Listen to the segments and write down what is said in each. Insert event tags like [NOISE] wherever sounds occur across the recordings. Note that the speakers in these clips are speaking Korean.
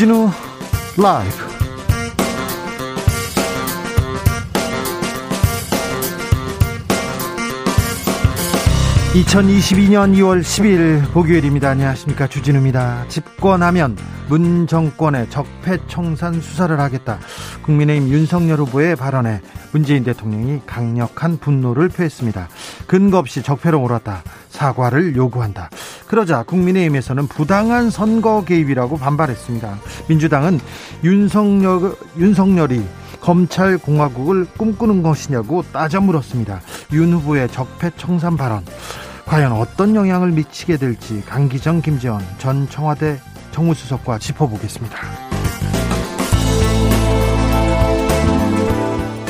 주진우 라이브 (2022년 2월 10일) 목요일입니다. 안녕하십니까. 주진우입니다. 집권하면 문 정권의 적폐청산 수사를 하겠다. 국민의힘 윤석열 후보의 발언에 문재인 대통령이 강력한 분노를 표했습니다. 근거 없이 적폐로 몰았다. 사과를 요구한다. 그러자 국민의힘에서는 부당한 선거 개입이라고 반발했습니다. 민주당은 윤석열, 윤석열이 검찰 공화국을 꿈꾸는 것이냐고 따져 물었습니다. 윤 후보의 적폐 청산 발언 과연 어떤 영향을 미치게 될지 강기정 김재원 전 청와대 정무수석과 짚어보겠습니다.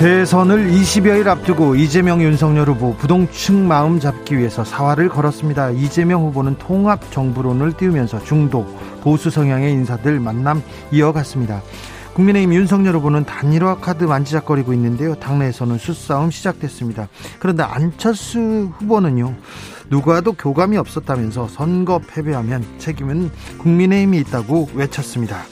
대선을 20여일 앞두고 이재명 윤석열 후보 부동층 마음 잡기 위해서 사활을 걸었습니다. 이재명 후보는 통합 정부론을 띄우면서 중도 보수 성향의 인사들 만남 이어갔습니다. 국민의힘 윤석열 후보는 단일화 카드 만지작거리고 있는데요. 당내에서는 수싸움 시작됐습니다. 그런데 안철수 후보는요. 누구와도 교감이 없었다면서 선거 패배하면 책임은 국민의힘이 있다고 외쳤습니다.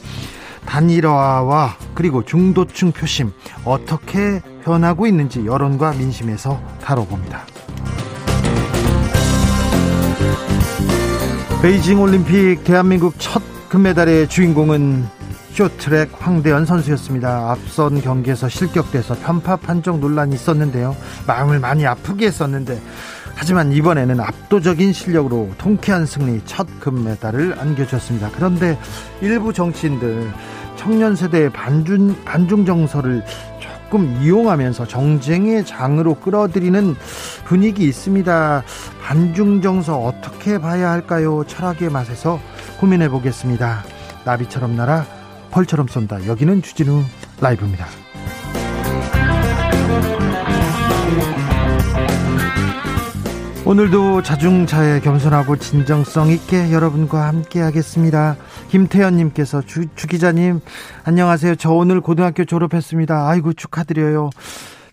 단일화와 그리고 중도층 표심 어떻게 변하고 있는지 여론과 민심에서 다뤄봅니다. 베이징 올림픽 대한민국 첫 금메달의 주인공은 쇼트랙 황대현 선수였습니다. 앞선 경기에서 실격돼서 편파 판정 논란이 있었는데요. 마음을 많이 아프게 했었는데 하지만 이번에는 압도적인 실력으로 통쾌한 승리 첫 금메달을 안겨줬습니다. 그런데 일부 정치인들 청년 세대의 반중, 반중 정서를 조금 이용하면서 정쟁의 장으로 끌어들이는 분위기 있습니다. 반중 정서 어떻게 봐야 할까요? 철학의 맛에서 고민해 보겠습니다. 나비처럼 날아 벌처럼 쏜다. 여기는 주진우 라이브입니다. 오늘도 자중차에 겸손하고 진정성 있게 여러분과 함께 하겠습니다. 김태현님께서 주, 주 기자님, 안녕하세요. 저 오늘 고등학교 졸업했습니다. 아이고, 축하드려요.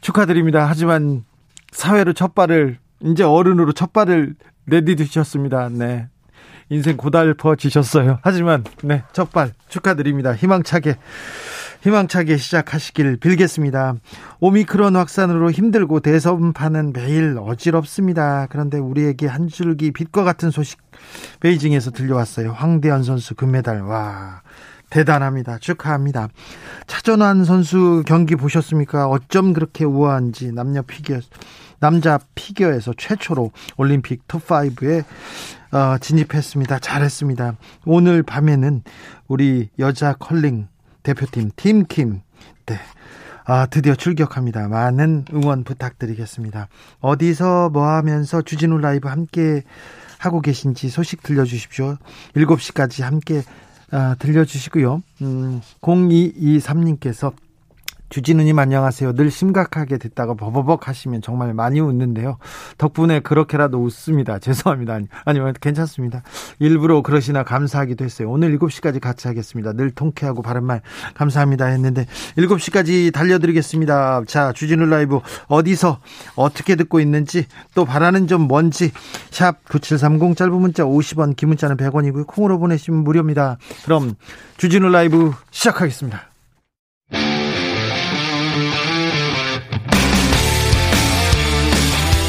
축하드립니다. 하지만 사회로 첫 발을, 이제 어른으로 첫 발을 내디디셨습니다. 네. 인생 고달퍼지셨어요. 하지만, 네, 첫 발 축하드립니다. 희망차게. 희망차게 시작하시길 빌겠습니다. 오미크론 확산으로 힘들고 대선판은 매일 어지럽습니다. 그런데 우리에게 한 줄기 빛과 같은 소식 베이징에서 들려왔어요. 황대현 선수 금메달. 와. 대단합니다. 축하합니다. 차전환 선수 경기 보셨습니까? 어쩜 그렇게 우아한지 남녀 피겨 남자 피겨에서 최초로 올림픽 톱5에 어, 진입했습니다. 잘했습니다. 오늘 밤에는 우리 여자 컬링 대표팀 팀킴 네. 아, 드디어 출격합니다. 많은 응원 부탁드리겠습니다. 어디서 뭐 하면서 주진우 라이브 함께 하고 계신지 소식 들려주십시오. 7시까지 함께 아, 들려주시고요. 음, 0223님께서 주진우님 안녕하세요. 늘 심각하게 듣다가 버버벅 하시면 정말 많이 웃는데요. 덕분에 그렇게라도 웃습니다. [LAUGHS] 죄송합니다. 아니, 아니 면 괜찮습니다. 일부러 그러시나 감사하기도 했어요. 오늘 7시까지 같이 하겠습니다. 늘 통쾌하고 바른말 감사합니다 했는데 7시까지 달려드리겠습니다. 자, 주진우 라이브 어디서 어떻게 듣고 있는지 또 바라는 점 뭔지 샵 9730 짧은 문자 50원 긴 문자는 100원이고요. 콩으로 보내시면 무료입니다. 그럼 주진우 라이브 시작하겠습니다.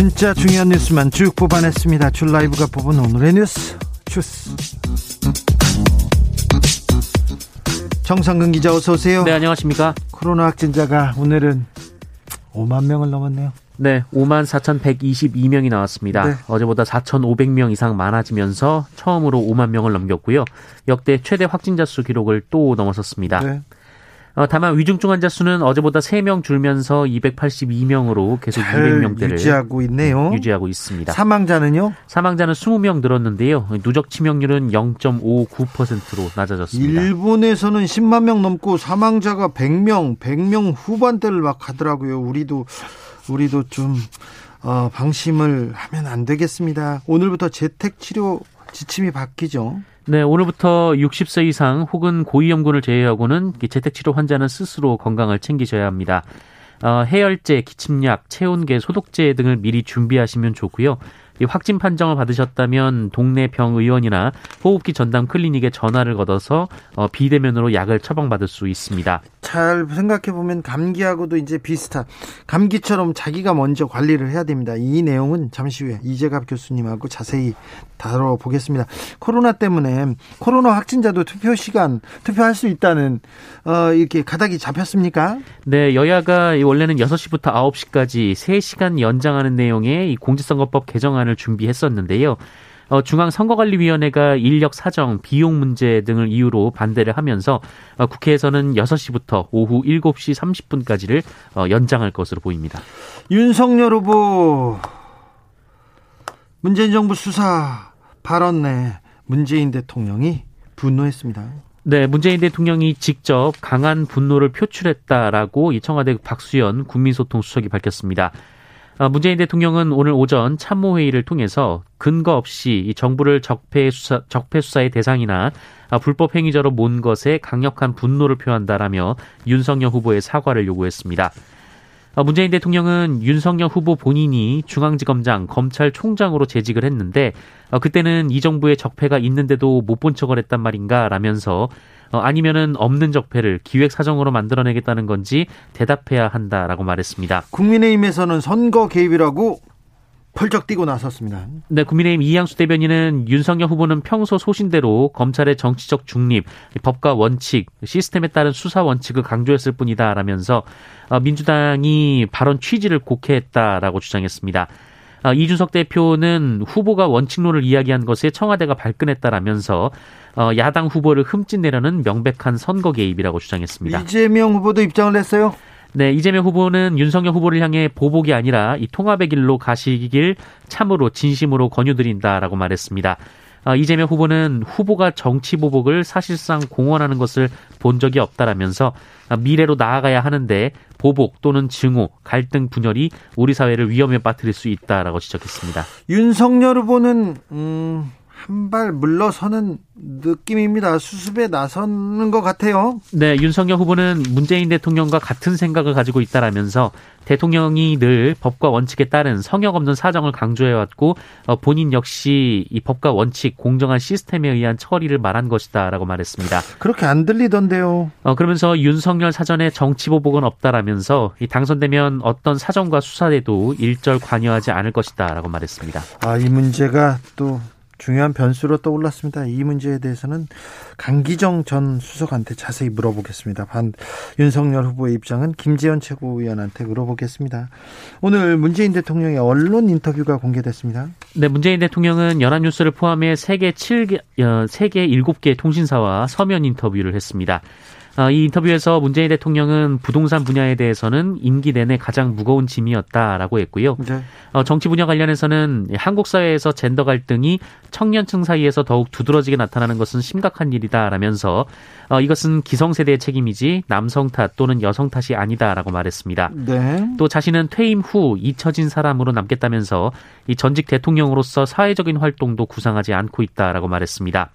진짜 중요한 뉴스만 쭉 뽑아냈습니다. 줄 라이브가 뽑은 오늘의 뉴스 주스. 정상근 기자 어서 오세요. 네, 안녕하십니까? 코로나 확진자가 오늘은 5만 명을 넘었네요. 네, 5만 4,122명이 나왔습니다. 네. 어제보다 4,500명 이상 많아지면서 처음으로 5만 명을 넘겼고요. 역대 최대 확진자 수 기록을 또 넘어섰습니다. 네. 어, 다만 위중증 환자 수는 어제보다 3명 줄면서 282명으로 계속 200명대를 유지하고 있네요. 유지하고 있습니다. 사망자는요? 사망자는 20명 늘었는데요. 누적 치명률은 0.59%로 낮아졌습니다. 일본에서는 10만 명 넘고 사망자가 100명, 100명 후반대를 막 하더라고요. 우리도 우리도 좀 어, 방심을 하면 안 되겠습니다. 오늘부터 재택 치료 지침이 바뀌죠. 네, 오늘부터 60세 이상 혹은 고위험군을 제외하고는 재택치료 환자는 스스로 건강을 챙기셔야 합니다. 어, 해열제, 기침약, 체온계, 소독제 등을 미리 준비하시면 좋고요. 이 확진 판정을 받으셨다면 동네 병의원이나 호흡기 전담 클리닉에 전화를 걸어서 어, 비대면으로 약을 처방받을 수 있습니다. 잘 생각해 보면 감기하고도 이제 비슷한 감기처럼 자기가 먼저 관리를 해야 됩니다. 이 내용은 잠시 후에 이재갑 교수님하고 자세히 다뤄보겠습니다. 코로나 때문에 코로나 확진자도 투표 시간 투표할 수 있다는 어, 이렇게 가닥이 잡혔습니까? 네, 여야가 원래는 6시부터 9시까지 3시간 연장하는 내용의 이 공직선거법 개정안을 준비했었는데요. 어, 중앙선거관리위원회가 인력 사정, 비용 문제 등을 이유로 반대를 하면서 어, 국회에서는 6시부터 오후 7시 30분까지를 어, 연장할 것으로 보입니다. 윤석열 후보 문재인 정부 수사 발언 내 문재인 대통령이 분노했습니다. 네, 문재인 대통령이 직접 강한 분노를 표출했다라고 이 청와대 박수현 국민소통수석이 밝혔습니다. 아, 문재인 대통령은 오늘 오전 참모회의를 통해서 근거 없이 정부를 적폐 수사, 적폐 수사의 대상이나 아, 불법 행위자로 몬 것에 강력한 분노를 표한다라며 윤석열 후보의 사과를 요구했습니다. 아, 문재인 대통령은 윤석열 후보 본인이 중앙지검장, 검찰총장으로 재직을 했는데 그때는 이 정부의 적폐가 있는데도 못 본 척을 했단 말인가 라면서 어, 아니면은 없는 적폐를 기획 사정으로 만들어내겠다는 건지 대답해야 한다라고 말했습니다. 국민의힘에서는 선거 개입이라고 펄쩍 뛰고 나섰습니다. 네, 국민의힘 이양수 대변인은 윤석열 후보는 평소 소신대로 검찰의 정치적 중립, 법과 원칙, 시스템에 따른 수사 원칙을 강조했을 뿐이다라면서 어, 민주당이 발언 취지를 곡해했다라고 주장했습니다. 어, 이준석 대표는 후보가 원칙론을 이야기한 것에 청와대가 발끈했다라면서 어, 야당 후보를 흠집내려는 명백한 선거 개입이라고 주장했습니다. 이재명 후보도 입장을 냈어요. 네, 이재명 후보는 윤석열 후보를 향해 보복이 아니라 이 통합의 길로 가시길 참으로 진심으로 권유드린다라고 말했습니다. 어, 이재명 후보는 후보가 정치 보복을 사실상 공언하는 것을 본 적이 없다라면서 미래로 나아가야 하는데 보복 또는 증오, 갈등 분열이 우리 사회를 위험에 빠뜨릴 수 있다라고 지적했습니다. 윤석열 후보는 음, 한 발 물러서는 느낌입니다. 수습에 나서는 것 같아요. 네, 윤석열 후보는 문재인 대통령과 같은 생각을 가지고 있다라면서 대통령이 늘 법과 원칙에 따른 성역 없는 사정을 강조해왔고 어, 본인 역시 이 법과 원칙, 공정한 시스템에 의한 처리를 말한 것이다라고 말했습니다. 그렇게 안 들리던데요. 어, 그러면서 윤석열 사전에 정치 보복은 없다라면서 이 당선되면 어떤 사정과 수사에도 일절 관여하지 않을 것이다라고 말했습니다. 아, 이 문제가 또 중요한 변수로 떠올랐습니다. 이 문제에 대해서는 강기정 전 수석한테 자세히 물어보겠습니다. 반 윤석열 후보의 입장은 김재현 최고위원한테 물어보겠습니다. 오늘 문재인 대통령의 언론 인터뷰가 공개됐습니다. 네, 문재인 대통령은 연합뉴스를 포함해 세계 7개, 어, 세계 7개 통신사와 서면 인터뷰를 했습니다. 어, 이 인터뷰에서 문재인 대통령은 부동산 분야에 대해서는 임기 내내 가장 무거운 짐이었다라고 했고요. 네. 어, 정치 분야 관련해서는 한국 사회에서 젠더 갈등이 청년층 사이에서 더욱 두드러지게 나타나는 것은 심각한 일이다라면서 어, 이것은 기성세대의 책임이지 남성 탓 또는 여성 탓이 아니다라고 말했습니다. 네. 또 자신은 퇴임 후 잊혀진 사람으로 남겠다면서 이 전직 대통령으로서 사회적인 활동도 구상하지 않고 있다라고 말했습니다.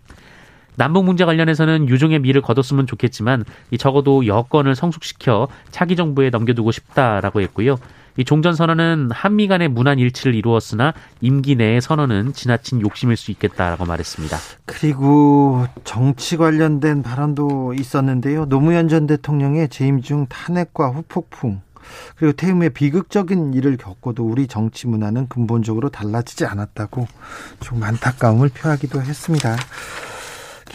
남북 문제 관련해서는 유종의 미를 거뒀으면 좋겠지만 이 적어도 여건을 성숙시켜 차기 정부에 넘겨두고 싶다라고 했고요. 이 종전 선언은 한미 간의 문안 일치를 이루었으나 임기 내의 선언은 지나친 욕심일 수 있겠다라고 말했습니다. 그리고 정치 관련된 발언도 있었는데요. 노무현 전 대통령의 재임 중 탄핵과 후폭풍 그리고 후에 비극적인 일을 겪고도 우리 정치 문화는 근본적으로 달라지지 않았다고 좀 안타까움을 표하기도 했습니다.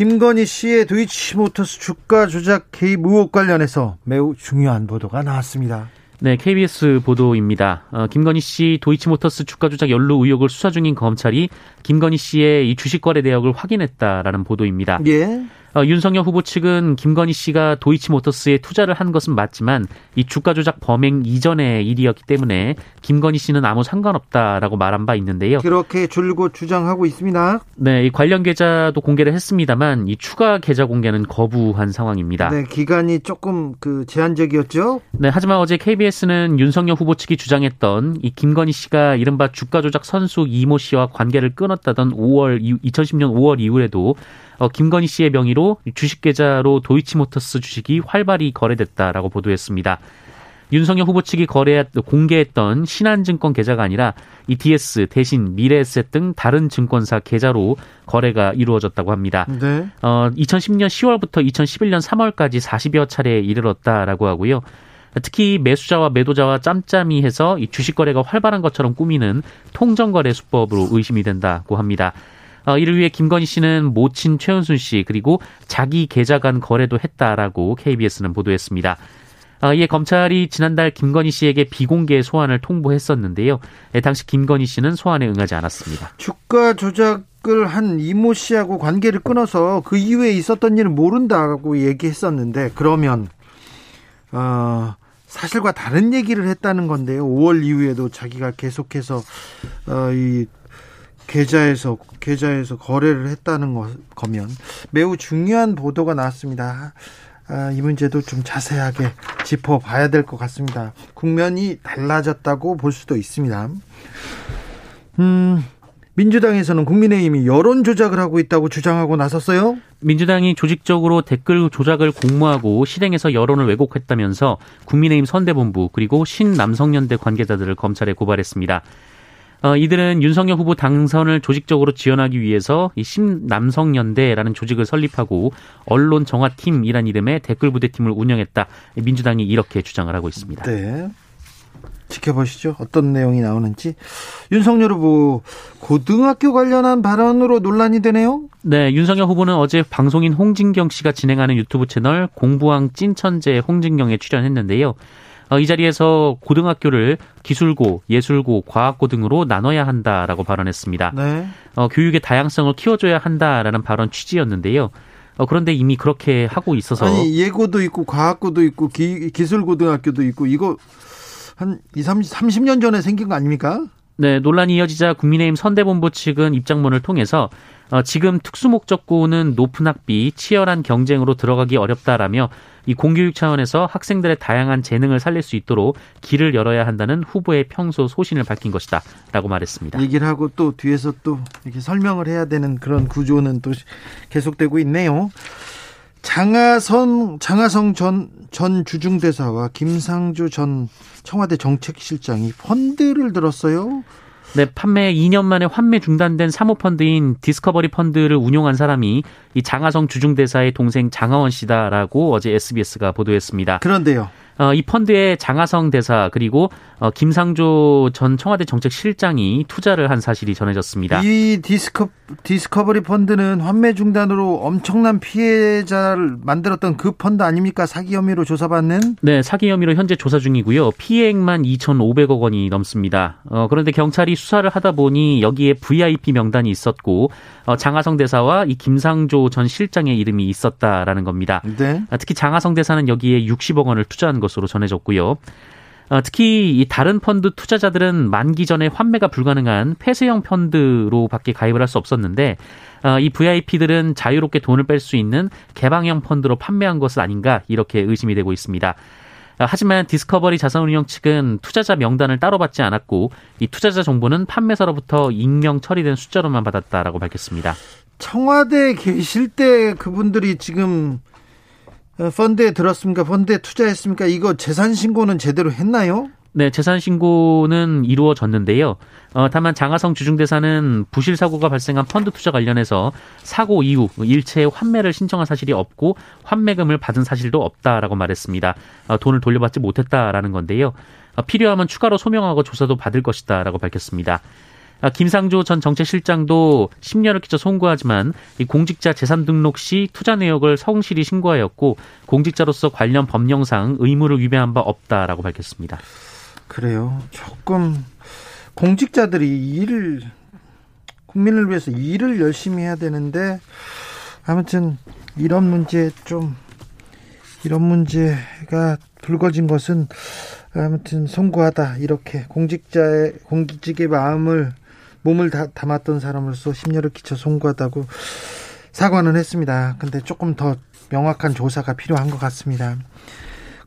김건희 씨의 도이치모터스 주가 조작 개입 의혹 관련해서 매우 중요한 보도가 나왔습니다. 네, KBS 보도입니다. 어, 김건희 씨 도이치모터스 주가 조작 연루 의혹을 수사 중인 검찰이 김건희 씨의 이 주식 거래 내역을 확인했다라는 보도입니다. 예. 어, 윤석열 후보 측은 김건희 씨가 도이치모터스에 투자를 한 것은 맞지만 이 주가 조작 범행 이전의 일이었기 때문에 김건희 씨는 아무 상관없다라고 말한 바 있는데요. 그렇게 줄곧 주장하고 있습니다. 네, 이 관련 계좌도 공개를 했습니다만 이 추가 계좌 공개는 거부한 상황입니다. 네, 기간이 조금 그 제한적이었죠. 네, 하지만 어제 KBS는 윤석열 후보 측이 주장했던 이 김건희 씨가 이른바 주가 조작 선수 이모 씨와 관계를 끊었다던 5월 2010년 5월 이후에도 어, 김건희 씨의 명의로 주식 계좌로 도이치모터스 주식이 활발히 거래됐다라고 보도했습니다. 윤석열 후보 측이 거래 공개했던 신한증권 계좌가 아니라 ETS 대신 미래에셋 등 다른 증권사 계좌로 거래가 이루어졌다고 합니다. 네. 어, 2010년 10월부터 2011년 3월까지 40여 차례에 이르렀다라고 하고요. 특히 매수자와 매도자와 짬짬이 해서 이 주식 거래가 활발한 것처럼 꾸미는 통정거래 수법으로 의심이 된다고 합니다. 어, 이를 위해 김건희 씨는 모친 최은순 씨 그리고 자기 계좌 간 거래도 했다라고 KBS는 보도했습니다. 어, 이에 검찰이 지난달 김건희 씨에게 비공개 소환을 통보했었는데요. 예, 당시 김건희 씨는 소환에 응하지 않았습니다. 주가 조작을 한 이모 씨하고 관계를 끊어서 그 이후에 있었던 일은 모른다고 얘기했었는데 그러면 어, 사실과 다른 얘기를 했다는 건데요. 5월 이후에도 자기가 계속해서 어, 이 계좌에서 계좌에서 거래를 했다는 거, 면 매우 중요한 보도가 나왔습니다. 아, 이 문제도 좀 자세하게 짚어봐야 될 것 같습니다. 국면이 달라졌다고 볼 수도 있습니다. 음, 민주당에서는 국민의힘이 여론 조작을 하고 있다고 주장하고 나섰어요. 민주당이 조직적으로 댓글 조작을 공모하고 실행해서 여론을 왜곡했다면서 국민의힘 선대본부 그리고 신남성연대 관계자들을 검찰에 고발했습니다. 어, 이들은 윤석열 후보 당선을 조직적으로 지원하기 위해서 이 신남성연대라는 조직을 설립하고 언론 정화팀이란 이름의 댓글 부대팀을 운영했다. 민주당이 이렇게 주장을 하고 있습니다. 네. 지켜보시죠. 어떤 내용이 나오는지. 윤석열 후보 고등학교 관련한 발언으로 논란이 되네요. 네, 윤석열 후보는 어제 방송인 홍진경 씨가 진행하는 유튜브 채널 공부왕 찐천재 홍진경에 출연했는데요. 어, 이 자리에서 고등학교를 기술고, 예술고, 과학고 등으로 나눠야 한다라고 발언했습니다. 네. 어, 교육의 다양성을 키워줘야 한다라는 발언 취지였는데요. 어, 그런데 이미 그렇게 하고 있어서 아니 예고도 있고 과학고도 있고 기, 기술고등학교도 있고 이거 한 2, 30, 30년 전에 생긴 거 아닙니까? 네, 논란이 이어지자 국민의힘 선대본부 측은 입장문을 통해서 어, 지금 특수목적고는 높은 학비, 치열한 경쟁으로 들어가기 어렵다라며 이 공교육 차원에서 학생들의 다양한 재능을 살릴 수 있도록 길을 열어야 한다는 후보의 평소 소신을 밝힌 것이다라고 말했습니다. 얘기를 하고 또 뒤에서 또 이렇게 설명을 해야 되는 그런 구조는 또 계속되고 있네요. 장하성 장하성 전, 전 주중대사와 김상주 전 청와대 정책실장이 펀드를 들었어요. 네, 판매 2년 만에 환매 중단된 사모펀드인 디스커버리 펀드를 운용한 사람이 이 장하성 주중대사의 동생 장하원 씨다라고 어제 SBS가 보도했습니다. 그런데요. 어, 이 펀드에 장하성 대사 그리고 어, 김상조 전 청와대 정책실장이 투자를 한 사실이 전해졌습니다. 이 디스커 디스커버리 펀드는 환매 중단으로 엄청난 피해자를 만들었던 그 펀드 아닙니까? 사기 혐의로 조사받는? 네, 사기 혐의로 현재 조사 중이고요. 피해액만 2,500억 원이 넘습니다. 어, 그런데 경찰이 수사를 하다 보니 여기에 VIP 명단이 있었고 어, 장하성 대사와 이 김상조 전 실장의 이름이 있었다라는 겁니다. 네. 아, 특히 장하성 대사는 여기에 60억 원을 투자한 것. 것으로 전해졌고요. 어, 특히 이 다른 펀드 투자자들은 만기 전에 환매가 불가능한 폐쇄형 펀드로밖에 가입을 할 수 없었는데 어, 이 VIP들은 자유롭게 돈을 뺄 수 있는 개방형 펀드로 판매한 것은 아닌가 이렇게 의심이 되고 있습니다. 어, 하지만 디스커버리 자산운용 측은 투자자 명단을 따로 받지 않았고 이 투자자 정보는 판매사로부터 익명 처리된 숫자로만 받았다라고 밝혔습니다. 청와대 계실 때 그분들이 지금 어, 펀드에 들었습니까? 펀드에 투자했습니까? 이거 재산 신고는 제대로 했나요? 네, 재산 신고는 이루어졌는데요. 어, 다만 장하성 주중대사는 부실 사고가 발생한 펀드 투자 관련해서 사고 이후 일체 환매를 신청한 사실이 없고 환매금을 받은 사실도 없다라고 말했습니다. 어, 돈을 돌려받지 못했다라는 건데요. 어, 필요하면 추가로 소명하고 조사도 받을 것이다라고 밝혔습니다. 아, 김상조 전 정책실장도 10년을 끼쳐 송구하지만 공직자 재산 등록 시 투자 내역을 성실히 신고하였고 공직자로서 관련 법령상 의무를 위배한 바 없다라고 밝혔습니다. 그래요. 조금 공직자들이 일을 국민을 위해서 일을 열심히 해야 되는데 아무튼 이런 문제 좀 이런 문제가 불거진 것은 아무튼 송구하다 이렇게 공직자의 공직의 마음을 몸을 다, 담았던 사람으로서 심려를 끼쳐 송구하다고 사과는 했습니다. 근데 조금 더 명확한 조사가 필요한 것 같습니다.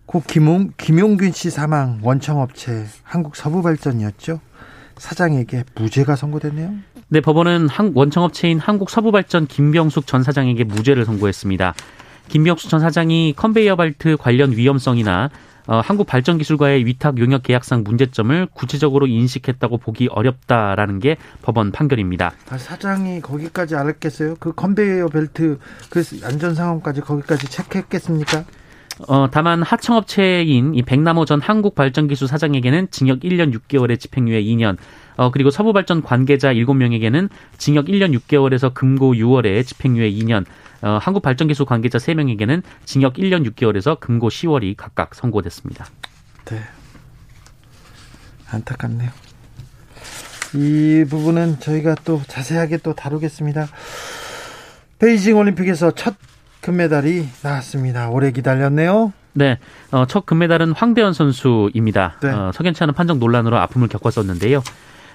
고 김용, 김용균 씨 사망 원청업체 한국 서부발전이었죠. 사장에게 무죄가 선고됐네요. 네, 법원은 원청업체인 한국 서부발전 김병숙 전 사장에게 무죄를 선고했습니다. 김병숙 전 사장이 컨베이어 벨트 관련 위험성이나 어, 한국발전기술과의 위탁 용역 계약상 문제점을 구체적으로 인식했다고 보기 어렵다라는 게 법원 판결입니다. 아, 사장이 거기까지 알았겠어요? 그 컨베이어 벨트 그 안전 상황까지 거기까지 체크했겠습니까? 어, 다만 하청업체인 이 백남호 전 한국발전기술 사장에게는 징역 1년 6개월에 집행유예 2년, 어, 그리고 서부발전 관계자 7명에게는 징역 1년 6개월에서 금고 6월에 집행유예 2년, 어, 한국발전기술 관계자 3명에게는 징역 1년 6개월에서 금고 10월이 각각 선고됐습니다. 네. 안타깝네요. 이 부분은 저희가 또 자세하게 또 다루겠습니다. 베이징 올림픽에서 첫 금메달이 나왔습니다. 오래 기다렸네요. 네, 어, 첫 금메달은 황대현 선수입니다. 네. 어, 석연치 않은 판정 논란으로 아픔을 겪었었는데요.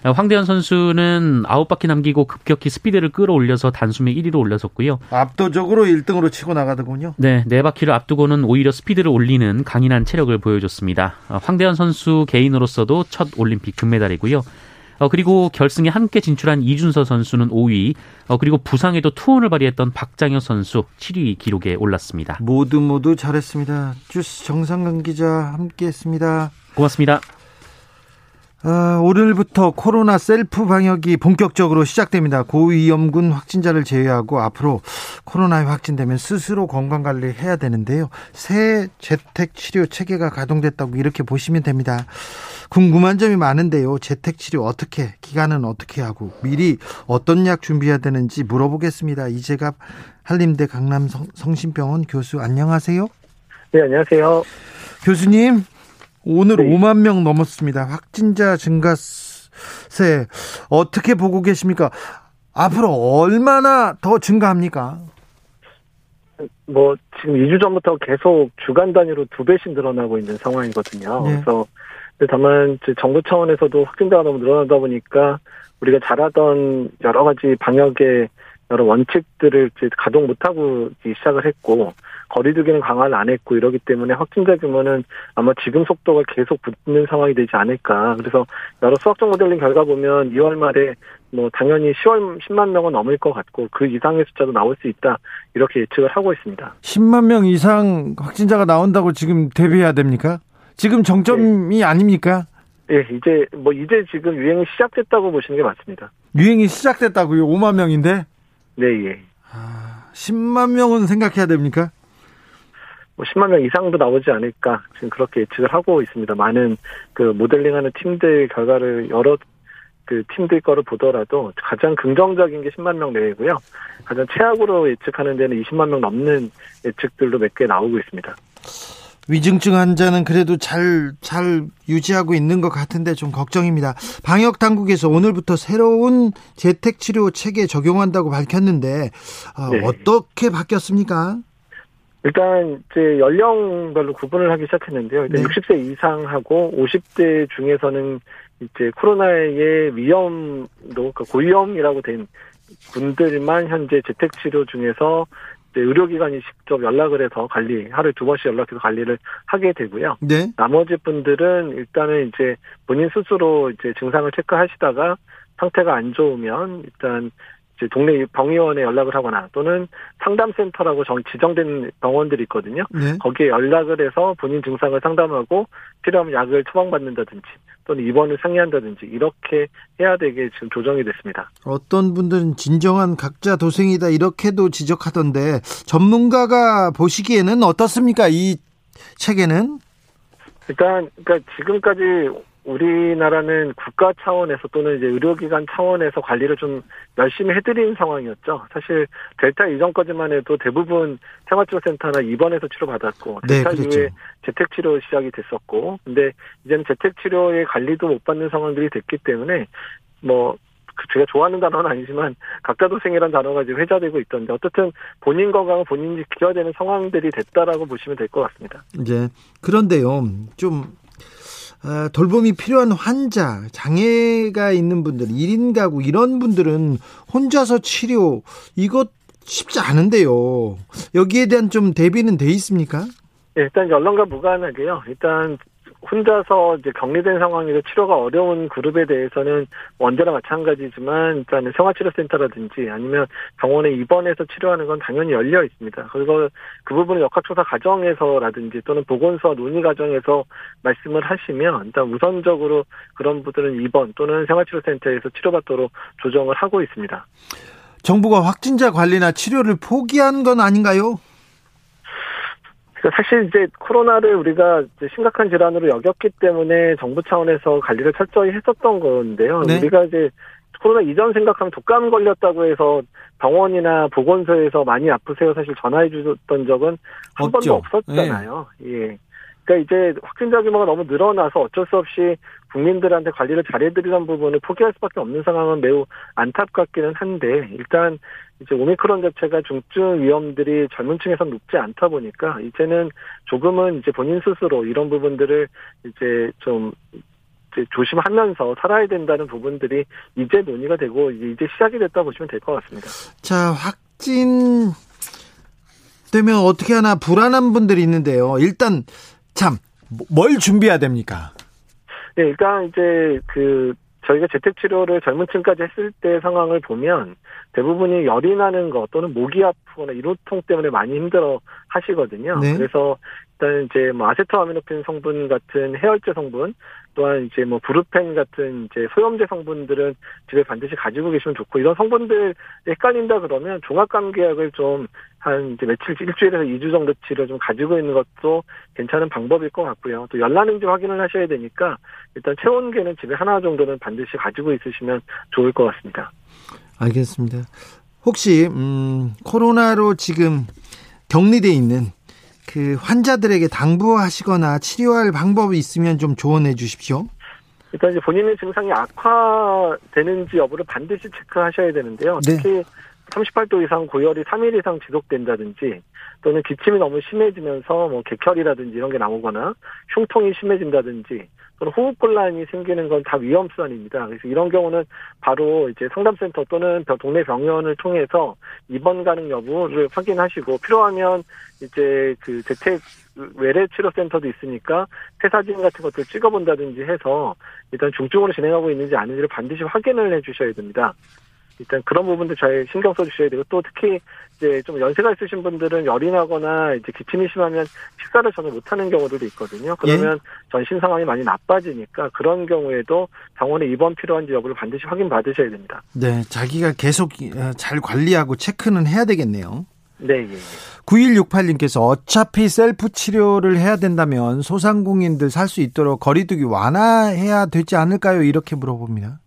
어, 황대현 선수는 아홉 바퀴 남기고 급격히 스피드를 끌어올려서 단숨에 1위로 올려섰고요. 압도적으로 1등으로 치고 나가더군요. 네, 네 바퀴를 앞두고는 오히려 스피드를 올리는 강인한 체력을 보여줬습니다. 어, 황대현 선수 개인으로서도 첫 올림픽 금메달이고요. 어, 그리고 결승에 함께 진출한 이준서 선수는 5위, 어, 그리고 부상에도 투혼을 발휘했던 박장혁 선수 7위 기록에 올랐습니다. 모두 모두 잘했습니다. 주스 정상근 기자 함께했습니다. 고맙습니다. 아, 오늘부터 코로나 셀프 방역이 본격적으로 시작됩니다. 고위험군 확진자를 제외하고 앞으로 코로나에 확진되면 스스로 건강 관리 해야 되는데요. 새 재택 치료 체계가 가동됐다고 이렇게 보시면 됩니다. 궁금한 점이 많은데요. 재택 치료 어떻게, 기간은 어떻게 하고, 미리 어떤 약 준비해야 되는지 물어보겠습니다. 이재갑 한림대 강남 성심병원 교수 안녕하세요. 네, 안녕하세요. 교수님, 오늘 네. 5만 명 넘었습니다. 확진자 증가세 어떻게 보고 계십니까? 앞으로 얼마나 더 증가합니까? 뭐 지금 2주 전부터 계속 주간 단위로 두 배씩 늘어나고 있는 상황이거든요. 네. 그래서 다만 정부 차원에서도 확진자가 너무 늘어나다 보니까 우리가 잘하던 여러 가지 방역의 여러 원칙들을 이제 가동 못하고 시작을 했고 거리두기는 강화를 안 했고 이러기 때문에 확진자 규모는 아마 지금 속도가 계속 붙는 상황이 되지 않을까. 그래서 여러 수학적 모델링 결과 보면 2월 말에 뭐 당연히 10월 10만 명은 넘을 것 같고 그 이상의 숫자도 나올 수 있다 이렇게 예측을 하고 있습니다. 10만 명 이상 확진자가 나온다고 지금 대비해야 됩니까? 지금 정점이 아닙니까? 예, 이제 뭐 이제 지금 유행이 시작됐다고 보시는 게 맞습니다. 유행이 시작됐다고요. 5만 명인데 네, 예. 아, 10만 명은 생각해야 됩니까? 뭐 10만 명 이상도 나오지 않을까 지금 그렇게 예측을 하고 있습니다. 많은 그 모델링하는 팀들 결과를 여러 그 팀들 거를 보더라도 가장 긍정적인 게 10만 명 내외고요. 가장 최악으로 예측하는 데는 20만 명 넘는 예측들도 몇 개 나오고 있습니다. 위중증 환자는 그래도 잘, 잘 유지하고 있는 것 같은데 좀 걱정입니다. 방역 당국에서 오늘부터 새로운 재택치료 체계 적용한다고 밝혔는데, 어, 네. 어떻게 바뀌었습니까? 일단 이제 연령별로 구분을 하기 시작했는데요. 일단 네. 60세 이상하고 50대 중에서는 이제 코로나의 위험도 그 고위험이라고 된 분들만 현재 재택 치료 중에서 의료기관이 직접 연락을 해서 관리 하루에 두 번씩 연락해서 관리를 하게 되고요. 네. 나머지 분들은 일단은 이제 본인 스스로 이제 증상을 체크하시다가 상태가 안 좋으면 일단 동네 병의원에 연락을 하거나 또는 상담센터라고 정 지정된 병원들이 있거든요. 네. 거기에 연락을 해서 본인 증상을 상담하고 필요하면 약을 처방받는다든지 또는 입원을 상의한다든지 이렇게 해야 되게 지금 조정이 됐습니다. 어떤 분들은 진정한 각자 도생이다 이렇게도 지적하던데 전문가가 보시기에는 어떻습니까? 이 체계는? 일단 그러니까 지금까지 우리나라는 국가 차원에서 또는 이제 의료기관 차원에서 관리를 좀 열심히 해드린 상황이었죠. 사실 델타 이전까지만 해도 대부분 생활치료센터나 입원해서 치료받았고 네, 델타 그렇죠. 이후에 재택치료 시작이 됐었고 근데 이제는 재택치료의 관리도 못 받는 상황들이 됐기 때문에 뭐그 제가 좋아하는 단어는 아니지만 각자 도생이라는 단어가 지금 회자되고 있던데 어쨌든 본인 건강은 본인이 지켜야 되는 상황들이 됐다라고 보시면 될 것 같습니다. 이제 그런데요, 좀 어, 돌봄이 필요한 환자, 장애가 있는 분들, 1인 가구 이런 분들은 혼자서 치료 이것 쉽지 않은데요. 여기에 대한 좀 대비는 돼 있습니까? 네, 일단 연령과 무관하게요. 일단 혼자서 이제 격리된 상황에서 치료가 어려운 그룹에 대해서는 언제나 마찬가지지만 일단 생활치료센터라든지 아니면 병원에 입원해서 치료하는 건 당연히 열려 있습니다. 그리고 그 부분을 역학조사 과정에서라든지 또는 보건소 논의 과정에서 말씀을 하시면 일단 우선적으로 그런 분들은 입원 또는 생활치료센터에서 치료받도록 조정을 하고 있습니다. 정부가 확진자 관리나 치료를 포기한 건 아닌가요? 그러니까 사실 이제 코로나를 우리가 이제 심각한 질환으로 여겼기 때문에 정부 차원에서 관리를 철저히 했었던 건데요. 네. 우리가 이제 코로나 이전 생각하면 독감 걸렸다고 해서 병원이나 보건소에서 많이 아프세요 사실 전화해 주셨던 적은 한 없죠. 번도 없었잖아요. 네. 예. 그러니까 이제 확진자 규모가 너무 늘어나서 어쩔 수 없이 국민들한테 관리를 잘해드리는 부분을 포기할 수밖에 없는 상황은 매우 안타깝기는 한데 일단 이제 오미크론 자체가 중증 위험들이 젊은 층에서 높지 않다 보니까 이제는 조금은 이제 본인 스스로 이런 부분들을 이제 좀 조심하면서 살아야 된다는 부분들이 이제 논의가 되고 이제 시작이 됐다 보시면 될 것 같습니다. 자, 확진 되면 어떻게 하나 불안한 분들이 있는데요. 일단 참 뭘 준비해야 됩니까? 네, 일단 이제 그 저희가 재택치료를 젊은 층까지 했을 때 상황을 보면 대부분이 열이 나는 것 또는 목이 아프거나 이로통 때문에 많이 힘들어 하시거든요. 네. 그래서 일단 이제 뭐 아세토아미노펜 성분 같은 해열제 성분 또한 이제 뭐 브루펜 같은 이제 소염제 성분들은 집에 반드시 가지고 계시면 좋고 이런 성분들 헷갈린다 그러면 종합감기약을 좀 한 이제 며칠 일주일에서 2주 정도치를 좀 가지고 있는 것도 괜찮은 방법일 것 같고요. 또 열나는지 확인을 하셔야 되니까 일단 체온계는 집에 하나 정도는 반드시 가지고 있으시면 좋을 것 같습니다. 알겠습니다. 혹시 음 코로나로 지금 격리돼 있는 그 환자들에게 당부하시거나 치료할 방법이 있으면 좀 조언해 주십시오. 일단 이제 본인의 증상이 악화되는지 여부를 반드시 체크하셔야 되는데요. 네. 특히 38도 이상 고열이 3일 이상 지속된다든지 또는 기침이 너무 심해지면서 뭐 객혈이라든지 이런 게 나오거나 흉통이 심해진다든지 또는 호흡곤란이 생기는 건 다 위험수단입니다. 그래서 이런 경우는 바로 이제 상담센터 또는 동네 병원을 통해서 입원 가능 여부를 확인하시고 필요하면 이제 그 재택 외래 치료센터도 있으니까 폐사진 같은 것들 찍어본다든지 해서 일단 중증으로 진행하고 있는지 아닌지를 반드시 확인을 해주셔야 됩니다. 일단 그런 부분도 잘 신경 써주셔야 되고 또 특히 이제 좀 연세가 있으신 분들은 열이 나거나 이제 기침이 심하면 식사를 전혀 못하는 경우들도 있거든요. 그러면 예? 전신 상황이 많이 나빠지니까 그런 경우에도 병원에 입원 필요한지 여부를 반드시 확인 받으셔야 됩니다. 네, 자기가 계속 어, 잘 관리하고 체크는 해야 되겠네요. 네. 예. 9168님께서 어차피 셀프 치료를 해야 된다면 소상공인들 살 수 있도록 거리두기 완화해야 되지 않을까요? 이렇게 물어봅니다.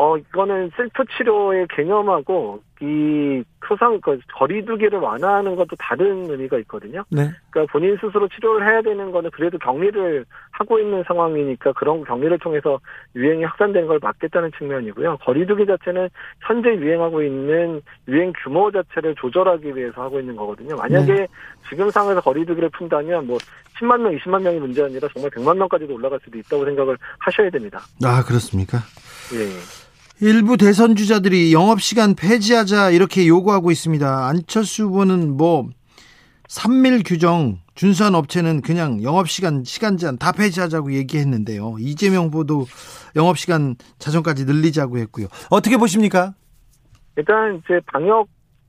어, 이거는 셀프 치료의 개념하고 이 소상 그 거리두기를 완화하는 것도 다른 의미가 있거든요. 네. 그러니까 본인 스스로 치료를 해야 되는 거는 그래도 격리를 하고 있는 상황이니까 그런 격리를 통해서 유행이 확산되는 걸 막겠다는 측면이고요. 거리두기 자체는 현재 유행하고 있는 유행 규모 자체를 조절하기 위해서 하고 있는 거거든요. 만약에 네. 지금 상황에서 거리두기를 푼다면 뭐 10만 명, 20만 명이 문제 아니라 정말 100만 명까지도 올라갈 수도 있다고 생각을 하셔야 됩니다. 아, 그렇습니까? 예. 일부 대선 주자들이 영업시간 폐지하자 이렇게 요구하고 있습니다. 안철수 후보는 뭐 산밀 규정 준수한 업체는 그냥 영업시간 시간 제한 다 폐지하자고 얘기했는데요. 이재명 후보도 영업시간 자정까지 늘리자고 했고요. 어떻게 보십니까? 일단 이제 방역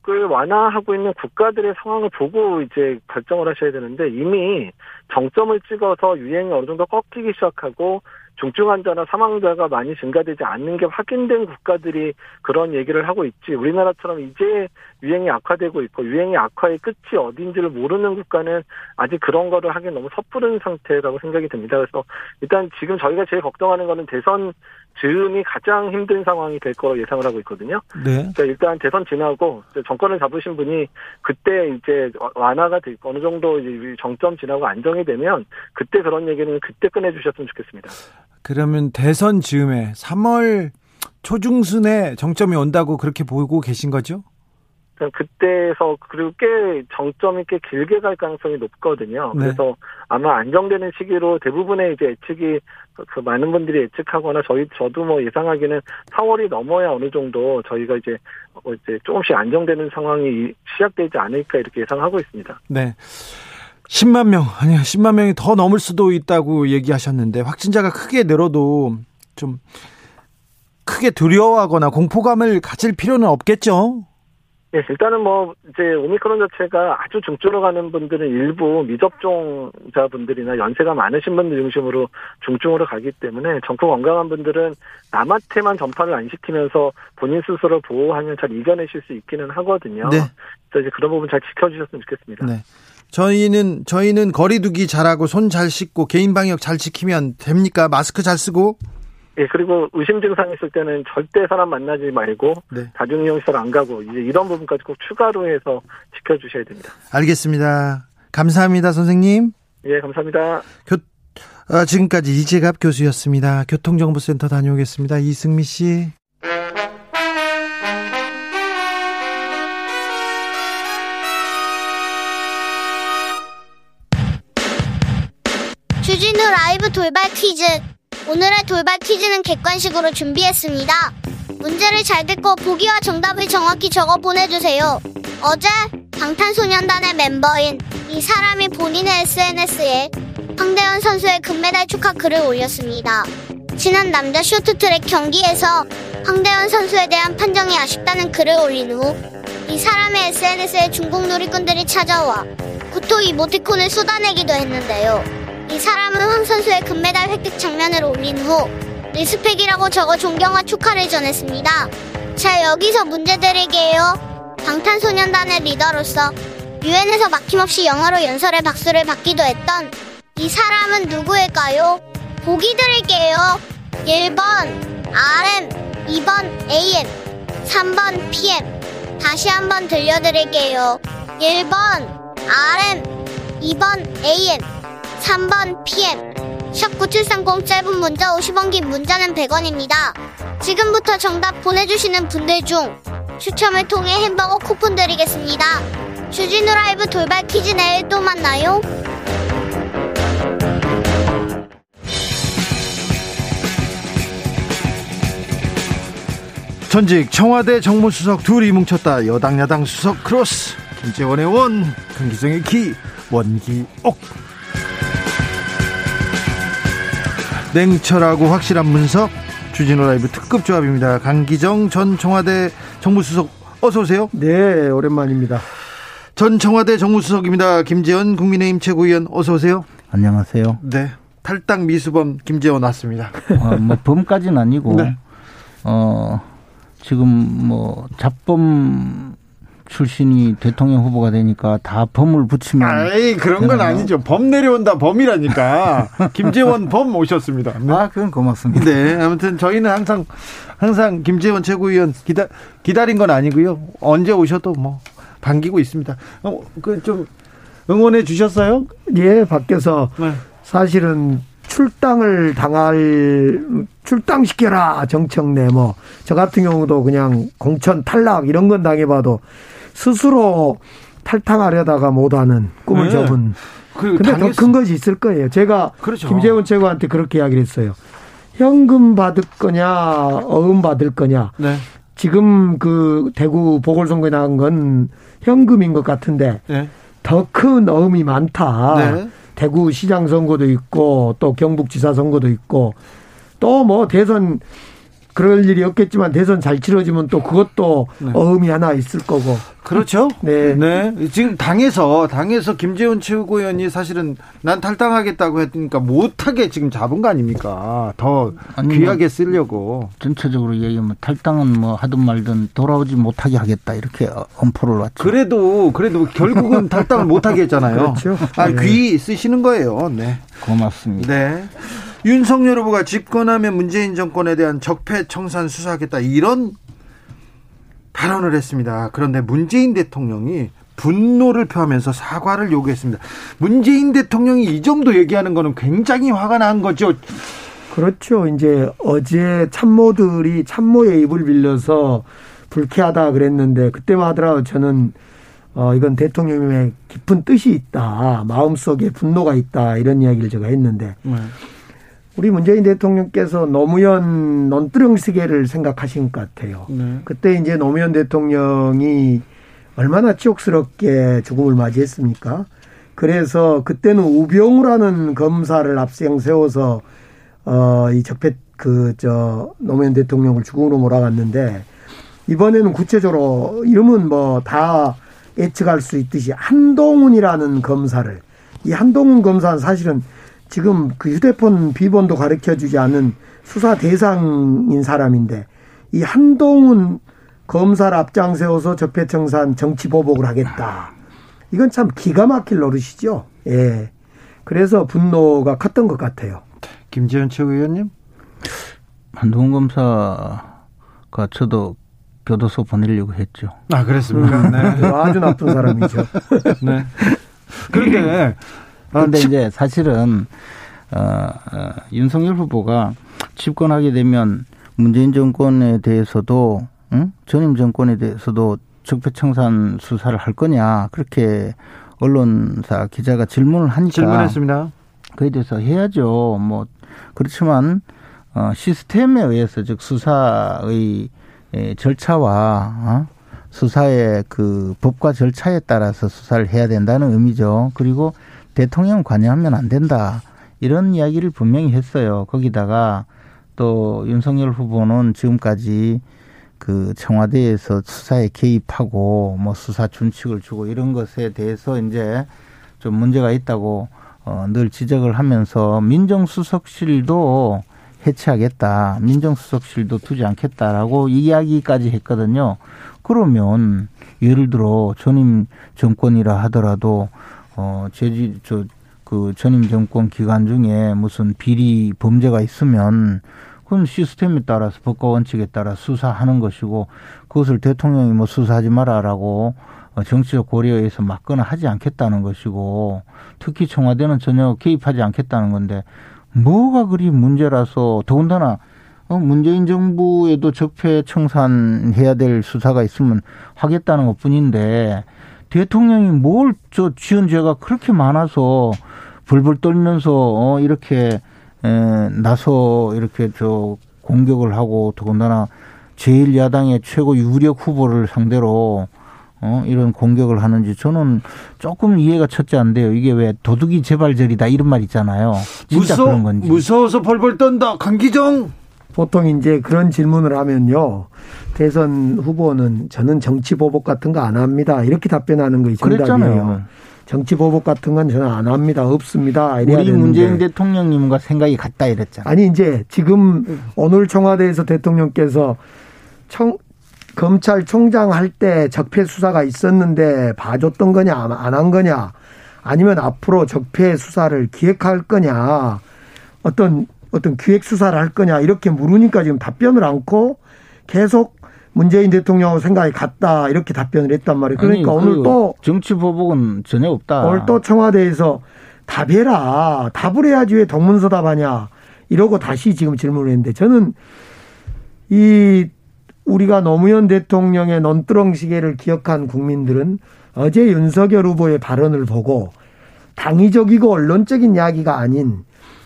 을 완화하고 있는 국가들의 상황을 보고 이제 결정을 하셔야 되는데 이미 정점을 찍어서 유행이 어느 정도 꺾이기 시작하고 중증 환자나 사망자가 많이 증가되지 않는 게 확인된 국가들이 그런 얘기를 하고 있지 우리나라처럼 이제 유행이 악화되고 있고 유행의 악화의 끝이 어딘지를 모르는 국가는 아직 그런 거를 하기 너무 섣부른 상태라고 생각이 듭니다. 그래서 일단 지금 저희가 제일 걱정하는 거는 대선 즈음이 가장 힘든 상황이 될 거로 예상을 하고 있거든요. 네. 그러니까 일단 대선 지나고 정권을 잡으신 분이 그때 이제 완화가 되고 어느 정도 정점 지나고 안정이 되면 그때 그런 얘기는 그때 꺼내주셨으면 좋겠습니다. 그러면 대선 즈음에 3월 초중순에 정점이 온다고 그렇게 보고 계신 거죠? 그때에서 그리고 꽤 정점이 꽤 길게 갈 가능성이 높거든요. 네. 그래서 아마 안정되는 시기로 대부분의 이제 예측이 그 많은 분들이 예측하거나 저희 저도 뭐 예상하기는 4월이 넘어야 어느 정도 저희가 이제 어 이제 조금씩 안정되는 상황이 시작되지 않을까 이렇게 예상하고 있습니다. 네. 10만 명, 아니요, 10만 명이 더 넘을 수도 있다고 얘기하셨는데, 확진자가 크게 늘어도 좀 크게 두려워하거나 공포감을 가질 필요는 없겠죠? 예, 일단은 뭐 이제 오미크론 자체가 아주 중증으로 가는 분들은 일부 미접종자 분들이나 연세가 많으신 분들 중심으로 중증으로 가기 때문에 정부 건강한 분들은 남한테만 전파를 안 시키면서 본인 스스로 보호하면 잘 이겨내실 수 있기는 하거든요. 네. 그래서 이제 그런 부분 잘 지켜주셨으면 좋겠습니다. 네. 저희는 저희는 거리두기 잘하고 손 잘 씻고 개인 방역 잘 지키면 됩니까? 마스크 잘 쓰고 예, 그리고 의심 증상 있을 때는 절대 사람 만나지 말고 네. 다중이용시설 안 가고 이제 이런 부분까지 꼭 추가로 해서 지켜주셔야 됩니다. 알겠습니다. 감사합니다, 선생님. 예, 감사합니다. 교, 어, 지금까지 이재갑 교수였습니다. 교통정보센터 다녀오겠습니다. 이승미 씨. 주진우 라이브 돌발 퀴즈. 오늘의 돌발 퀴즈는 객관식으로 준비했습니다. 문제를 잘 듣고 보기와 정답을 정확히 적어 보내주세요. 어제 방탄소년단의 멤버인 이 사람이 본인의 SNS에 황대현 선수의 금메달 축하 글을 올렸습니다. 지난 남자 쇼트트랙 경기에서 황대현 선수에 대한 판정이 아쉽다는 글을 올린 후 이 사람의 SNS에 중국 누리꾼들이 찾아와 구토 이모티콘을 쏟아내기도 했는데요. 이 사람은 황 선수의 금메달 획득 장면을 올린 후 respect이라고 적어 존경과 축하를 전했습니다. 자 여기서 문제 드릴게요. 방탄소년단의 리더로서 유엔에서 막힘없이 영어로 연설해 박수를 받기도 했던 이 사람은 누구일까요? 보기 드릴게요. 1번 RM, 2번 AM, 3번 PM. 다시 한번 들려드릴게요. 1번 RM, 2번 AM, 3번 PM 샵9730 짧은 문자 50원 긴 문자는 100원입니다. 지금부터 정답 보내주시는 분들 중 추첨을 통해 햄버거 쿠폰 드리겠습니다. 주진우 라이브 돌발 퀴즈 내일 또 만나요. 전직 청와대 정무수석 둘이 뭉쳤다. 여당 야당 수석 크로스. 김재원의 원, 강기정의 기, 원기옥. 냉철하고 확실한 분석 주진우 라이브 특급 조합입니다. 강기정 전 청와대 정무수석 어서 오세요. 네, 오랜만입니다. 전 청와대 정무수석입니다. 김재원 국민의힘 최고위원 어서 오세요. 안녕하세요. 네. 탈당 미수범 김재원 왔습니다. 어, 뭐 범까지는 아니고 [LAUGHS] 네. 어 지금 뭐 잡범 출신이 대통령 후보가 되니까 다 범을 붙이면. 아이, 그런 건 되나요? 아니죠. 범 내려온다 범이라니까. [LAUGHS] 김재원 범 오셨습니다. 네. 아, 그건 고맙습니다. 네. 아무튼 저희는 항상, 항상 김재원 최고위원 기다, 기다린 건 아니고요. 언제 오셔도 뭐, 반기고 있습니다. 어, 그좀 응원해 주셨어요? 예, 밖에서. 네. 사실은 출당을 당할 출당시켜라 정청래 뭐 저 같은 경우도 그냥 공천 탈락 이런 건 당해봐도 스스로 탈당하려다가 못하는 꿈을 네. 접은. 근데 더 큰 것이 있을 거예요. 제가 그렇죠. 김재원 최고한테 그렇게 이야기를 했어요. 현금 받을 거냐, 어음 받을 거냐. 네. 지금 그 대구 보궐선거에 나온 건 현금인 것 같은데 네. 더큰 어음이 많다. 네. 대구 시장 선거도 있고 또 경북지사 선거도 있고 또 뭐 대선 그럴 일이 없겠지만 대선 잘 치러지면 또 그것도 네. 어음이 하나 있을 거고. 그렇죠. [LAUGHS] 네. 네. 지금 당에서, 당에서 김재원 최고위원이 사실은 난 탈당하겠다고 했으니까 못하게 지금 잡은 거 아닙니까? 더 아니, 귀하게 뭐 쓰려고. 전체적으로 얘기하면 탈당은 뭐 하든 말든 돌아오지 못하게 하겠다 이렇게 엄포를 놨죠. 그래도, 그래도 결국은 [LAUGHS] 탈당을 못하게 했잖아요. 그렇죠. 아, 네. 귀 쓰시는 거예요. 네. 고맙습니다. 네. 윤석열 후보가 집권하면 문재인 정권에 대한 적폐 청산 수사하겠다 이런 발언을 했습니다. 그런데 문재인 대통령이 분노를 표하면서 사과를 요구했습니다. 문재인 대통령이 이 정도 얘기하는 거는 굉장히 화가 난 거죠. 그렇죠. 이제 어제 참모들이 참모의 입을 빌려서 불쾌하다 그랬는데 그때만 하더라도 저는 어 이건 대통령의 깊은 뜻이 있다. 마음속에 분노가 있다. 이런 이야기를 제가 했는데 네. 우리 문재인 대통령께서 노무현 논두렁 시계를 생각하신 것 같아요. 네. 그때 이제 노무현 대통령이 얼마나 치욕스럽게 죽음을 맞이했습니까? 그래서 그때는 우병우라는 검사를 앞세양 세워서 어이 적폐 그 저 노무현 대통령을 죽음으로 몰아갔는데 이번에는 구체적으로 이름은 뭐 다 예측할 수 있듯이 한동훈이라는 검사를 이 한동훈 검사는 사실은 지금 그 휴대폰 비번도 가르쳐 주지 않은 수사 대상인 사람인데 이 한동훈 검사를 앞장 세워서 적폐청산 정치 보복을 하겠다. 이건 참 기가 막힐 노릇이죠. 예. 그래서 분노가 컸던 것 같아요. 김지현 최고위원님? 한동훈 검사가 저도 교도소 보내려고 했죠. 아, 그랬습니까? 네. 아주 나쁜 사람이죠. 네. 그런데 그런데 아, 이제 사실은 어, 어, 윤석열 후보가 집권하게 되면 문재인 정권에 대해서도 응? 전임 정권에 대해서도 적폐청산 수사를 할 거냐 그렇게 언론사 기자가 질문을 하니까 질문했습니다. 그에 대해서 해야죠. 뭐 그렇지만 어, 시스템에 의해서 즉 수사의 절차와 어? 수사의 그 법과 절차에 따라서 수사를 해야 된다는 의미죠. 그리고 대통령 관여하면 안 된다. 이런 이야기를 분명히 했어요. 거기다가 또 윤석열 후보는 지금까지 그 청와대에서 수사에 개입하고 뭐 수사 준칙을 주고 이런 것에 대해서 이제 좀 문제가 있다고 어, 늘 지적을 하면서 민정수석실도 해체하겠다. 민정수석실도 두지 않겠다라고 이야기까지 했거든요. 그러면 예를 들어 전임 정권이라 하더라도 어, 제지, 저, 그 전임 정권 기간 중에 무슨 비리 범죄가 있으면 그건 시스템에 따라서 법과 원칙에 따라 수사하는 것이고 그것을 대통령이 뭐 수사하지 마라라고 어, 정치적 고려에서 막거나 하지 않겠다는 것이고 특히 청와대는 전혀 개입하지 않겠다는 건데 뭐가 그리 문제라서 더군다나 어, 문재인 정부에도 적폐 청산해야 될 수사가 있으면 하겠다는 것 뿐인데 대통령이 뭘 저 지은 죄가 그렇게 많아서 불불 떨면서 어 이렇게 에 나서 이렇게 저 공격을 하고 더군다나 제일 야당의 최고 유력 후보를 상대로 어 이런 공격을 하는지 저는 조금 이해가 첫째 안 돼요. 이게 왜 도둑이 재발절이다 이런 말 있잖아요. 진짜 무서, 그런 건지. 무서워서 벌벌 떤다. 강기정. 보통 이제 그런 질문을 하면요. 대선 후보는 저는 정치 보복 같은 거 안 합니다. 이렇게 답변하는 것이 정답이에요. 정치 보복 같은 건 저는 안 합니다. 없습니다. 우리 되는데. 문재인 대통령님과 생각이 같다 이랬잖아요. 아니 이제 지금 오늘 청와대에서 대통령께서 청, 검찰총장 할 때 적폐 수사가 있었는데 봐줬던 거냐 안 한 거냐 아니면 앞으로 적폐 수사를 기획할 거냐 어떤 어떤 기획 수사를 할 거냐 이렇게 물으니까 지금 답변을 않고 계속 문재인 대통령 생각이 같다 이렇게 답변을 했단 말이에요. 그러니까 아니, 오늘 또 정치 보복은 전혀 없다. 오늘 또 청와대에서 답해라. 답을 해야지 왜 동문서답하냐 이러고 다시 지금 질문을 했는데 저는 이 우리가 노무현 대통령의 논두렁 시계를 기억한 국민들은 어제 윤석열 후보의 발언을 보고 당위적이고 언론적인 이야기가 아닌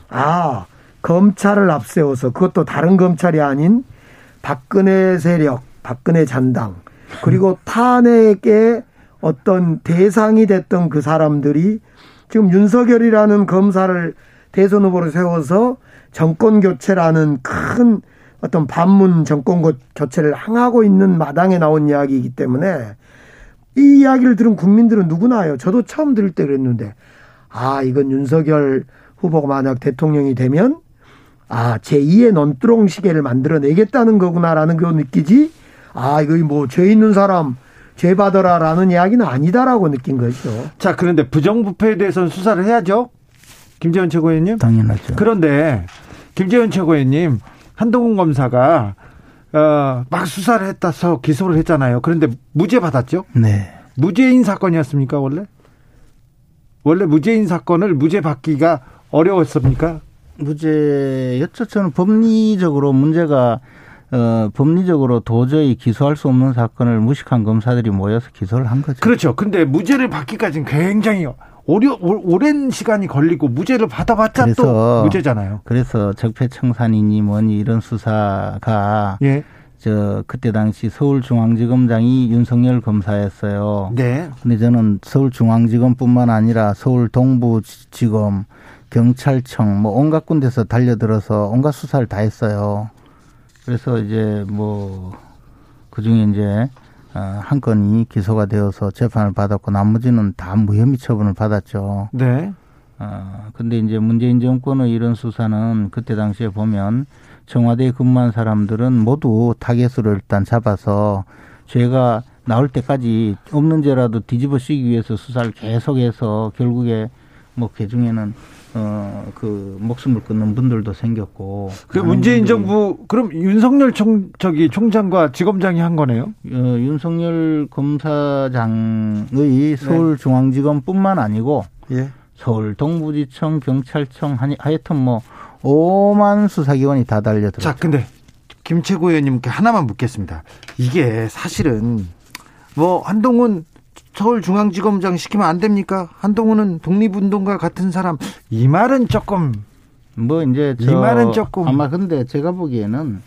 아 검찰을 앞세워서 그것도 다른 검찰이 아닌 박근혜 세력, 박근혜 잔당 그리고 [LAUGHS] 탄핵의 어떤 대상이 됐던 그 사람들이 지금 윤석열이라는 검사를 대선 후보로 세워서 정권 교체라는 큰 어떤 반문 정권 교체를 항하고 있는 마당에 나온 이야기이기 때문에 이 이야기를 들은 국민들은 누구나요. 저도 처음 들을 때 그랬는데 아 이건 윤석열 후보가 만약 대통령이 되면 아, 제2의 논두렁 시계를 만들어내겠다는 거구나라는 거 느끼지, 아, 이거 뭐, 죄 있는 사람, 죄 받아라라는 이야기는 아니다라고 느낀 거죠. 자, 그런데 부정부패에 대해서는 수사를 해야죠? 김재원 최고위원님? 당연하죠. 그런데, 김재원 최고위원님, 한동훈 검사가, 어, 막 수사를 했다서 기소를 했잖아요. 그런데 무죄 받았죠? 네. 무죄인 사건이었습니까, 원래? 원래 무죄인 사건을 무죄 받기가 어려웠습니까? 무죄였죠. 저는 법리적으로 문제가 어, 법리적으로 도저히 기소할 수 없는 사건을 무식한 검사들이 모여서 기소를 한 거죠. 그렇죠. 근데 무죄를 받기까지는 굉장히 오려, 오랜 시간이 걸리고 무죄를 받아봤자 또 무죄잖아요. 그래서 적폐청산이니 뭐니 이런 수사가 예. 저 그때 당시 서울중앙지검장이 윤석열 검사였어요. 네. 근데 저는 서울중앙지검뿐만 아니라 서울 동부지검, 경찰청 뭐 온갖 군데서 달려들어서 온갖 수사를 다 했어요. 그래서 이제 뭐 그중에 이제 어, 한 건이 기소가 되어서 재판을 받았고 나머지는 다 무혐의 처분을 받았죠. 네. 어, 근데 이제 문재인 정권의 이런 수사는 그때 당시에 보면 청와대에 근무한 사람들은 모두 타겟으로 일단 잡아서 죄가 나올 때까지 없는 죄라도 뒤집어 씌기 위해서 수사를 계속해서 결국에 뭐 그중에는 어, 그, 목숨을 끊는 분들도 생겼고. 그 문재인 정부, 그럼 윤석열 총, 저기 총장과 지검장이 한 거네요? 어, 윤석열 검사장의 서울중앙지검 뿐만 아니고. 예. 서울 동부지청, 경찰청, 하여튼 뭐, 오만 수사기관이 다 달려들었죠. 자, 근데 김채구 의원님께 하나만 묻겠습니다. 이게 사실은 뭐 한동훈 서울중앙지검장 시키면 안 됩니까? 한동훈은 독립운동가 같은 사람 이 말은 조금 뭐 이제 이 말은 조금 아마 근데 제가 보기에는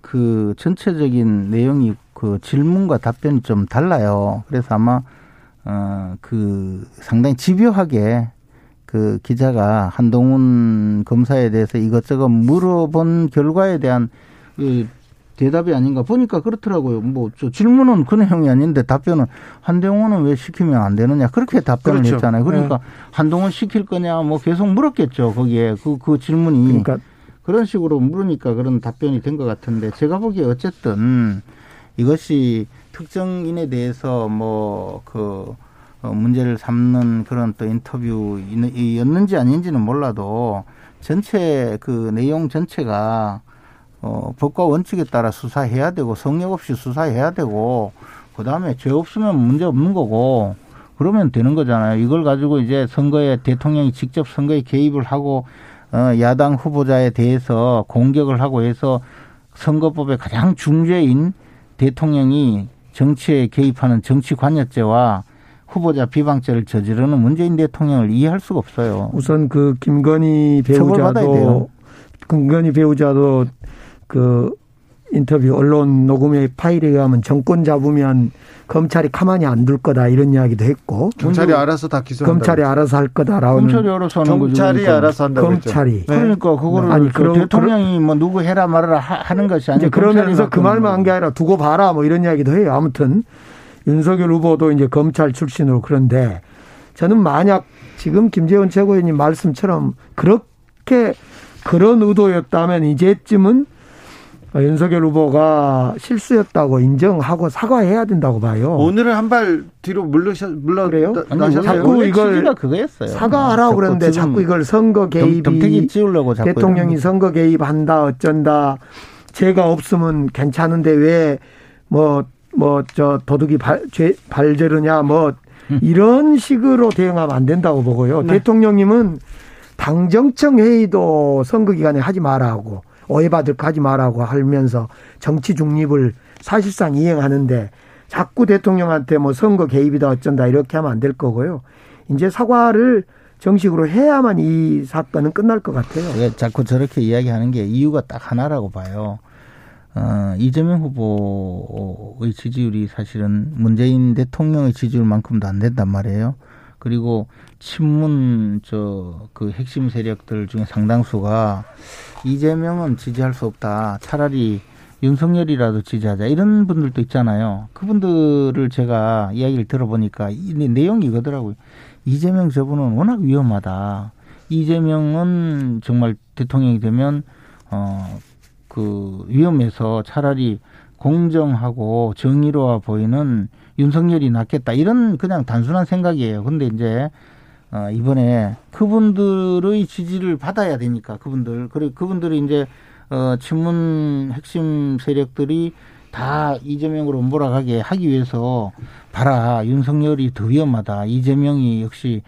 그 전체적인 내용이 그 질문과 답변이 좀 달라요. 그래서 아마 어그 상당히 집요하게 그 기자가 한동훈 검사에 대해서 이것저것 물어본 결과에 대한 그 대답이 아닌가 보니까 그렇더라고요. 뭐저 질문은 그 내용이 아닌데 답변은 한동훈은 왜 시키면 안 되느냐 그렇게 답변을 그렇죠. 했잖아요. 그러니까 네. 한동훈 시킬 거냐 뭐 계속 물었겠죠. 거기에 그그 그 질문이 그러니까 그런 식으로 물으니까 그런 답변이 된 것 같은데 제가 보기에 어쨌든 이것이 특정인에 대해서 뭐그 어, 문제를 삼는 그런 또 인터뷰였는지 아닌지는 몰라도 전체 그 내용 전체가 어, 법과 원칙에 따라 수사해야 되고 성역 없이 수사해야 되고 그다음에 죄 없으면 문제 없는 거고 그러면 되는 거잖아요. 이걸 가지고 이제 선거에 대통령이 직접 선거에 개입을 하고 어, 야당 후보자에 대해서 공격을 하고 해서 선거법의 가장 중죄인 대통령이 정치에 개입하는 정치 관여죄와 후보자 비방죄를 저지르는 문재인 대통령을 이해할 수가 없어요. 우선 그 김건희 배우자도 김건희 배우자도 그 인터뷰 언론 녹음의 파일에 의하면 정권 잡으면 검찰이 가만히 안 둘 거다 이런 이야기도 했고 경찰이 알아서 다 기소 검찰이 알아서 할 거다라고 검찰이 알아서 하는 거죠. 검찰이 그러니까. 알아서 한다고 검찰이 했죠. 그러니까 그거를 아니 그 대통령이 뭐 누구 해라 말아라 하는 것이 아니고 그러면서 그 말만 한 게 아니라 두고 봐라 뭐 이런 이야기도 해요. 아무튼 윤석열 후보도 이제 검찰 출신으로 그런데 저는 만약 지금 김재원 최고위원님 말씀처럼 그렇게 그런 의도였다면 이제쯤은 윤석열 후보가 실수였다고 인정하고 사과해야 된다고 봐요. 오늘은 한 발 뒤로 물러셔 물러 그래요? 자꾸 이걸 그거였어요. 사과하라고 그러는데 자꾸 이걸 선거 개입이 대통령이 선거 개입한다 어쩐다 죄가 없으면 괜찮은데 왜 뭐 뭐 저 도둑이 발, 죄, 발제르냐 뭐 음. 이런 식으로 대응하면 안 된다고 보고요. 네. 대통령님은 당정청 회의도 선거 기간에 하지 말라고 오해받을 하지 말라고 하면서 정치 중립을 사실상 이행하는데 자꾸 대통령한테 뭐 선거 개입이다 어쩐다 이렇게 하면 안 될 거고요. 이제 사과를 정식으로 해야만 이 사건은 끝날 것 같아요. 왜 자꾸 저렇게 이야기하는 게 이유가 딱 하나라고 봐요. 어, 이재명 후보의 지지율이 사실은 문재인 대통령의 지지율만큼도 안 된단 말이에요. 그리고 친문 저 그 핵심 세력들 중에 상당수가 이재명은 지지할 수 없다. 차라리 윤석열이라도 지지하자. 이런 분들도 있잖아요. 그분들을 제가 이야기를 들어보니까 이 내용이 이거더라고요. 이재명 저분은 워낙 위험하다. 이재명은 정말 대통령이 되면 어그 위험해서 차라리 공정하고 정의로워 보이는 윤석열이 낫겠다. 이런 그냥 단순한 생각이에요. 근데 이제 어, 이번에 그분들의 지지를 받아야 되니까 그분들 그리고 그분들이 이제 어, 친문 핵심 세력들이 다 이재명으로 몰아가게 하기 위해서 봐라 윤석열이 더 위험하다 이재명이 역시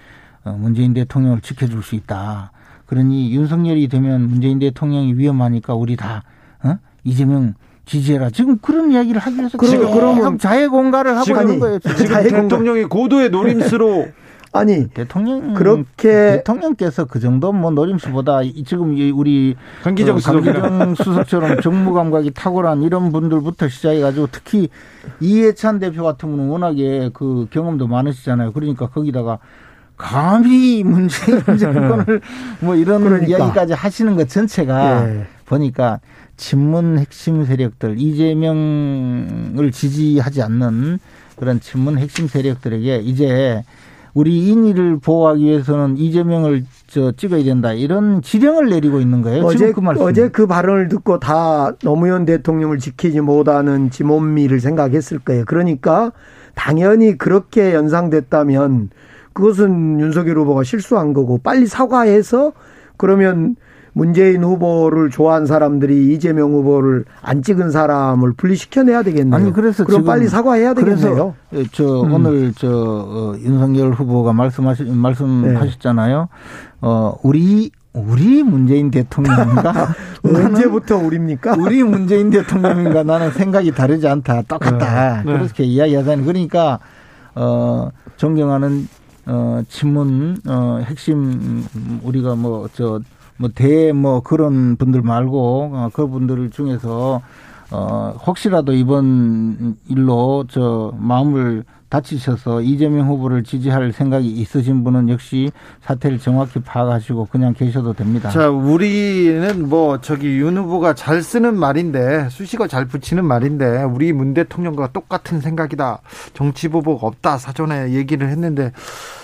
어, 문재인 대통령을 지켜줄 수 있다 그러니 윤석열이 되면 문재인 대통령이 위험하니까 우리 다 어? 이재명 지지해라. 지금 그런 이야기를 하기 위해서 지금 그러면 자해 공갈을 하고 있는 거예요. 지금, 지금 대통령이 고도의 노림수로 [LAUGHS] 아니 대통령 그렇게 대통령께서 그 정도 뭐 노림수보다 지금 우리 강기정, 그 강기정 수석처럼 [LAUGHS] 정무 감각이 탁월한 이런 분들부터 시작해 가지고 특히 이해찬 대표 같은 분은 워낙에 그 경험도 많으시잖아요. 그러니까 거기다가 감히 문재인 [LAUGHS] 정권을 뭐 이런 그러니까. 이야기까지 하시는 것 전체가 네. 보니까 친문 핵심 세력들 이재명을 지지하지 않는 그런 친문 핵심 세력들에게 이제 우리 인의를 보호하기 위해서는 이재명을 저 찍어야 된다 이런 지령을 내리고 있는 거예요. 어제 그 말씀. 어제 그 발언을 듣고 다 노무현 대통령을 지키지 못하는 지몬미를 생각했을 거예요. 그러니까 당연히 그렇게 연상됐다면 그것은 윤석열 후보가 실수한 거고 빨리 사과해서 그러면 문재인 후보를 좋아한 사람들이 이재명 후보를 안 찍은 사람을 분리시켜내야 되겠네요. 아니 그래서 그럼 빨리 사과해야 되겠네요. 저 음. 오늘 저 어, 윤석열 후보가 말씀하시 말씀하셨잖아요. 네. 어 우리 우리 문재인 대통령인가? [LAUGHS] 언제부터 우리입니까? 우리 문재인 대통령인가? 나는 생각이 다르지 않다. 똑같다. 네. 그렇게 이야기하자니 그러니까 어 존경하는 어 친문 어 핵심 우리가 뭐저 뭐대뭐 그런 분들 말고 어, 그분들 중에서 어 혹시라도 이번 일로 저 마음을 다치셔서 이재명 후보를 지지할 생각이 있으신 분은 역시 사태를 정확히 파악하시고 그냥 계셔도 됩니다. 자, 우리는 뭐 저기 윤 후보가 잘 쓰는 말인데 수식어 잘 붙이는 말인데 우리 문 대통령과 똑같은 생각이다. 정치 보복 없다. 사전에 얘기를 했는데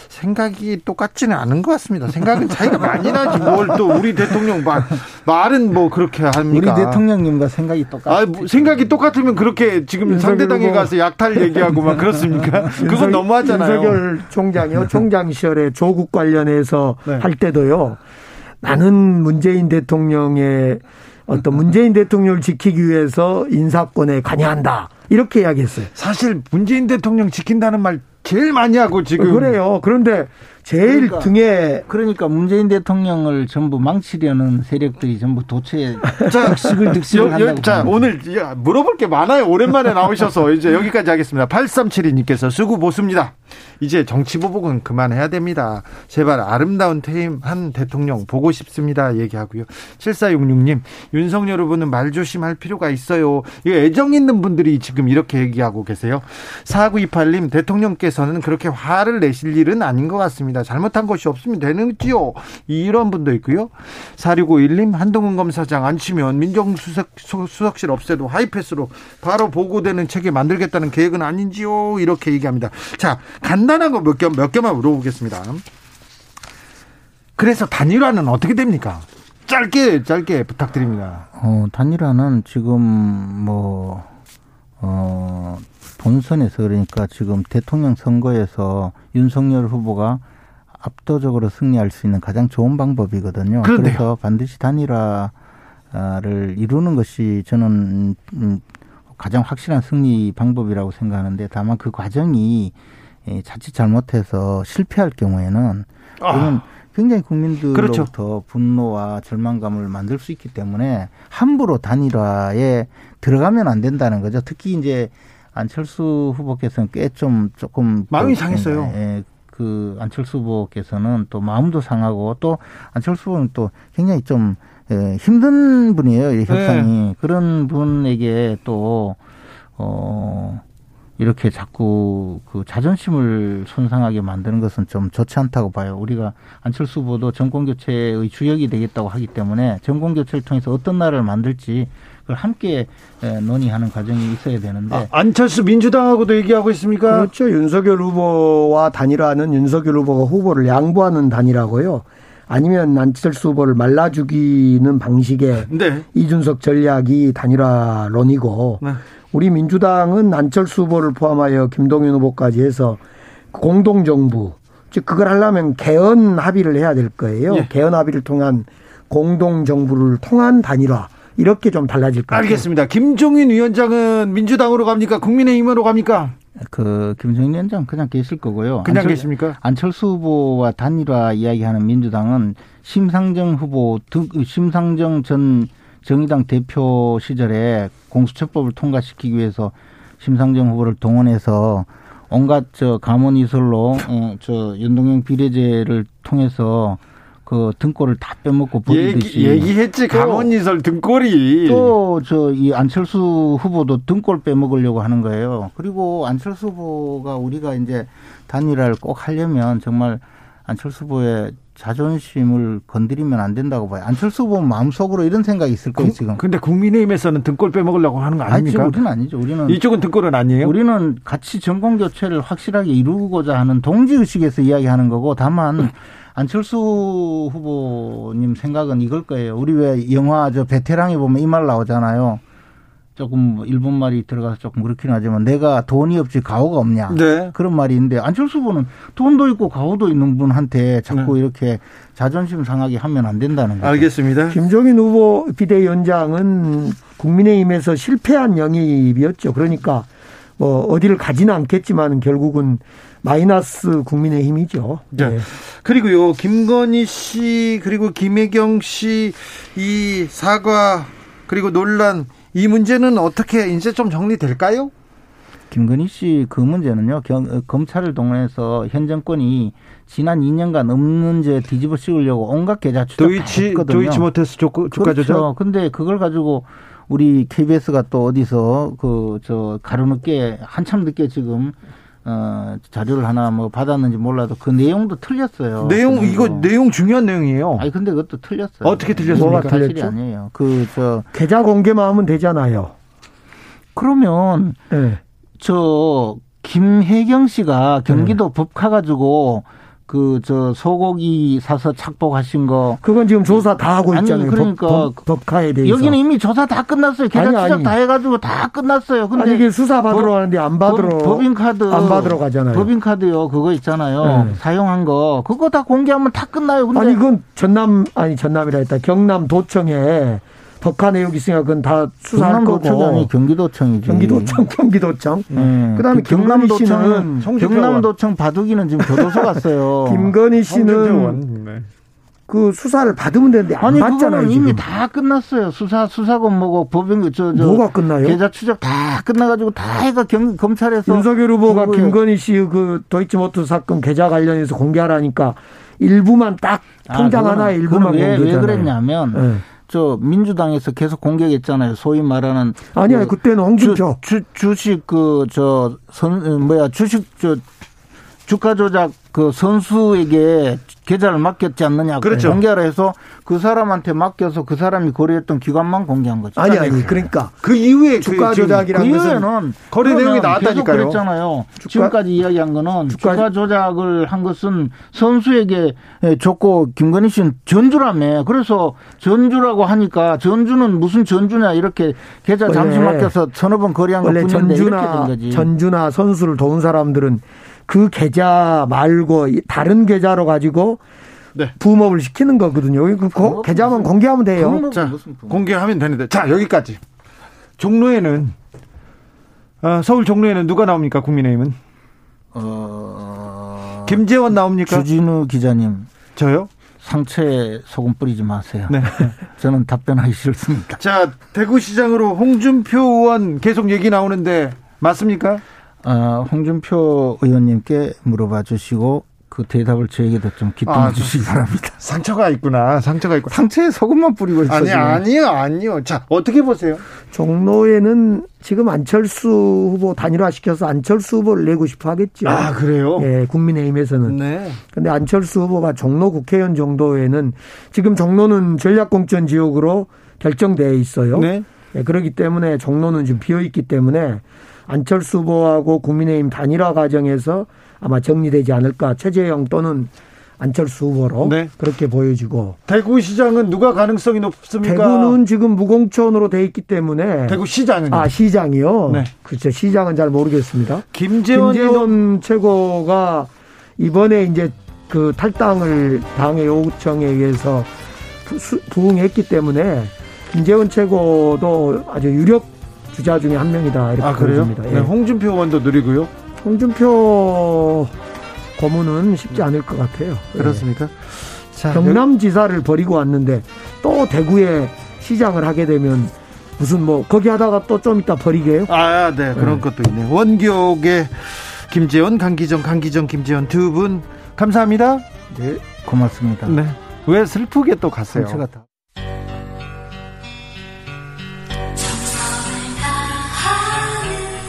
생각이 똑같지는 않은 것 같습니다. 생각은 차이가 많이 나지. 뭘 또 우리 대통령 말, 말은 뭐 그렇게 합니까? 우리 대통령님과 생각이 똑같. 아, 뭐 생각이 똑같으면 그렇게 지금 상대당에 가서 약탈 얘기하고 막 그렇습니까? [LAUGHS] 그건 너무하잖아요. 윤석열 총장이요. 총장 시절에 조국 관련해서 네. 할 때도요. 나는 문재인 대통령의 어떤 문재인 대통령을 지키기 위해서 인사권에 관여한다. 이렇게 이야기했어요. 사실 문재인 대통령 지킨다는 말 제일 많이 하고 지금 그래요. 그런데 제일 그러니까, 등에 그러니까 문재인 대통령을 전부 망치려는 세력들이 전부 도체 득식을 득식을 한다고. 자 오늘 물어볼 게 많아요. 오랜만에 나오셔서 이제 여기까지 하겠습니다. 8372님께서 수고 보습니다. 이제 정치 보복은 그만해야 됩니다. 제발 아름다운 퇴임 한 대통령 보고 싶습니다. 얘기하고요. 7466님, 윤석열 후보는 말 조심할 필요가 있어요. 이거 애정 있는 분들이 지금 이렇게 얘기하고 계세요. 4928님, 대통령께서는 그렇게 화를 내실 일은 아닌 것 같습니다. 잘못한 것이 없으면 되는지요. 이런 분도 있고요. 4651님, 한동훈 검사장 안 치면 민정수석, 수석실 없애도 하이패스로 바로 보고되는 체계 만들겠다는 계획은 아닌지요. 이렇게 얘기합니다. 자, 간단한 거 몇 개, 몇 개만 물어보겠습니다. 그래서 단일화는 어떻게 됩니까? 짧게, 짧게 부탁드립니다. 어, 단일화는 지금 뭐, 어, 본선에서 그러니까 지금 대통령 선거에서 윤석열 후보가 압도적으로 승리할 수 있는 가장 좋은 방법이거든요. 그런데요. 그래서 반드시 단일화를 이루는 것이 저는 음, 가장 확실한 승리 방법이라고 생각하는데 다만 그 과정이 예, 자칫 잘못해서 실패할 경우에는 그러면 아. 굉장히 국민들로부터 그렇죠. 분노와 절망감을 만들 수 있기 때문에 함부로 단일화에 들어가면 안 된다는 거죠. 특히 이제 안철수 후보께서는 꽤 좀 조금 마음이 상했어요. 예, 그 안철수 후보께서는 또 마음도 상하고 또 안철수 후보는 또 굉장히 좀 예, 힘든 분이에요. 이 협상이 네. 그런 분에게 또 어. 이렇게 자꾸 그 자존심을 손상하게 만드는 것은 좀 좋지 않다고 봐요. 우리가 안철수 후보도 정권 교체의 주역이 되겠다고 하기 때문에 정권 교체를 통해서 어떤 나라를 만들지 그걸 함께 논의하는 과정이 있어야 되는데 아, 안철수 민주당하고도 얘기하고 있습니까? 그렇죠. 윤석열 후보와 단일화는 윤석열 후보가 후보를 양보하는 단일화고요. 아니면 안철수 후보를 말라 죽이는 방식의 네. 이준석 전략이 단일화론이고 네. 우리 민주당은 안철수 후보를 포함하여 김동연 후보까지 해서 공동정부 즉 그걸 하려면 개헌 합의를 해야 될 거예요. 예. 개헌 합의를 통한 공동정부를 통한 단일화 이렇게 좀 달라질 것 같아요. 알겠습니다. 김종인 위원장은 민주당으로 갑니까? 국민의힘으로 갑니까? 그 김정인 위원장 그냥 계실 거고요. 그냥 안철, 계십니까? 안철수 후보와 단일화 이야기하는 민주당은 심상정 후보 등 심상정 전 정의당 대표 시절에 공수처법을 통과시키기 위해서 심상정 후보를 동원해서 온갖 저 감원 이설로 어, 저 연동형 비례제를 통해서 그 등골을 다 빼먹고 버리듯이 얘기, 얘기 했지 강원이설 등골이 또 저 이 안철수 후보도 등골 빼먹으려고 하는 거예요. 그리고 안철수 후보가 우리가 이제 단일화를 꼭 하려면 정말 안철수 후보의 자존심을 건드리면 안 된다고 봐요. 안철수 후보 마음속으로 이런 생각이 있을 거예요, 지금. 근데 국민의힘에서는 등골 빼먹으려고 하는 거 아닙니까? 아니, 우리는 아니죠. 우리는 이쪽은 등골은 아니에요. 우리는 같이 정권 교체를 확실하게 이루고자 하는 동지 의식에서 이야기하는 거고 다만 안철수 후보님 생각은 이걸 거예요. 우리 왜 영화 저 베테랑에 보면 이 말 나오잖아요. 조금 뭐 일본 말이 들어가서 조금 그렇긴 하지만 내가 돈이 없지 가오가 없냐 네. 그런 말이 있는데 안철수 후보는 돈도 있고 가오도 있는 분한테 자꾸 네. 이렇게 자존심 상하게 하면 안 된다는 거죠. 알겠습니다. 김종인 후보 비대위원장은 국민의힘에서 실패한 영입이었죠. 그러니까 뭐 어디를 가지는 않겠지만 결국은 마이너스 국민의힘이죠. 네. 네. 그리고요 김건희 씨 그리고 김혜경 씨 이 사과 그리고 논란 이 문제는 어떻게 이제 좀 정리될까요? 김건희 씨 그 문제는요 경- 검찰을 동원해서 현 정권이 지난 2년간 없는 죄 뒤집어 씌우려고 온갖 계좌 추적 다 도이치 했거든요. 도이치 모테스 주가 주가 그렇죠. 조작. 근데 그걸 가지고 우리 KBS가 또 어디서 그 저 가로 늦게 한참 늦게 지금 어 자료를 하나 뭐 받았는지 몰라도 그 내용도 틀렸어요. 내용 그 이거 내용. 중요한 내용이에요. 아니 근데 그것도 틀렸어요. 어떻게 틀렸습니까? 뭐가 사실이 틀렸죠? 아니에요. 그 저 계좌 공개만 하면 되잖아요. 그러면 네. 저 김혜경 씨가 네. 경기도 법카 가지고 그 저 소고기 사서 착복하신 거 그건 지금 조사 다 하고 아니, 있잖아요. 그러니까 법, 법, 법카에 대해서. 여기는 이미 조사 다 끝났어요. 계좌 아니, 추적. 다 해가지고 다 끝났어요. 근데 아니 이게 수사 받으러 법- 가는데 안 받으러 법, 법인카드 안 받으러 가잖아요. 법인카드요 그거 있잖아요. 네. 사용한 거 그거 다 공개하면 다 끝나요. 근데 아니 그건 전남 아니 전남이라 했다. 경남 도청에 법카 내역 있으니까 그건 다 수사할 거고. 경남도청이 경기도청이지. 경기도청 경기도청. 네. 그다음에 그 김건희 씨는 경남도청은 송지표원. 경남도청 바둑이는 지금 교도소 갔어요. [LAUGHS] 김건희 씨는 네. 그 수사를 받으면 되는데 안 아니 받잖아요 그거는 지금. 이미 다 끝났어요. 수사 수사권 뭐고 법인 저저 뭐가 끝나요? 계좌 추적 다 끝나가지고 다 해가 경, 검찰에서 윤석열 후보가 그거예요. 김건희 씨 그 도이치모터 사건 계좌 관련해서 공개하라니까 일부만 딱 아, 통장 그거는- 하나에 일부만 그거는 왜, 공개잖아요. 왜 그랬냐면 네. 저 민주당에서 계속 공격했잖아요. 소위 말하는 아니 아니 그 그때는 홍준표 주, 주, 주식 그 저 선 뭐야 주식 저 주가 조작 그 선수에게 계좌를 맡겼지 않느냐 그렇죠. 공개하라 해서 그 사람한테 맡겨서 그 사람이 거래했던 기관만 공개한 거죠. 아니 아니 그러니까 그 이후에 주가 그그 조작이라는 것은 이후에는 거래 내용이 나왔다니까요. 그랬잖아요. 지금까지 이야기한 거는 주가- 주가, 조작을 한 것은 선수에게 줬고 김건희 씨는 전주라며. 그래서 전주라고 하니까 전주는 무슨 전주냐 이렇게 계좌 잠시 맡겨서 서너 번 거래한 것 원래 뿐인데 이렇게 된 전주나 거지. 전주나 선수를 도운 사람들은 그 계좌 말고 이 다른 계좌로 가지고 네. 부업을 시키는 거거든요. 그 고- 부업은 계좌만 공개하면 돼요. 자. 공개하면 되는데. 자, 여기까지. 종로에는 어, 서울 종로에는 누가 나옵니까? 국민의힘은 어... 김재원 나옵니까? 주진우 기자님 저요? 상처에 소금 뿌리지 마세요. 네. [LAUGHS] 저는 답변하기 싫습니다. 자, 대구시장으로 홍준표 의원 계속 얘기 나오는데 맞습니까? 어, 홍준표 의원님께 물어봐 주시고 그 대답을 저에게도 좀 기통해 아, 주시기 바랍니다. [LAUGHS] 상처가 있구나. 상처가 있고. 상처에 소금만 뿌리고 있어. 아니. 아니요 아니요. 자 어떻게 보세요? 종로에는 지금 안철수 후보 단일화 시켜서 안철수 후보를 내고 싶어 하겠죠. 아 그래요? 예, 국민의힘에서는. 네. 근데 안철수 후보가 종로 국회의원 정도에는 지금 종로는 전략공천 지역으로 결정되어 있어요. 네. 예, 그렇기 때문에 종로는 지금 비어 있기 때문에 안철수 후보하고 국민의힘 단일화 과정에서 아마 정리되지 않을까. 최재형 또는 안철수 후보로 네. 그렇게 보여지고 대구시장은 누가 가능성이 높습니까? 대구는 지금 무공천으로 돼 있기 때문에 대구시장은 아 시장이요. 네. 그렇죠. 시장은 잘 모르겠습니다. 김재원, 김재원 최고가 이번에 이제 그 탈당을 당의 요청에 의해서 부응했기 때문에 김재원 최고도 아주 유력 주자 중에 한 명이다 이렇게 아 그래요? 보여집니다. 예. 네, 홍준표 의원도 느리고요. 홍준표 고문은 쉽지 않을 것 같아요. 그렇습니까? 자, 경남지사를 버리고 왔는데 또 대구에 시장을 하게 되면 무슨 뭐 거기 하다가 또 좀 이따 버리게요? 아, 네 그런 네. 것도 있네. 원기옥의 김재원, 강기정, 강기정, 김재원 두 분 감사합니다. 네, 고맙습니다. 네. 왜 슬프게 또 갔어요?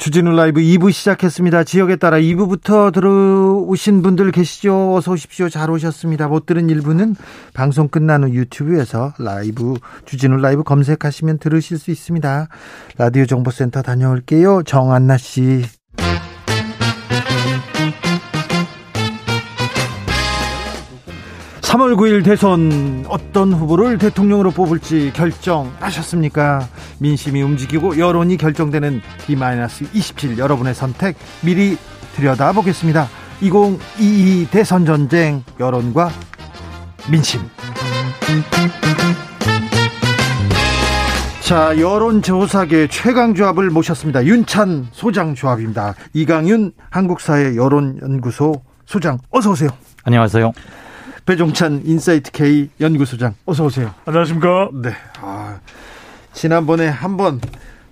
주진우 라이브 2부 시작했습니다. 지역에 따라 2부부터 들어오신 분들 계시죠? 어서 오십시오. 잘 오셨습니다. 못 들은 1부는 방송 끝난 후 유튜브에서 라이브, 주진우 라이브 검색하시면 들으실 수 있습니다. 라디오 정보센터 다녀올게요. 정한나 씨. 3월 9일 대선 어떤 후보를 대통령으로 뽑을지 결정하셨습니까? 민심이 움직이고 여론이 결정되는 D-27 여러분의 선택 미리 들여다보겠습니다. 2022 대선 전쟁 여론과 민심. 자, 여론조사계 최강조합을 모셨습니다. 윤찬 소장조합입니다. 이강윤 한국사회 여론연구소 소장, 어서오세요. 안녕하세요. 배종찬 인사이트 K 연구소장 어서 오세요. 안녕하십니까? 네. 아, 지난번에 한번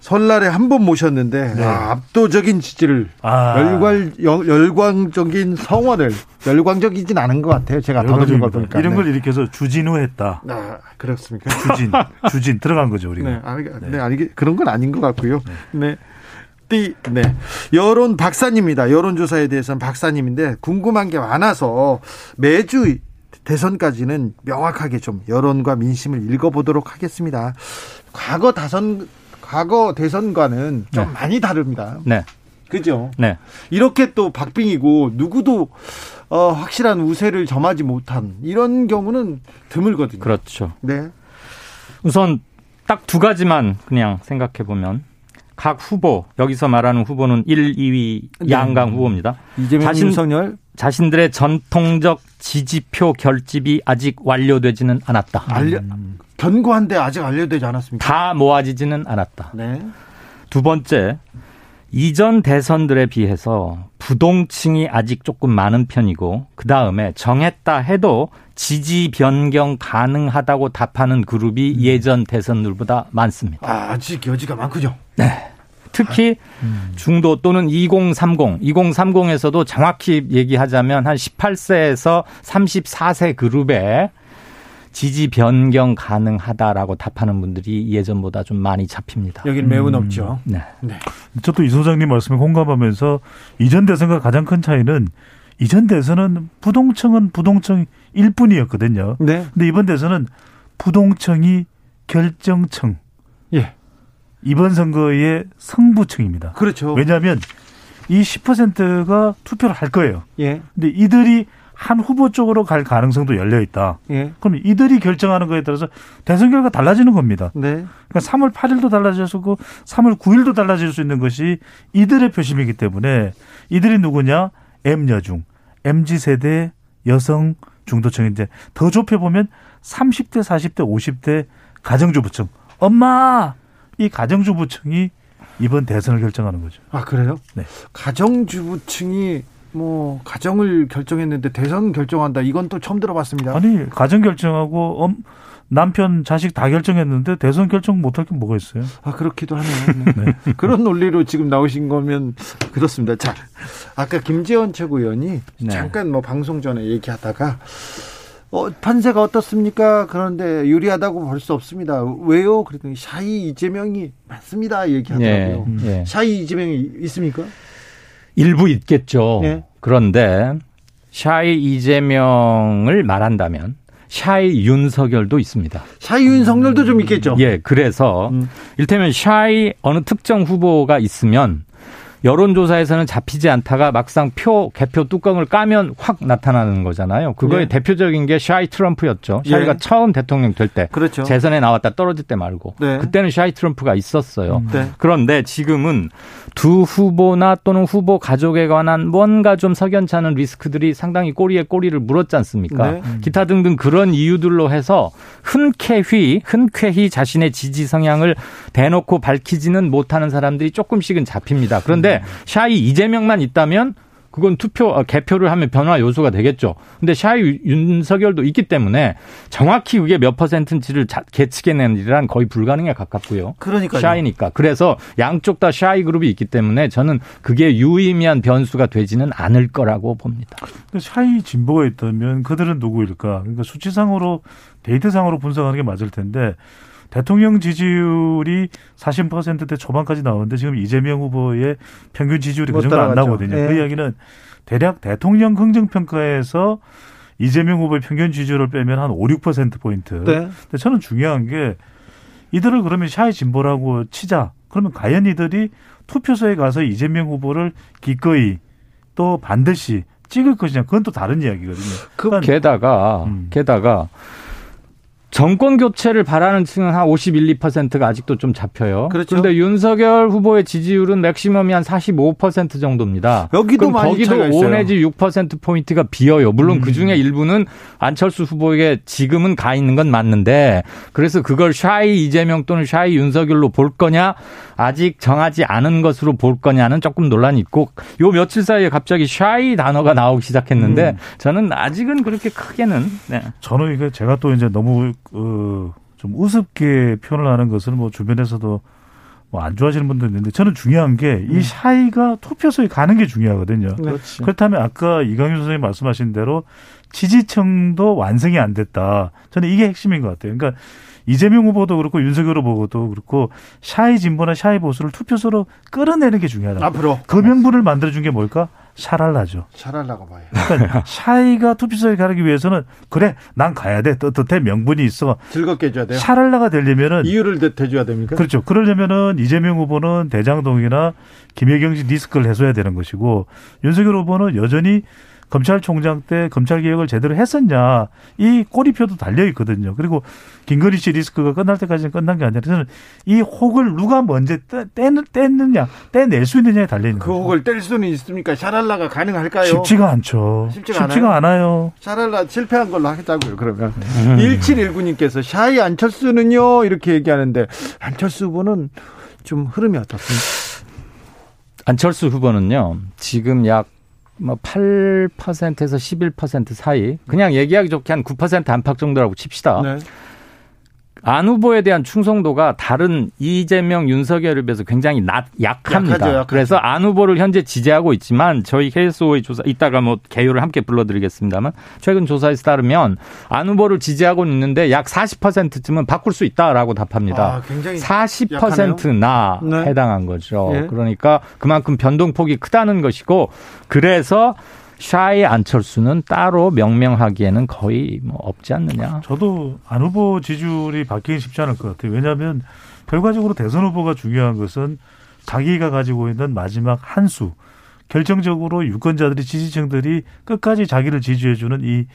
설날에 한 번 모셨는데 네. 아, 압도적인 지지를 아. 열광 열광적인 성원을 열광적이진 않은 것 같아요. 제가 더듬은 걸 보니까 이런 걸 네. 일으켜서 주진우했다. 아 그렇습니까? 주진 [LAUGHS] 주진 들어간 거죠 우리가. 네, 아니, 네. 네, 아니 그런 건 아닌 것 같고요. 네. 네. 네. 여론 박사님입니다. 여론조사에 대해서는 박사님인데 궁금한 게 많아서 매주 대선까지는 명확하게 좀 여론과 민심을 읽어보도록 하겠습니다. 과거 다선 과거 대선과는 좀 네. 많이 다릅니다. 네. 그죠? 네. 이렇게 또 박빙이고 누구도 어, 확실한 우세를 점하지 못한 이런 경우는 드물거든요. 그렇죠. 네. 우선 딱 두 가지만 그냥 생각해 보면 각 후보 여기서 말하는 후보는 1, 2위 양강 후보입니다. 이재명 자신, 윤석열 자신들의 전통적 지지표 결집이 아직 완료되지는 않았다. 알려, 견고한데 아직 완료되지 않았습니다. 다 모아지지는 않았다. 네. 두 번째, 이전 대선들에 비해서 부동층이 아직 조금 많은 편이고 그 다음에 정했다 해도 지지 변경 가능하다고 답하는 그룹이 음. 예전 대선들보다 많습니다. 아, 아직 여지가 많군요. 네. 특히 중도 또는 2030, 2030에서도 정확히 얘기하자면 한 18세에서 34세 그룹에 지지 변경 가능하다라고 답하는 분들이 예전보다 좀 많이 잡힙니다. 여기는 매우 높죠. 네. 네. 저도 이 소장님 말씀에 공감하면서 이전 대선과 가장 큰 차이는 이전 대선은 부동층은 부동층 일 뿐이었거든요. 네. 근데 이번 대선은 부동층이 결정층. 예. 이번 선거의 승부층입니다. 그렇죠. 왜냐하면 이 10%가 투표를 할 거예요. 예. 근데 이들이 한 후보 쪽으로 갈 가능성도 열려 있다. 예. 그럼 이들이 결정하는 거에 따라서 대선 결과 달라지는 겁니다. 네. 그러니까 3월 8일도 달라질 수 있고 3월 9일도 달라질 수 있는 것이 이들의 표심이기 때문에 이들이 누구냐? M여중, MZ 세대 여성 중도층인데 더 좁혀 보면 30대, 40대, 50대 가정주부층. 엄마 이 가정주부층이 이번 대선을 결정하는 거죠. 아 그래요? 네. 가정주부층이 뭐 가정을 결정했는데 대선 결정한다. 이건 또 처음 들어봤습니다. 아니 가정 결정하고 엄, 남편 자식 다 결정했는데 대선 결정 못할 게 뭐가 있어요? 아 그렇기도 하네요. 네. [LAUGHS] 네. 그런 논리로 지금 나오신 거면 그렇습니다. 자 아까 김재원 최고위원이 네. 잠깐 뭐 방송 전에 얘기하다가 어, 판세가 어떻습니까? 그런데 유리하다고 볼 수 없습니다. 왜요? 그랬더니 샤이 이재명이 맞습니다. 얘기하더라고요. 예, 예. 샤이 이재명이 있습니까? 일부 있겠죠. 예. 그런데 shy 이재명을 말한다면 shy 윤석열도 있습니다. shy 윤석열도 좀 있겠죠. 예, 그래서 음. 일테면 shy 어느 특정 후보가 있으면 여론조사에서는 잡히지 않다가 막상 표 개표 뚜껑을 까면 확 나타나는 거잖아요. 그거의 예. 대표적인 게 shy 트럼프였죠. 예. shy가 처음 대통령 될 때 그렇죠. 재선에 나왔다 떨어질 때 말고 네. 그때는 shy 트럼프가 있었어요. 네. 그런데 지금은 두 후보나 또는 후보 가족에 관한 뭔가 좀 석연찮은 리스크들이 상당히 꼬리에 꼬리를 물었지 않습니까? 네. 기타 등등 그런 이유들로 해서 흔쾌히 흔쾌히 자신의 지지 성향을 대놓고 밝히지는 못하는 사람들이 조금씩은 잡힙니다. 그런데 shy 이재명만 있다면 그건 투표 어, 개표를 하면 변화 요소가 되겠죠. 근데 shy 윤석열도 있기 때문에 정확히 그게 몇 퍼센트인지를 자- 계측해내는 일은 거의 불가능에 가깝고요. 그러니까요. shy니까. 그래서 양쪽 다 shy 그룹이 있기 때문에 저는 그게 유의미한 변수가 되지는 않을 거라고 봅니다. 근데 shy 진보가 있다면 그들은 누구일까? 그러니까 수치상으로 데이터상으로 분석하는 게 맞을 텐데 대통령 지지율이 40%대 초반까지 나오는데 지금 이재명 후보의 평균 지지율이 못그 정도 안. 나오거든요. 예. 그 이야기는 대략 대통령 긍정평가에서 이재명 후보의 평균 지지율을 빼면 한 5, 6% 포인트. 네. 근데 저는 중요한 게 이들을 그러면 shy 진보라고 치자. 그러면 과연 이들이 투표소에 가서 이재명 후보를 기꺼이 또 반드시 찍을 것이냐 그건 또 다른 이야기거든요. 그러니까 게다가 음. 게다가 정권 교체를 바라는 층은 한 51, 2%가 아직도 좀 잡혀요. 그렇죠. 런데 윤석열 후보의 지지율은 맥시멈이 한 45% 정도입니다. 여기도 많이 거기도 차이가 5 있어요. 내지 6% 포인트가 비어요. 물론 음. 그 중에 일부는 안철수 후보에게 지금은 가 있는 건 맞는데 그래서 그걸 shy 이재명 또는 shy 윤석열로 볼 거냐 아직 정하지 않은 것으로 볼 거냐는 조금 논란이 있고 요 며칠 사이에 갑자기 shy 단어가 나오기 시작했는데 음. 저는 아직은 그렇게 크게는 네. 저는 이게 제가 또 이제 너무 어, 좀 우습게 표현을 하는 것을 뭐 주변에서도 뭐 안 좋아하시는 분도 있는데 저는 중요한 게 이 shy가 투표소에 가는 게 중요하거든요. 그렇지. 그렇다면 아까 이강윤 선생님 말씀하신 대로 지지층도 완성이 안 됐다. 저는 이게 핵심인 것 같아요. 그러니까 이재명 후보도 그렇고 윤석열 후보도 그렇고 shy 진보나 shy 보수를 투표소로 끌어내는 게 중요하다. 앞으로 그 명분을 만들어준 게 뭘까? 샤랄라죠. 샤랄라라고 봐요. [LAUGHS] 그러니까 shy가 투표소에 가기 위해서는 그래 난 가야 돼 떳떳해 명분이 있어 즐겁게 해줘야 돼요. 샤랄라가 되려면은 이유를 대- 대줘야 됩니까? 그렇죠 그러려면은 이재명 후보는 대장동이나 김혜경 씨 리스크를 해소해야 되는 것이고 윤석열 후보는 여전히 검찰총장 때 검찰 개혁을 제대로 했었냐 이 꼬리표도 달려 있거든요. 그리고 김건희 씨 리스크가 끝날 때까지는 끝난 게 아니라 저는 이 혹을 누가 먼저 떼, 떼는 떼느냐 떼낼 수 있느냐에 달려 있는 그 거죠. 혹을 뗄 수는 있습니까? 샤랄라가 가능할까요? 쉽지가 않죠. 쉽지가 쉽지가 않아요. 샤랄라 실패한 걸로 하자고요. 그러면 1719님께서 샤이 안철수는요 이렇게 얘기하는데 안철수 후보는 좀 흐름이 어떻습니까? 안철수 후보는요 지금 약 뭐 8%에서 11% 사이 그냥 얘기하기 좋게 한 9% 안팎 정도라고 칩시다. 네. 안 후보에 대한 충성도가 다른 이재명, 윤석열에 비해서 굉장히 낮, 약합니다. 약하죠, 약하죠. 그래서 안 후보를 현재 지지하고 있지만 저희 KSO의 조사, 이따가 뭐 개요를 함께 불러드리겠습니다만 최근 조사에서 따르면 안 후보를 지지하고 있는데 약 40%쯤은 바꿀 수 있다라고 답합니다. 아, 굉장히 40%나 네. 해당한 거죠. 예. 그러니까 그만큼 변동폭이 크다는 것이고 그래서 샤이 안철수는 따로 명명하기에는 거의 뭐 없지 않느냐. 저도 안 후보 지지율이 바뀌기 쉽지 않을 것 같아요. 왜냐하면 결과적으로 대선 후보가 중요한 것은 자기가 가지고 있는 마지막 한 수. 결정적으로 유권자들이 지지층들이 끝까지 자기를 지지해주는 이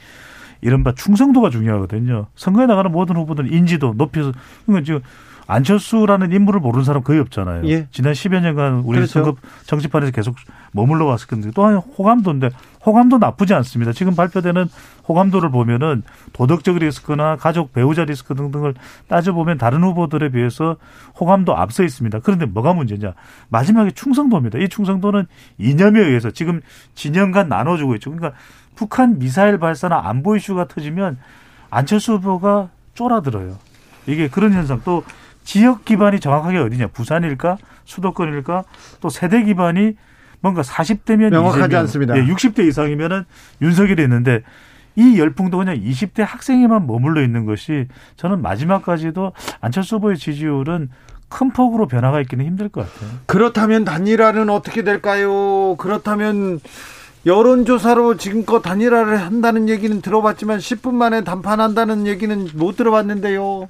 이른바 충성도가 중요하거든요. 선거에 나가는 모든 후보들은 인지도 높여서 그러니까 지금 안철수라는 인물을 모르는 사람 거의 없잖아요. 예. 지난 10여 년간 우리 그렇죠. 선거 정치판에서 계속 머물러 왔을 건데 또한 호감도인데 호감도 나쁘지 않습니다. 지금 발표되는 호감도를 보면은 도덕적 리스크나 가족 배우자 리스크 등등을 따져보면 다른 후보들에 비해서 호감도 앞서 있습니다. 그런데 뭐가 문제냐? 마지막에 충성도입니다. 이 충성도는 이념에 의해서 지금 진영 간 나눠주고 있죠. 그러니까 북한 미사일 발사나 안보 이슈가 터지면 안철수 후보가 쫄아들어요. 이게 그런 현상 또 지역 기반이 정확하게 어디냐 부산일까 수도권일까 또 세대 기반이 뭔가 40대면 명확하지 않습니다. 예, 60대 이상이면은 윤석열이 있는데 이 열풍도 그냥 20대 학생에만 머물러 있는 것이 저는 마지막까지도 안철수 후보의 지지율은 큰 폭으로 변화가 있기는 힘들 것 같아요. 그렇다면 단일화는 어떻게 될까요? 그렇다면 여론조사로 지금껏 단일화를 한다는 얘기는 들어봤지만 10분 만에 단판한다는 얘기는 못 들어봤는데요.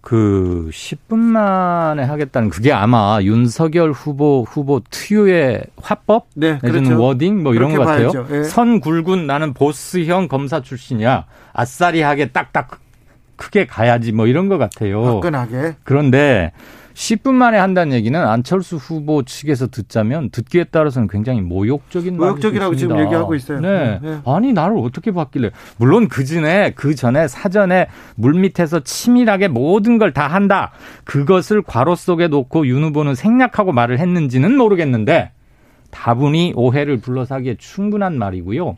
그 10분 만에 하겠다는 그게 아마 윤석열 후보 후보 투유의 화법 네, 내지는 그렇죠. 워딩 뭐 이런 것 같아요. 예. 선 굵은 나는 보스형 검사 출신이야. 아싸리하게 딱딱 크게 가야지 뭐 이런 것 같아요. 화끈하게. 그런데 10분 만에 한다는 얘기는 안철수 후보 측에서 듣자면 듣기에 따라서는 굉장히 모욕적인 모욕적이라고 지금. 얘기하고 있어요. 네. 네. 아니 나를 어떻게 봤길래 물론 그 전에 그 전에 사전에 물 밑에서 치밀하게 모든 걸 다 한다. 그것을 괄호 속에 놓고 윤 후보는 생략하고 말을 했는지는 모르겠는데 다분히 오해를 불러사기에 충분한 말이고요.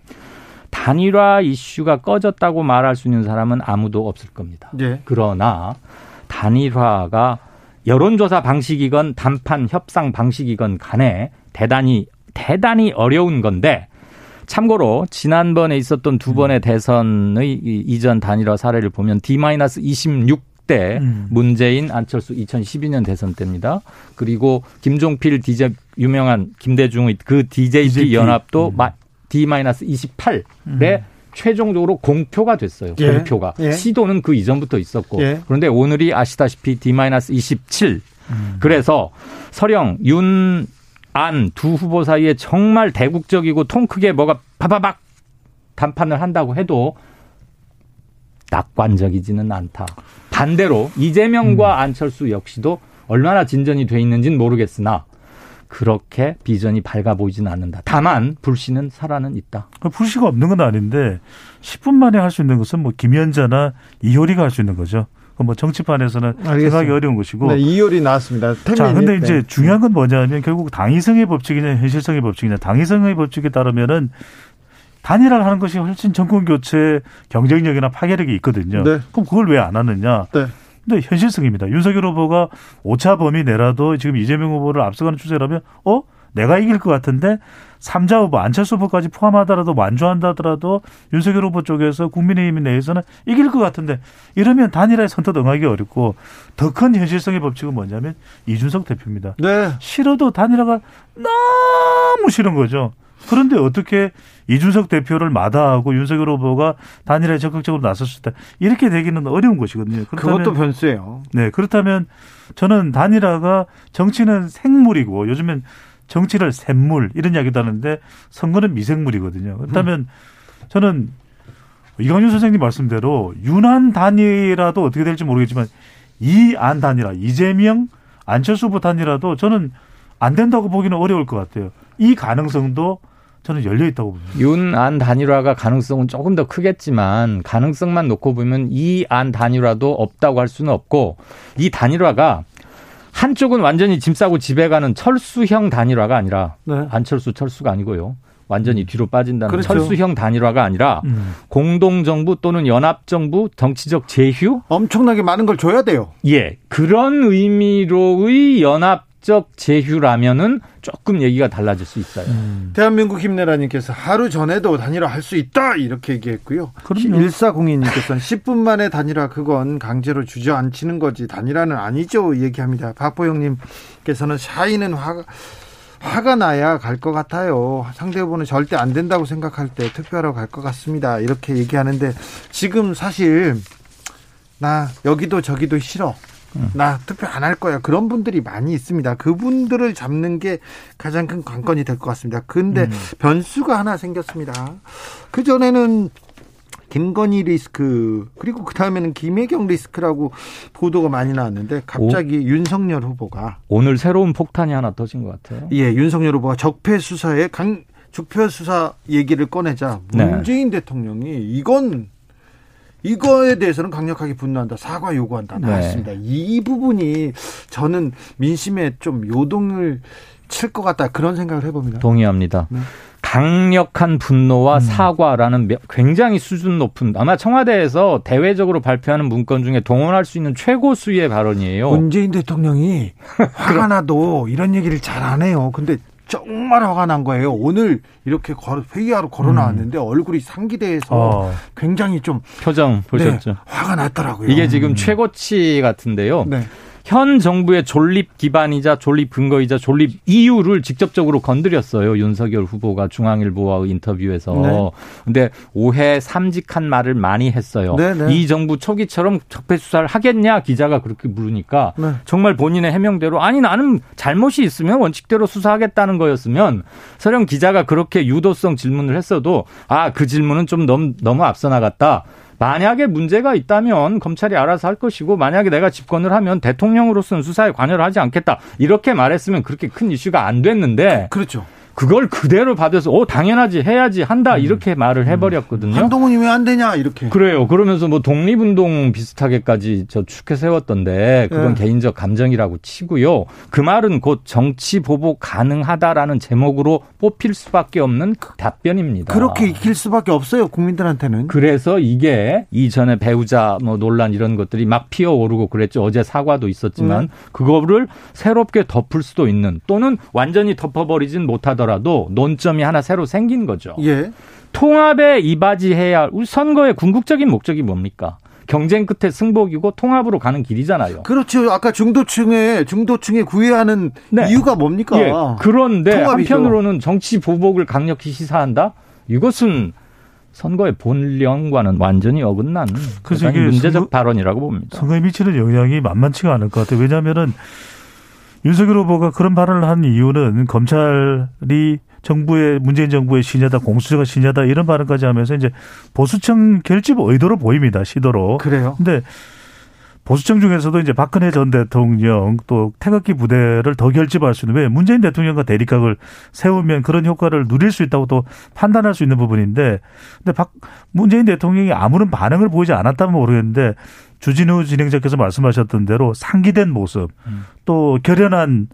단일화 이슈가 꺼졌다고 말할 수 있는 사람은 아무도 없을 겁니다. 예. 그러나 단일화가 여론조사 방식이건 담판 협상 방식이건 간에 대단히 대단히 어려운 건데 참고로 지난번에 있었던 두 번의 대선의 이 이전 단일화 사례를 보면 D-26대 음. 문재인 안철수 2012년 대선 때입니다. 그리고 김종필 DJ 유명한 김대중의 그 DJP DJP. 연합도 음. 마- D-28에 음. 최종적으로 공표가 됐어요. 예. 공표가 예. 시도는 그 이전부터 있었고 예. 그런데 오늘이 아시다시피 D-27 그래서 설령 윤 안 두 후보 사이에 정말 대국적이고 통 크게 뭐가 바바박 단판을 한다고 해도 낙관적이지는 않다. 반대로 이재명과 안철수 역시도 얼마나 진전이 돼 있는지는 모르겠으나 그렇게 비전이 밝아 보이지는 않는다. 다만 불씨는 살아는 있다. 그 불씨가 없는 건 아닌데 10분 만에 할 수 있는 것은 뭐 김연자나 이효리가 할 수 있는 거죠. 그뭐 정치판에서는. 생각이 어려운 것이고. 네, 이효리 나왔습니다. 자. 근데 네. 이제 중요한 건 뭐냐면 결국 당위성의 법칙이냐 현실성의 법칙이냐. 당위성의 법칙에 따르면은 단일화를 하는 것이 훨씬 정권 교체 경쟁력이나 파괴력이 있거든요. 네. 그럼 그걸 왜 안 하느냐? 네. 근데 현실성입니다. 윤석열 후보가 오차 범위 내라도 지금 이재명 후보를 앞서가는 추세라면 어? 내가 이길 것 같은데 삼자 후보 안철수 후보까지 포함하더라도 완주한다더라도 윤석열 후보 쪽에서 국민의힘 내에서는 이길 것 같은데 이러면 단일화에 선뜻 응하기 어렵고 더 큰 현실성의 법칙은 뭐냐면 이준석 대표입니다. 네. 싫어도 단일화가 너무 싫은 거죠. 그런데 어떻게 이준석 대표를 마다하고 윤석열 후보가 단일화에 적극적으로 나섰을 때 이렇게 되기는 어려운 것이거든요. 그것도 변수예요. 네, 그렇다면 저는 단일화가 정치는 생물이고 요즘엔 정치를 샘물 이런 이야기도 하는데 선거는 미생물이거든요. 그렇다면 저는 이광윤 선생님 말씀대로 윤한 단일화도 어떻게 될지 모르겠지만 이 안 단일화 이재명 안철수 후보 단일화도 저는 안 된다고 보기는 어려울 것 같아요. 이 가능성도 저는 열려 있다고 봅니다. 윤 안 단일화가 가능성은 조금 더 크겠지만 가능성만 놓고 보면 이 안 단일화도 없다고 할 수는 없고 이 단일화가 한쪽은 완전히 짐 싸고 집에 가는 철수형 단일화가 아니라 네. 안철수 철수가 아니고요. 완전히 뒤로 빠진다는 그렇죠. 철수형 단일화가 아니라 음. 공동정부 또는 연합정부 정치적 제휴 엄청나게 많은 걸 줘야 돼요. 예 그런 의미로의 연합 적 제휴라면은 조금 얘기가 달라질 수 있어요. 대한민국 힘내라님께서 하루 전에도 단일화 할 수 있다 이렇게 얘기했고요. 그럼요. 1402님께서는 10분 [LAUGHS] 만에 단일화 그건 강제로 주저앉히는 거지 단일화는 아니죠 얘기합니다. 박보영님께서는 샤이는 화가 화가 나야 갈 것 같아요. 상대 후보는 절대 안 된다고 생각할 때 투표하러 갈 것 같습니다. 이렇게 얘기하는데 지금 사실 나 여기도 저기도 싫어. 나 투표 안 할 거야. 그런 분들이 많이 있습니다. 그분들을 잡는 게 가장 큰 관건이 될 것 같습니다. 근데 변수가 하나 생겼습니다. 그 전에는 김건희 리스크 그리고 그 다음에는 김혜경 리스크라고 보도가 많이 나왔는데 갑자기 윤석열 후보가 오늘 새로운 폭탄이 하나 터진 것 같아요. 예 윤석열 후보가 적폐 수사에 강 적폐 수사 얘기를 꺼내자 네. 문재인 대통령이 이건 이거에 대해서는 강력하게 분노한다 사과 요구한다 네. 나왔습니다. 이 부분이 저는 민심에 좀 요동을 칠 것 같다 그런 생각을 해봅니다. 동의합니다. 네. 강력한 분노와 사과라는 매- 굉장히 수준 높은 아마 청와대에서 대외적으로 발표하는 문건 중에 동원할 수 있는 최고 수위의 발언이에요. 문재인 대통령이 [LAUGHS] 화가 나도 이런 얘기를 잘 안 해요. 근데 정말 화가 난 거예요. 오늘 이렇게 걸- 회의하러 걸어 나왔는데 얼굴이 상기돼서 어. 굉장히 좀 표정 보셨죠? 네, 화가 났더라고요. 이게 지금 최고치 같은데요. 네. 현 정부의 존립 기반이자 존립 근거이자 존립 이유를 직접적으로 건드렸어요. 윤석열 후보가 중앙일보와의 인터뷰에서. 네. 근데 오해 삼직한 말을 많이 했어요. 네, 네. 이 정부 초기처럼 적폐 수사를 하겠냐 기자가 그렇게 물으니까 네. 정말 본인의 해명대로 아니 나는 잘못이 있으면 원칙대로 수사하겠다는 거였으면 서령 기자가 그렇게 유도성 질문을 했어도 아 그 질문은 좀 너무, 너무 앞서 나갔다. 만약에 문제가 있다면 검찰이 알아서 할 것이고 만약에 내가 집권을 하면 대통령으로서는 수사에 관여를 하지 않겠다. 이렇게 말했으면 그렇게 큰 이슈가 안 됐는데 그렇죠. 그걸 그대로 받아서 어 당연하지 해야지 한다 음. 이렇게 말을 해버렸거든요. 한동훈이 왜 안 되냐 이렇게. 그래요. 그러면서 뭐 독립운동 비슷하게까지 저 축해 세웠던데 그건 네. 개인적 감정이라고 치고요. 그 말은 곧 정치 보복 가능하다라는 제목으로 뽑힐 수밖에 없는 답변입니다. 그렇게 익힐 수밖에 없어요 국민들한테는. 그래서 이게 이전에 배우자 뭐 논란 이런 것들이 막 피어오르고 그랬죠. 어제 사과도 있었지만 네. 그거를 새롭게 덮을 수도 있는 또는 완전히 덮어버리진 못하더라도. 하더라도 논점이 하나 새로 생긴 거죠. 예. 통합에 이바지해야 할 선거의 궁극적인 목적이 뭡니까? 경쟁 끝에 승복이고 통합으로 가는 길이잖아요. 그렇죠. 아까 중도층에 중도층에 구애하는 네. 이유가 뭡니까? 예. 그런데 통합이죠. 한편으로는 정치 보복을 강력히 시사한다. 이것은 선거의 본령과는 완전히 어긋나는 그래서 이게 문제적 선거, 발언이라고 봅니다. 선거에 미치는 영향이 만만치가 않을 것 같아요. 왜냐하면은 윤석열 후보가 그런 발언을 한 이유는 검찰이 정부의 문재인 정부의 신여다 공수처가 신여다 이런 발언까지 하면서 이제 보수층 결집 의도로 보입니다 시도로. 그래요. 근데 보수층 중에서도 이제 박근혜 전 대통령 또 태극기 부대를 더 결집할 수 있는 왜 문재인 대통령과 대립각을 세우면 그런 효과를 누릴 수 있다고 또 판단할 수 있는 부분인데 근데 박 문재인 대통령이 아무런 반응을 보이지 않았다면 모르겠는데 주진우 진행자께서 말씀하셨던 대로 상기된 모습 음. 또 결연한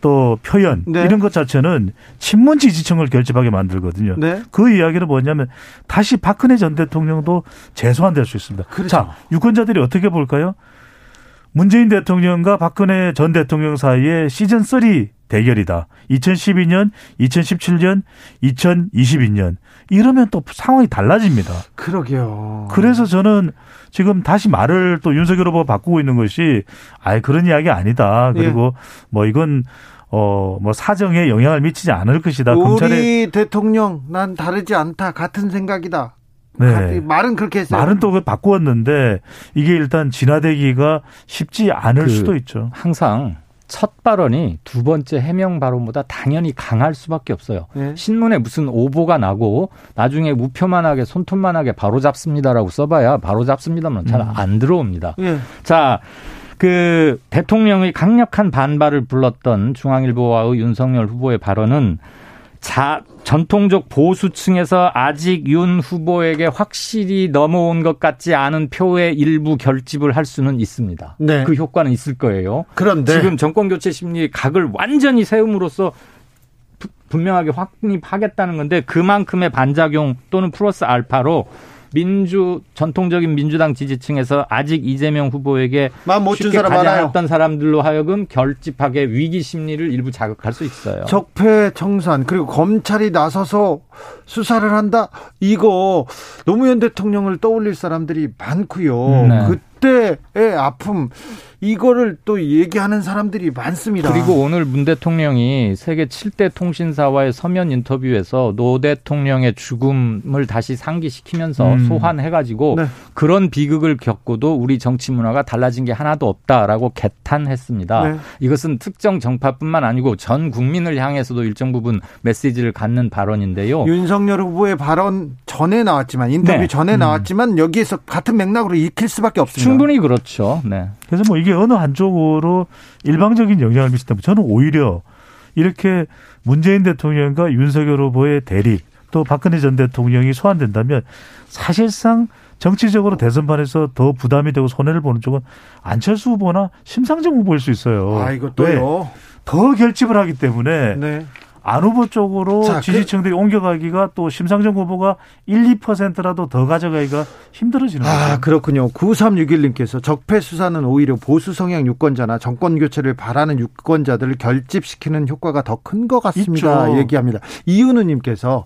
또 표현 네. 이런 것 자체는 친문 지지층을 결집하게 만들거든요. 네. 그 이야기는 뭐냐면 다시 박근혜 전 대통령도 재소환될 수 있습니다. 그렇죠. 자, 유권자들이 어떻게 볼까요? 문재인 대통령과 박근혜 전 대통령 사이에 시즌 3 대결이다. 2012년, 2017년, 2022년. 이러면 또 상황이 달라집니다. 그러게요. 그래서 저는 지금 다시 말을 또 윤석열 후보가 바꾸고 있는 것이 아예 그런 이야기 아니다. 그리고 예. 뭐 이건 어, 뭐 사정에 영향을 미치지 않을 것이다. 우리 검찰의 대통령 난 다르지 않다. 같은 생각이다. 네. 말은 그렇게 했어요. 말은 또 바꾸었는데 이게 일단 진화되기가 쉽지 않을 그 수도 있죠. 항상 첫 발언이 두 번째 해명 발언보다 당연히 강할 수밖에 없어요. 네. 신문에 무슨 오보가 나고 나중에 무표만하게 손톱만하게 바로 잡습니다라고 써봐야 바로 잡습니다만 잘안 음. 들어옵니다. 네. 자. 그 대통령의 강력한 반발을 불렀던 중앙일보와의 윤석열 후보의 발언은 자, 전통적 보수층에서 아직 윤 후보에게 확실히 넘어온 것 같지 않은 표의 일부 결집을 할 수는 있습니다. 네. 그 효과는 있을 거예요. 그런데 지금 정권 교체 심리 각을 완전히 세움으로써 분명하게 확립하겠다는 건데 그만큼의 반작용 또는 플러스 알파로 민주 전통적인 민주당 지지층에서 아직 이재명 후보에게 쉽게 가지 않았던 사람들로 하여금 결집하게 위기 심리를 일부 자극할 수 있어요. 적폐 청산 그리고 검찰이 나서서 수사를 한다. 이거 노무현 대통령을 떠올릴 사람들이 많고요. 네. 그때의 아픔 이거를 또 얘기하는 사람들이 많습니다. 그리고 오늘 문 대통령이 세계 7대 통신사와의 서면 인터뷰에서 노 대통령의 죽음을 다시 상기시키면서 음. 소환해가지고 네. 그런 비극을 겪고도 우리 정치 문화가 달라진 게 하나도 없다라고 개탄했습니다. 네. 이것은 특정 정파뿐만 아니고 전 국민을 향해서도 일정 부분 메시지를 갖는 발언인데요. 윤석열 후보의 발언 전에 나왔지만 인터뷰 네. 전에 음. 나왔지만 여기에서 같은 맥락으로 익힐 수밖에 없습니다. 충분히 그렇죠. 네. 그래서 뭐 이게 어느 한쪽으로 일방적인 영향을 미친다면 저는 오히려 이렇게 문재인 대통령과 윤석열 후보의 대립 또 박근혜 전 대통령이 소환된다면 사실상 정치적으로 대선판에서 더 부담이 되고 손해를 보는 쪽은 안철수 후보나 심상정 후보일 수 있어요. 아, 이것도요. 더 결집을 하기 때문에 네. 안 후보 쪽으로 자, 그 지지층들이 그, 옮겨가기가 또 심상정 후보가 1, 2%라도 더 가져가기가 힘들어지는 아, 거죠. 아, 그렇군요. 9361님께서 적폐 수사는 오히려 보수 성향 유권자나 정권 교체를 바라는 유권자들을 결집시키는 효과가 더 큰 것 같습니다. 있죠. 얘기합니다. 이윤우 님께서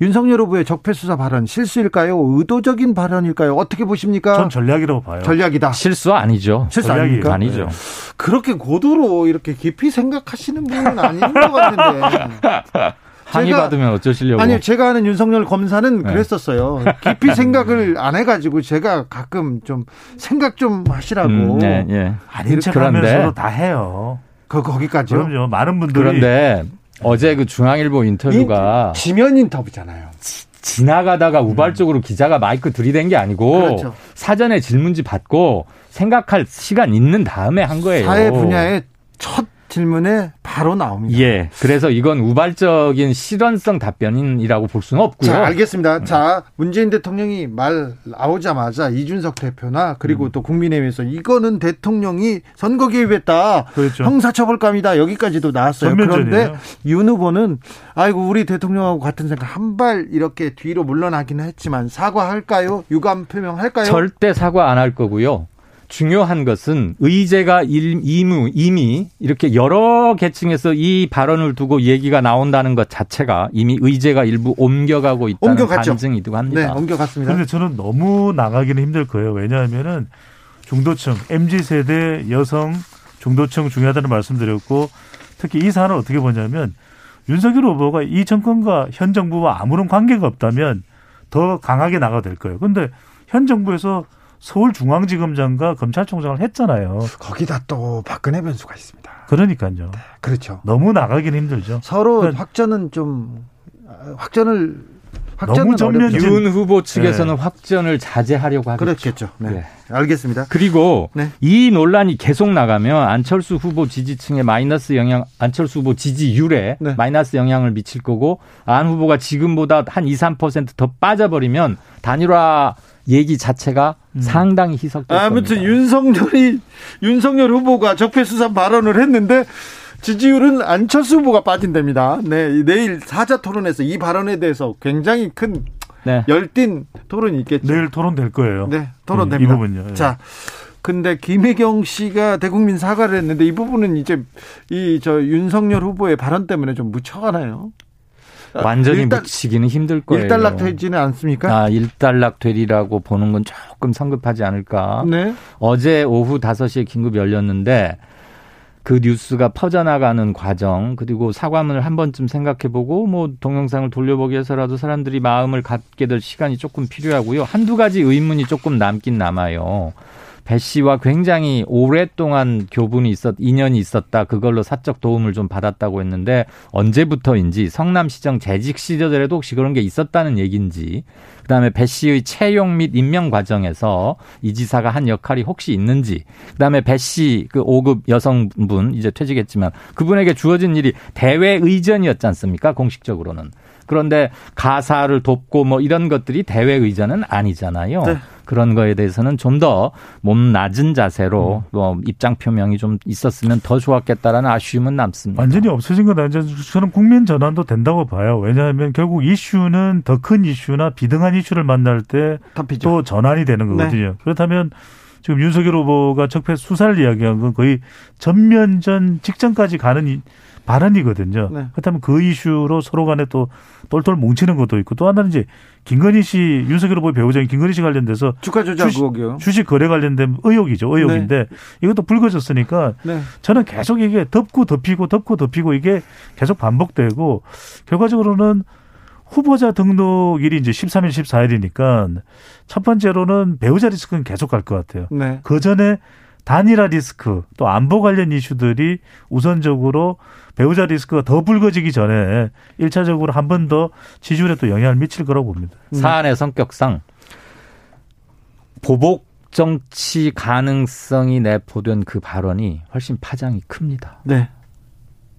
윤석열 후보의 적폐 수사 발언 실수일까요? 의도적인 발언일까요? 어떻게 보십니까? 전 전략이라고 봐요. 전략이다. 실수 아니죠. 실수 전략이 아닙니까? 아니죠. 네. 그렇게 고도로 이렇게 깊이 생각하시는 분은 아닌 것 같은데. [LAUGHS] [LAUGHS] 항의 제가- 받으면 어쩌시려고? 아니 제가 아는 윤석열 검사는 네. 그랬었어요. 깊이 [LAUGHS] 생각을 안 해가지고 제가 가끔 좀 생각 좀 하시라고. 음, 예, 예. 아닌 척하면서도 다 해요. 그 거기까지요. 그럼요. 많은 분들이 그런데 어제 그 중앙일보 인터뷰가 지면 인터뷰잖아요. 지나가다가 우발적으로 기자가 마이크 들이댄 게 아니고 그렇죠. 사전에 질문지 받고 생각할 시간 있는 다음에 한 거예요. 사회 분야의 첫 질문에 바로 나옵니다. 예. 그래서 이건 우발적인 실현성 답변이라고 볼 수는 없고요. 자, 알겠습니다. 자, 문재인 대통령이 말 나오자마자 이준석 대표나 그리고 또 국민의힘에서 이거는 대통령이 선거 개입했다. 그렇죠. 형사처벌감이다. 여기까지도 나왔어요. 전면전이에요. 그런데 윤 후보는 아이고 우리 대통령하고 같은 생각 한 발 이렇게 뒤로 물러나기는 했지만 사과할까요? 유감 표명할까요? 절대 사과 안 할 거고요. 중요한 것은 의제가 일- 이무- 이미 이렇게 여러 계층에서 이 발언을 두고 얘기가 나온다는 것 자체가 이미 의제가 일부 옮겨가고 있다는 옮겨갔죠. 반증이기도 합니다. 네, 옮겨갔습니다. 근데 저는 너무 나가기는 힘들 거예요. 왜냐하면은 중도층, MZ 세대 여성 중도층 중요하다는 말씀드렸고 특히 이 사안을 어떻게 보냐면 윤석열 후보가 이 정권과 현 정부와 아무런 관계가 없다면 더 강하게 나가도 될 거예요. 근데 현 정부에서 서울중앙지검장과 검찰총장을 했잖아요. 거기다 또 박근혜 변수가 있습니다. 그러니까요. 그렇죠. 너무 나가기는 힘들죠. 서로 그러니까 확전은 좀 아, 확전을 확전은 너무 전면. 윤 후보 측에서는 네. 확전을 자제하려고 하겠죠. 그렇겠죠. 네. 네. 알겠습니다. 그리고 네. 이 논란이 계속 나가면 안철수 후보 지지층에 마이너스 영향, 안철수 후보 지지율에 네. 마이너스 영향을 미칠 거고 안 후보가 지금보다 한 2, 3%더 빠져버리면 단일화 얘기 자체가 상당히 희석될 아무튼 겁니다. 윤석열이 윤석열 후보가 적폐 수사 발언을 했는데 지지율은 안철수 후보가 빠진답니다. 네, 내일 사자 토론에서 이 발언에 대해서 굉장히 큰 네. 열띤 토론이 있겠죠. 내일 토론될 거예요. 네, 토론 이- 됩니다. 이 부분요. 예. 자, 근데 김혜경 씨가 대국민 사과를 했는데 이 부분은 이제 이 저 윤석열 후보의 발언 때문에 좀 묻혀가나요? 완전히 일단- 묻히기는 힘들 거예요. 일단락 되지는 않습니까? 아, 일단락 되리라고 보는 건 조금 성급하지 않을까. 네. 어제 오후 5시에 긴급 열렸는데 그 뉴스가 퍼져나가는 과정 그리고 사과문을 한 번쯤 생각해보고 뭐 동영상을 돌려보기 위해서라도 사람들이 마음을 갖게 될 시간이 조금 필요하고요. 한두 가지 의문이 조금 남긴 남아요. 배 씨와 굉장히 오랫동안 교분이 있었, 인연이 있었다. 그걸로 사적 도움을 좀 받았다고 했는데 언제부터인지 성남시정 재직 시절에도 혹시 그런 게 있었다는 얘기인지 그다음에 배 씨의 채용 및 임명 과정에서 이 지사가 한 역할이 혹시 있는지 그다음에 배 씨 그 5급 여성분 이제 퇴직했지만 그분에게 주어진 일이 대외 의전이었지 않습니까? 공식적으로는. 그런데 가사를 돕고 뭐 이런 것들이 대외 의전은 아니잖아요. 네. 그런 거에 대해서는 좀 더 몸 낮은 자세로 뭐 입장 표명이 좀 있었으면 더 좋았겠다라는 아쉬움은 남습니다. 완전히 없어진 건 아니죠. 저는 국민 전환도 된다고 봐요. 왜냐하면 결국 이슈는 더 큰 이슈나 비등한 이슈를 만날 때. 또 전환이 되는 거거든요. 그렇다면 지금 윤석열 후보가 적폐 수사를 이야기한 건 거의 전면전 직전까지 가는 이- 발언이거든요. 네. 그렇다면 그 이슈로 서로 간에 또 똘똘 뭉치는 것도 있고 또 하나는 이제 김건희 씨 윤석열 후보의 배우자인 김건희 씨 관련돼서 주가 조작 주식- 의혹이요. 주식 거래 관련된 의혹이죠. 의혹인데 이것도 불거졌으니까 네. 저는 계속 이게 덮고 덮이고 덮고 덮이고 이게 계속 반복되고 결과적으로는 후보자 등록일이 이제 13일, 14일이니까 첫 번째로는 배우자 리스크는 계속 갈 것 같아요. 네. 그 전에 단일화 리스크 또 안보 관련 이슈들이 우선적으로 배우자 리스크가 더 불거지기 전에 일차적으로 한 번 더 지지율에 또 영향을 미칠 거라고 봅니다. 사안의 성격상 보복 정치 가능성이 내포된 그 발언이 훨씬 파장이 큽니다. 네.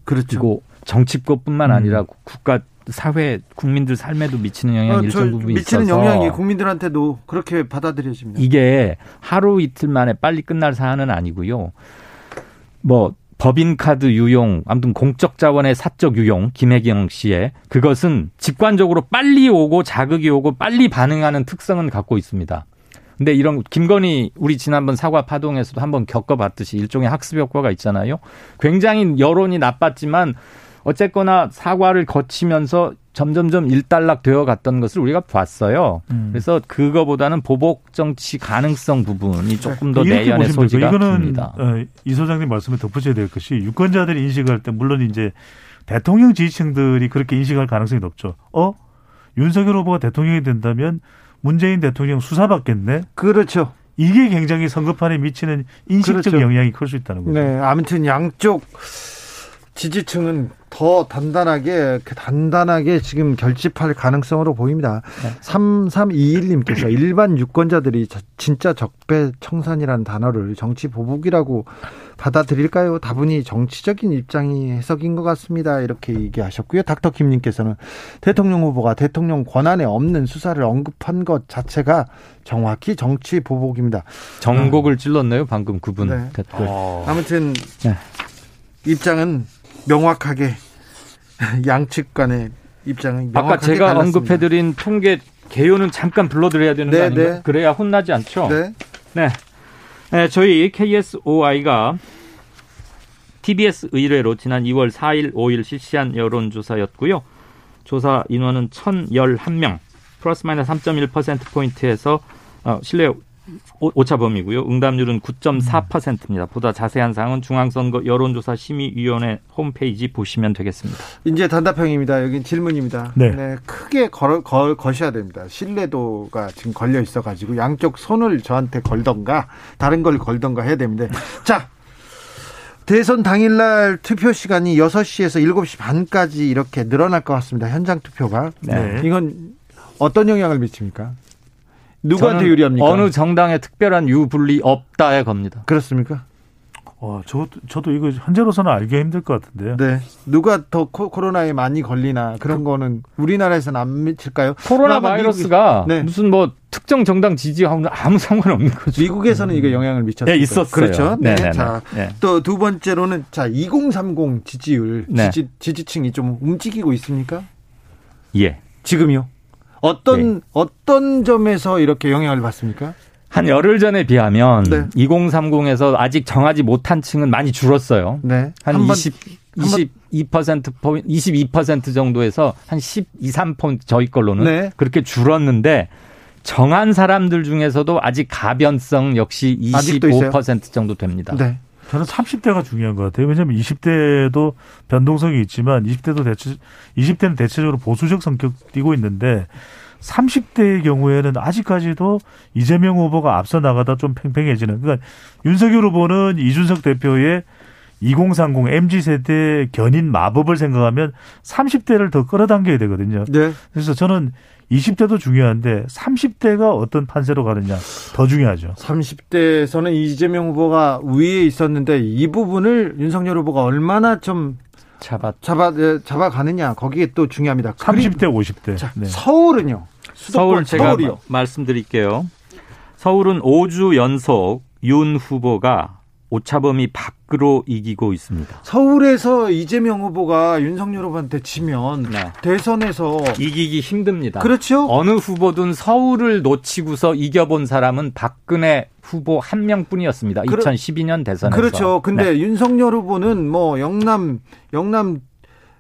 그렇죠. 그리고 정치권뿐만 음. 아니라 국가 사회 국민들 삶에도 미치는 영향이 어, 저 일정 부분 미치는 있어서 영향이 국민들한테도 그렇게 받아들여집니다. 이게 하루 이틀 만에 빨리 끝날 사안은 아니고요. 뭐 법인카드 유용, 아무튼 공적 자원의 사적 유용, 김혜경 씨의 그것은 직관적으로 빨리 오고 자극이 오고 빨리 반응하는 특성은 갖고 있습니다. 근데 이런 김건희 우리 지난번 사과 파동에서도 한번 겪어봤듯이 일종의 학습 효과가 있잖아요. 굉장히 여론이 나빴지만 어쨌거나 사과를 거치면서 점점점 일단락 되어 갔던 것을 우리가 봤어요. 음. 그래서 그거보다는 보복 정치 가능성 부분이 조금 더 이렇게 내연의 소지가 듭니다. 어, 이 소장님 말씀에 덧붙여야 될 것이 유권자들이 인식할 때 물론 이제 대통령 지지층들이 그렇게 인식할 가능성이 높죠. 어? 윤석열 후보가 대통령이 된다면 문재인 대통령 수사받겠네. 그렇죠. 이게 굉장히 선거판에 미치는 인식적 그렇죠. 영향이 클 수 있다는 거죠. 네, 아무튼 양쪽 지지층은 더 단단하게 그 단단하게 지금 결집할 가능성으로 보입니다. 3321님께서 일반 유권자들이 저- 진짜 적폐청산이라는 단어를 정치 보복이라고 받아들일까요? 다분히 정치적인 입장이 해석인 것 같습니다. 이렇게 얘기하셨고요. 닥터 김님께서는 대통령 후보가 대통령 권한에 없는 수사를 언급한 것 자체가 정확히 정치 보복입니다. 정곡을 찔렀네요. 방금 그분 네. 댓글. 아무튼 네. 입장은 명확하게 [LAUGHS] 양측 간의 입장은 아까 제가 달랐습니다. 언급해드린 통계 개요는 잠깐 불러드려야 되는 네, 거 아닌가요? 네. 그래야 혼나지 않죠. 네. 네. 네, 저희 KSOI가 TBS 의뢰로 지난 2월 4일, 5일 실시한 여론조사였고요. 조사 인원은 1,011명, 플러스 마이너스 3.1%포인트에서 어, 신뢰 오- 오차범위고요. 응답률은 9.4%입니다. 보다 자세한 사항은 중앙선거 여론조사 심의위원회 홈페이지 보시면 되겠습니다. 이제 단답형입니다. 여긴 질문입니다. 네. 크게 걸, 걸, 거셔야 됩니다. 신뢰도가 지금 걸려 있어가지고 양쪽 손을 저한테 걸던가 다른 걸 걸던가 해야 됩니다. [LAUGHS] 자, 대선 당일날 투표 시간이 6시에서 7시 반까지 이렇게 늘어날 것 같습니다. 현장 투표가. 네. 이건 어떤 영향을 미칩니까? 누구한테 유리합니까? 어느 정당에 특별한 유불리 없다에 겁니다. 그렇습니까? 어, 저, 저도 이거 현재로서는 알기 힘들 것 같은데요. 네. 누가 더 코, 코로나에 많이 걸리나 그런 거는 우리나라에서는 안 미칠까요? 코로나 바이러스가 미국- 네. 무슨 뭐 특정 정당 지지하고는 아무 상관없는 거죠. 미국에서는 이게 영향을 미쳤어요. 네, 있었어요. 그렇죠. 네. 네네네. 자, 네. 또두 번째로는 자, 2030 지지율, 네. 지지, 지지층이 좀 움직이고 있습니까? 예. 지금요? 어떤 네. 어떤 점에서 이렇게 영향을 받습니까? 한 열흘 전에 비하면 네. 2030에서 아직 정하지 못한 층은 많이 줄었어요. 네. 한한 번- 20, 22% 포인트, 22% 정도에서 한 12, 3포인트 저희 걸로는 네. 그렇게 줄었는데 정한 사람들 중에서도 아직 가변성 역시 아직도 있어요? 25% 정도 됩니다. 네. 저는 30대가 중요한 것 같아요. 왜냐하면 20대도 변동성이 있지만 20대도 대체 20대는 대체적으로 보수적 성격 띠고 있는데 30대의 경우에는 아직까지도 이재명 후보가 앞서 나가다 좀 팽팽해지는. 그러니까 윤석열 후보는 이준석 대표의 2030 MZ 세대 견인 마법을 생각하면 30대를 더 끌어당겨야 되거든요. 네. 그래서 저는 20대도 중요한데 30대가 어떤 판세로 가느냐 더 중요하죠. 30대에서는 이재명 후보가 우위에 있었는데 이 부분을 윤석열 후보가 얼마나 좀 잡아 잡아 예, 잡아 가느냐 거기에 또 중요합니다. 30대, 50대. 자, 네. 서울은요. 서울 제가 서울이요. 마- 말씀드릴게요. 서울은 5주 연속 윤 후보가 오차범위 밖으로 이기고 있습니다. 서울에서 이재명 후보가 윤석열 후보한테 지면 네. 대선에서 이기기 힘듭니다. 그렇죠? 어느 후보든 서울을 놓치고서 이겨본 사람은 박근혜 후보 한 명뿐이었습니다. 그러- 2012년 대선에서. 그렇죠. 근데 네. 윤석열 후보는 뭐 영남 영남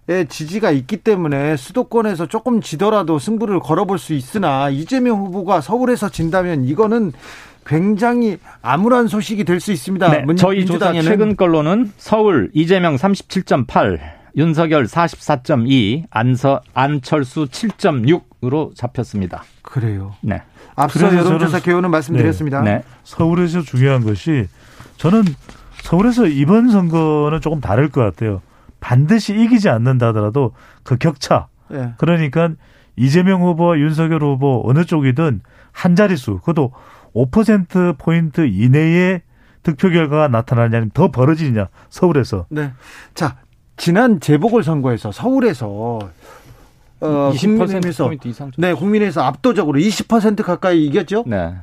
의 지지가 있기 때문에 수도권에서 조금 지더라도 승부를 걸어볼 수 있으나 이재명 후보가 서울에서 진다면 이거는 굉장히 암울한 소식이 될 수 있습니다. 네, 민- 저희 조사 민주당에는. 최근 걸로는 서울 이재명 37.8, 윤석열 44.2, 안서 안철수 7.6으로 잡혔습니다. 그래요. 네. 앞서 여론조사 개요는 말씀드렸습니다. 네. 서울에서 중요한 것이 저는 서울에서 이번 선거는 조금 다를 것 같아요. 반드시 이기지 않는다 하더라도 그 격차. 예. 그러니까 이재명 후보와 윤석열 후보 어느 쪽이든 한 자릿수, 그것도 5%포인트 이내의 득표 결과가 나타나냐, 아니면 더 벌어지냐, 서울에서. 네. 자, 지난 재보궐 선거에서 서울에서 어, 20% 국민의힘에서 포인트 이상. 네, 국민에서 압도적으로 20% 가까이 이겼죠. 네.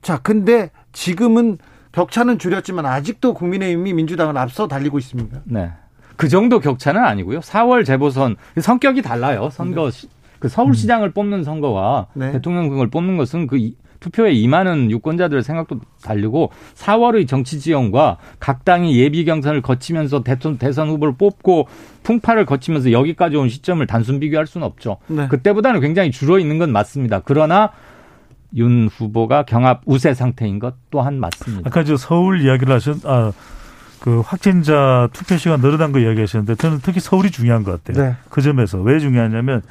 자, 근데 지금은 격차는 줄였지만 아직도 국민의힘이 민주당을 앞서 달리고 있습니다. 네. 그 정도 격차는 아니고요. 4월 재보선 성격이 달라요. 선거 시- 그 서울시장을 뽑는 선거와 네. 대통령을 뽑는 것은 그 이- 투표에 임하는 유권자들의 생각도 다르고 4월의 정치 지형과 각 당이 예비 경선을 거치면서 대선, 대선 후보를 뽑고 풍파를 거치면서 여기까지 온 시점을 단순 비교할 수는 없죠. 네. 그때보다는 굉장히 줄어 있는 건 맞습니다. 그러나 윤 후보가 경합 우세 상태인 것 또한 맞습니다. 아까 저 서울 이야기를 하셨, 아, 그 확진자 투표 시간 늘어난 거 이야기하셨는데 저는 특히 서울이 중요한 것 같아요. 네. 그 점에서 왜 중요하냐면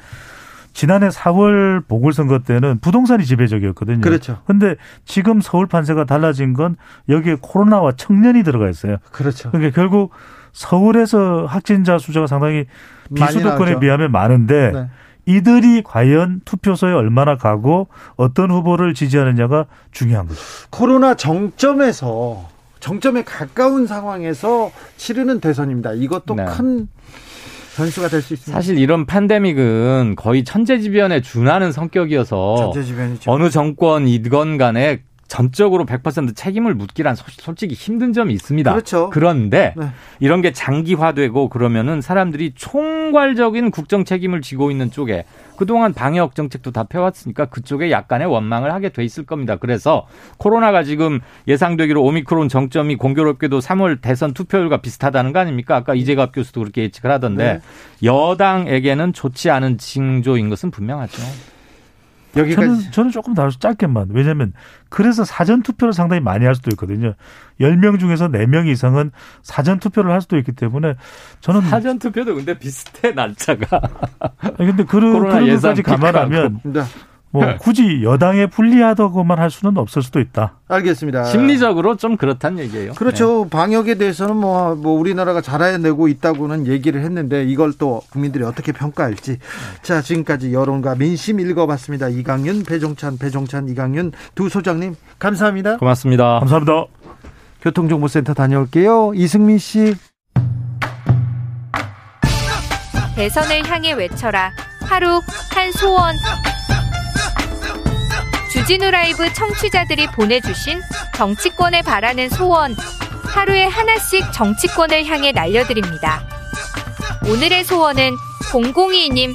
지난해 4월 보궐선거 때는 부동산이 지배적이었거든요. 그렇죠. 근데 지금 서울 판세가 달라진 건 여기에 코로나와 청년이 들어가 있어요. 그렇죠. 그러니까 결국 서울에서 확진자 수가 상당히 비수도권에. 비하면 많은데 네. 이들이 과연 투표소에 얼마나 가고 어떤 후보를 지지하느냐가 중요한 거죠. 코로나 정점에서 정점에 가까운 상황에서 치르는 대선입니다. 이것도 네. 큰 변수가 될 수 있습니다. 사실 이런 팬데믹은 거의 천재지변에 준하는 성격이어서 전체지변이죠. 어느 정권이건 간에 전적으로 100% 책임을 묻기란 소- 솔직히 힘든 점이 있습니다. 그렇죠. 그런데 네. 이런 게 장기화되고 그러면은 사람들이 총괄적인 국정 책임을 지고 있는 쪽에 그동안 방역 정책도 다 펴왔으니까 그쪽에 약간의 원망을 하게 돼 있을 겁니다. 그래서 코로나가 지금 예상되기로 오미크론 정점이 공교롭게도 3월 대선 투표율과 비슷하다는 거 아닙니까? 아까 이재갑 교수도 그렇게 예측을 하던데 네. 여당에게는 좋지 않은 징조인 것은 분명하죠. 여기까지 저는, 저는 조금 다르 짧게만. 왜냐면 그래서 사전 투표를 상당히 많이 할 수도 있거든요. 10명 중에서 4명 이상은 사전 투표를 할 수도 있기 때문에 저는 사전 투표도 근데 비슷해 날짜가. 아니, 근데 그런 그런 것까지 감안하면 네, 뭐 굳이 여당에 불리하다고만 할 수는 없을 수도 있다. 알겠습니다. 심리적으로 좀 그렇다는 얘기예요. 그렇죠. 방역에 대해서는 뭐, 뭐 우리나라가 잘해내고 있다고는 얘기를 했는데 이걸 또 국민들이 어떻게 평가할지. 자, 지금까지 여론과 민심 읽어봤습니다. 이강윤, 배종찬, 배종찬, 이강윤 두 소장님 감사합니다. 네. 고맙습니다. 감사합니다. 교통정보센터 다녀올게요. 이승민 씨. 대선을 향해 외쳐라. 하루 한 소원. 주진우 라이브 청취자들이 보내주신 정치권에 바라는 소원. 하루에 하나씩 정치권을 향해 날려드립니다. 오늘의 소원은 002님.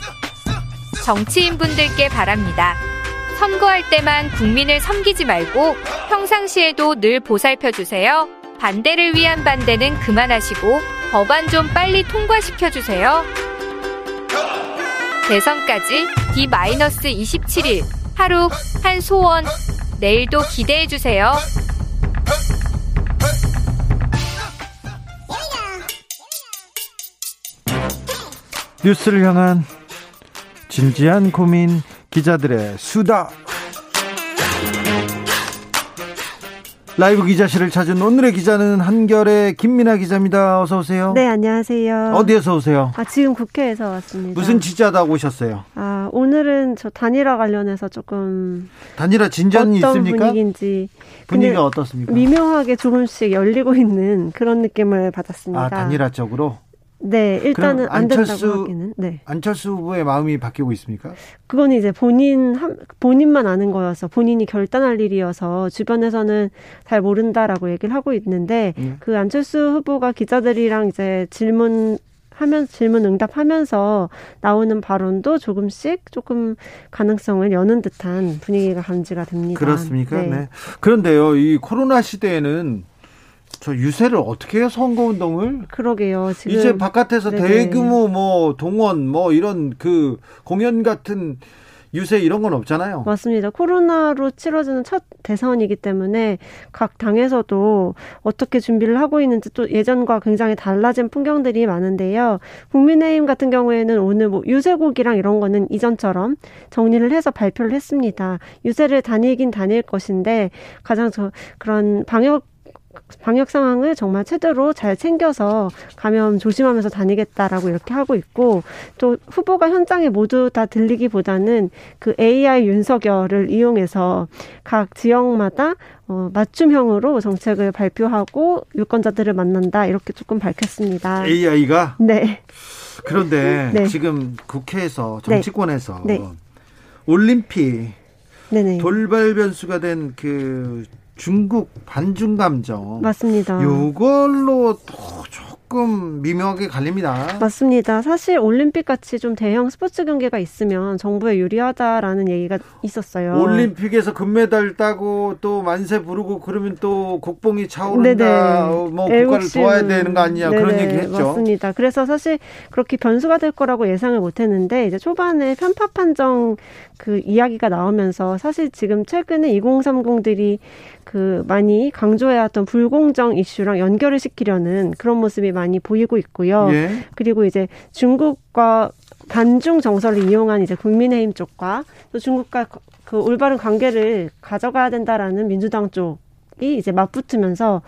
정치인분들께 바랍니다. 선거할 때만 국민을 섬기지 말고 평상시에도 늘 보살펴 주세요. 반대를 위한 반대는 그만하시고 법안 좀 빨리 통과시켜 주세요. 대선까지 D-27일 하루 한 소원 내일도 기대해 주세요. 뉴스를 향한 진지한 고민 기자들의 수다. 라이브 기자실을 찾은 오늘의 기자는 한결의 김민아 기자입니다. 어서 오세요. 네, 안녕하세요. 어디에서 오세요? 아, 지금 국회에서 왔습니다. 무슨 취재하다 오셨어요? 아, 오늘은 저 단일화 관련해서 조금 단일화 진전이 어떤 있습니까? 분위기인지 분위기가 어떻습니까? 미묘하게 조금씩 열리고 있는 그런 느낌을 받았습니다. 아, 단일화적으로? 네, 일단은 안 된다고 안철수- 하기는. 네. 안철수 후보의 마음이 바뀌고 있습니까? 그건 이제 본인 한- 본인만 아는 거여서 본인이 결단할 일이어서 주변에서는 잘 모른다라고 얘기를 하고 있는데 네. 그 안철수 후보가 기자들이랑 이제 질문 하면 질문 응답하면서 나오는 발언도 조금씩 조금 가능성을 여는 듯한 분위기가 감지가 됩니다. 그렇습니까? 네. 그런데요, 이 코로나 시대에는 저 유세를 어떻게 해요, 선거운동을? 그러게요. 지금 이제 바깥에서 네네. 대규모 뭐 동원 뭐 이런 그 공연 같은 유세 이런 건 없잖아요. 맞습니다. 코로나로 치러지는 첫 대선이기 때문에 각 당에서도 어떻게 준비를 하고 있는지 또 예전과 굉장히 달라진 풍경들이 많은데요. 국민의힘 같은 경우에는 오늘 뭐 유세곡이랑 이런 거는 이전처럼 정리를 해서 발표를 했습니다. 유세를 다니긴 다닐 것인데 가장 저 그런 방역 방역 상황을 정말 최대로 잘 챙겨서 감염 조심하면서 다니겠다라고 이렇게 하고 있고 또 후보가 현장에 모두 다 들리기보다는 그 AI 윤석열을 이용해서 각 지역마다 어, 맞춤형으로 정책을 발표하고 유권자들을 만난다 이렇게 조금 밝혔습니다. AI가 네. 그런데 [LAUGHS] 네. 지금 국회에서 네. 정치권에서 네. 올림픽 네네. 돌발 변수가 된 그 중국 반중 감정 맞습니다. 요걸로 또 조금 미묘하게 갈립니다. 맞습니다. 사실 올림픽 같이 좀 대형 스포츠 경기가 있으면 정부에 유리하다라는 얘기가 있었어요. 올림픽에서 금메달 따고 또 만세 부르고 그러면 또 국뽕이 차오른다. 네네. 뭐 국가를 도와야 되는 거 아니냐 네네. 그런 얘기 했죠. 맞습니다. 그래서 사실 그렇게 변수가 될 거라고 예상을 못 했는데 이제 초반에 편파 판정 그 이야기가 나오면서 사실 지금 최근에 2030들이 그 많이 강조해왔던 불공정 이슈랑 연결을 시키려는 그런 모습이 많이 보이고 있고요. 예. 그리고 이제 중국과 반중 정서를 이용한 이제 국민의힘 쪽과 또 중국과 그 올바른 관계를 가져가야 된다라는 민주당 쪽이 이제 맞붙으면서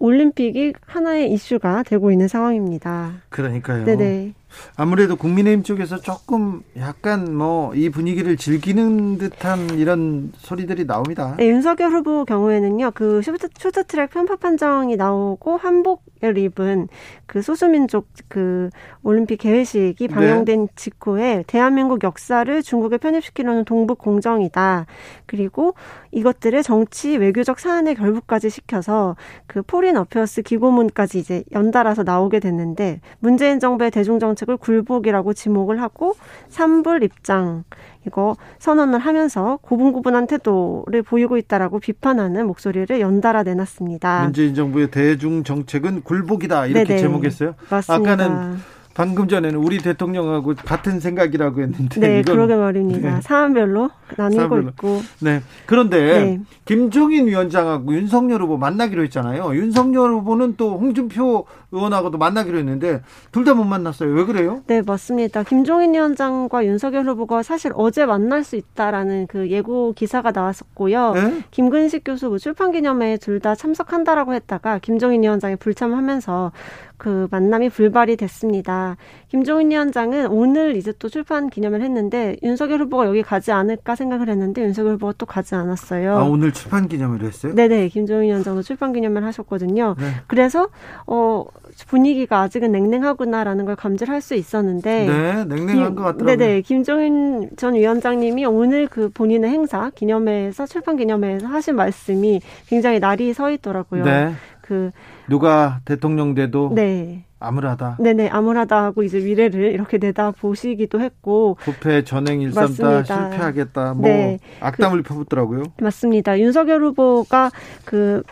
올림픽이 하나의 이슈가 되고 있는 상황입니다. 그러니까요. 네네. 아무래도 국민의힘 쪽에서 조금 약간 뭐 이 분위기를 즐기는 듯한 이런 소리들이 나옵니다. 네, 윤석열 후보 경우에는요, 그 쇼트, 쇼트트랙 편파 판정이 나오고 한복을 입은 그 소수민족 그 올림픽 개회식이 네. 방영된 네. 직후에 대한민국 역사를 중국에 편입시키려는 동북 공정이다. 그리고 이것들을 정치 외교적 사안에 결부까지 시켜서 그 Foreign Affairs 기고문까지 이제 연달아서 나오게 됐는데 문재인 정부의 대중정책 정책을 굴복이라고 지목을 하고 삼불 입장 이거 선언을 하면서 고분고분한 태도를 보이고 있다라고 비판하는 목소리를 연달아 내놨습니다. 문재인 정부의 대중 정책은 굴복이다 이렇게 네네. 제목했어요. 맞습니다. 아까는 방금 전에는 우리 대통령하고 같은 생각이라고 했는데 네 그러게 말입니다. 네. 사안별로 나뉘고 사안별로. 있고 네 그런데 네. 김종인 위원장하고 윤석열 후보 만나기로 했잖아요. 윤석열 후보는 또 홍준표 의원하고도 만나기로 했는데 둘 다 못 만났어요. 왜 그래요? 네 맞습니다. 김종인 위원장과 윤석열 후보가 사실 어제 만날 수 있다라는 그 예고 기사가 나왔었고요. 네? 김근식 교수 뭐 출판 기념회에 둘 다 참석한다라고 했다가 김종인 위원장이 불참하면서 그 만남이 불발이 됐습니다. 김종인 위원장은 오늘 이제 또 출판 기념을 했는데 윤석열 후보가 여기 가지 않을까 생각을 했는데 윤석열 후보가 또 가지 않았어요. 아 오늘 출판 기념을 했어요? 네네 김종인 위원장도 출판 기념을 하셨거든요. 네. 그래서 어 분위기가 아직은 냉랭하구나라는 걸 감지할 수 있었는데 네 냉랭한 것 같더라고요. 네네 김종인 전 위원장님이 오늘 그 본인의 행사 기념회에서 출판 기념회에서 하신 말씀이 굉장히 날이 서 있더라고요. 네. 그 누가 대통령 돼도 네. 암울하다. 네네 암울하다 하고 이제 미래를 이렇게 내다 보시기도 했고 부패 전행 일삼다 실패하겠다. 뭐 네. 악담을 그, 펴붓더라고요. 맞습니다. 윤석열 후보가 그,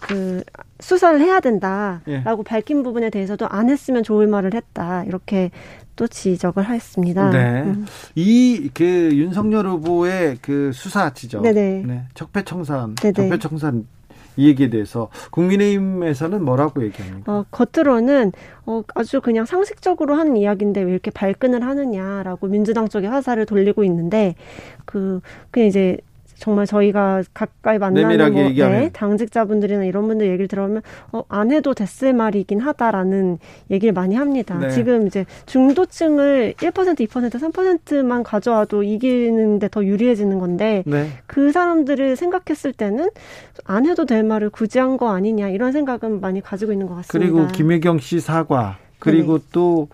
그 수사를 해야 된다라고 예. 밝힌 부분에 대해서도 안 했으면 좋을 말을 했다 이렇게 또 지적을 했습니다. 네. 음. 이그 윤석열 후보의 그 수사 지적, 네네. 네. 적폐청산, 네네. 적폐청산 이 얘기에 대해서 국민의힘에서는 뭐라고 얘기합니까? 어, 겉으로는 어, 아주 그냥 상식적으로 하는 이야기인데 왜 이렇게 발끈을 하느냐라고 민주당 쪽에 화살을 돌리고 있는데 그 그냥 이제 정말 저희가 가까이 만나는 뭐, 네, 당직자분들이나 이런 분들 얘기를 들어보면 어, 안 해도 됐을 말이긴 하다라는 얘기를 많이 합니다. 네. 지금 이제 중도층을 1% 2% 3%만 가져와도 이기는데 더 유리해지는 건데 네. 그 사람들을 생각했을 때는 안 해도 될 말을 굳이 한 거 아니냐 이런 생각은 많이 가지고 있는 것 같습니다. 그리고 김혜경 씨 사과 그리고 또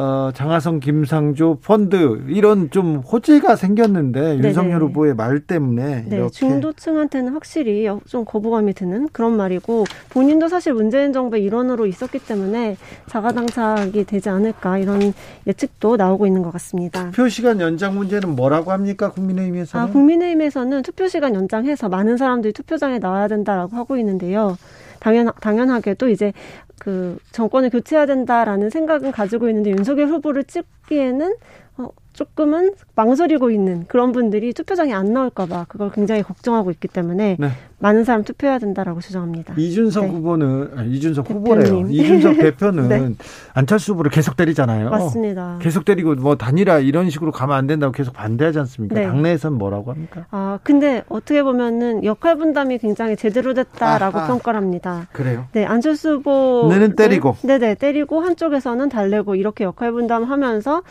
어, 장하성, 김상조 펀드 이런 좀 호재가 생겼는데 네네. 윤석열 후보의 말 때문에 네, 이렇게 중도층한테는 확실히 좀 거부감이 드는 그런 말이고 본인도 사실 문재인 정부의 일원으로 있었기 때문에 자가당착이 되지 않을까 이런 예측도 나오고 있는 것 같습니다. 투표 시간 연장 문제는 뭐라고 합니까 국민의힘에서는? 아, 국민의힘에서는 투표 시간 연장해서 많은 사람들이 투표장에 나와야 된다라고 하고 있는데요. 당연 당연하게도 이제 그 정권을 교체해야 된다라는 생각은 가지고 있는데 윤석열 후보를 찍기에는 어, 조금은 망설이고 있는 그런 분들이 투표장에 안 나올까봐 그걸 굉장히 걱정하고 있기 때문에 네. 많은 사람 투표해야 된다라고 주장합니다. 이준석 네. 후보는 아니, 이준석 대표님. 후보래요. [LAUGHS] 이준석 대표는 네. 안철수 후보를 계속 때리잖아요. 맞습니다. 계속 때리고 뭐 단일화 이런 식으로 가면 안 된다고 계속 반대하지 않습니까? 네. 당내에서는 뭐라고 합니까? 아 근데 어떻게 보면은 역할 분담이 굉장히 제대로 됐다라고 아, 아. 평가를 합니다. 그래요? 네 안철수 후보는 때리고 네네 때리고 한쪽에서는 달래고 이렇게 역할 분담하면서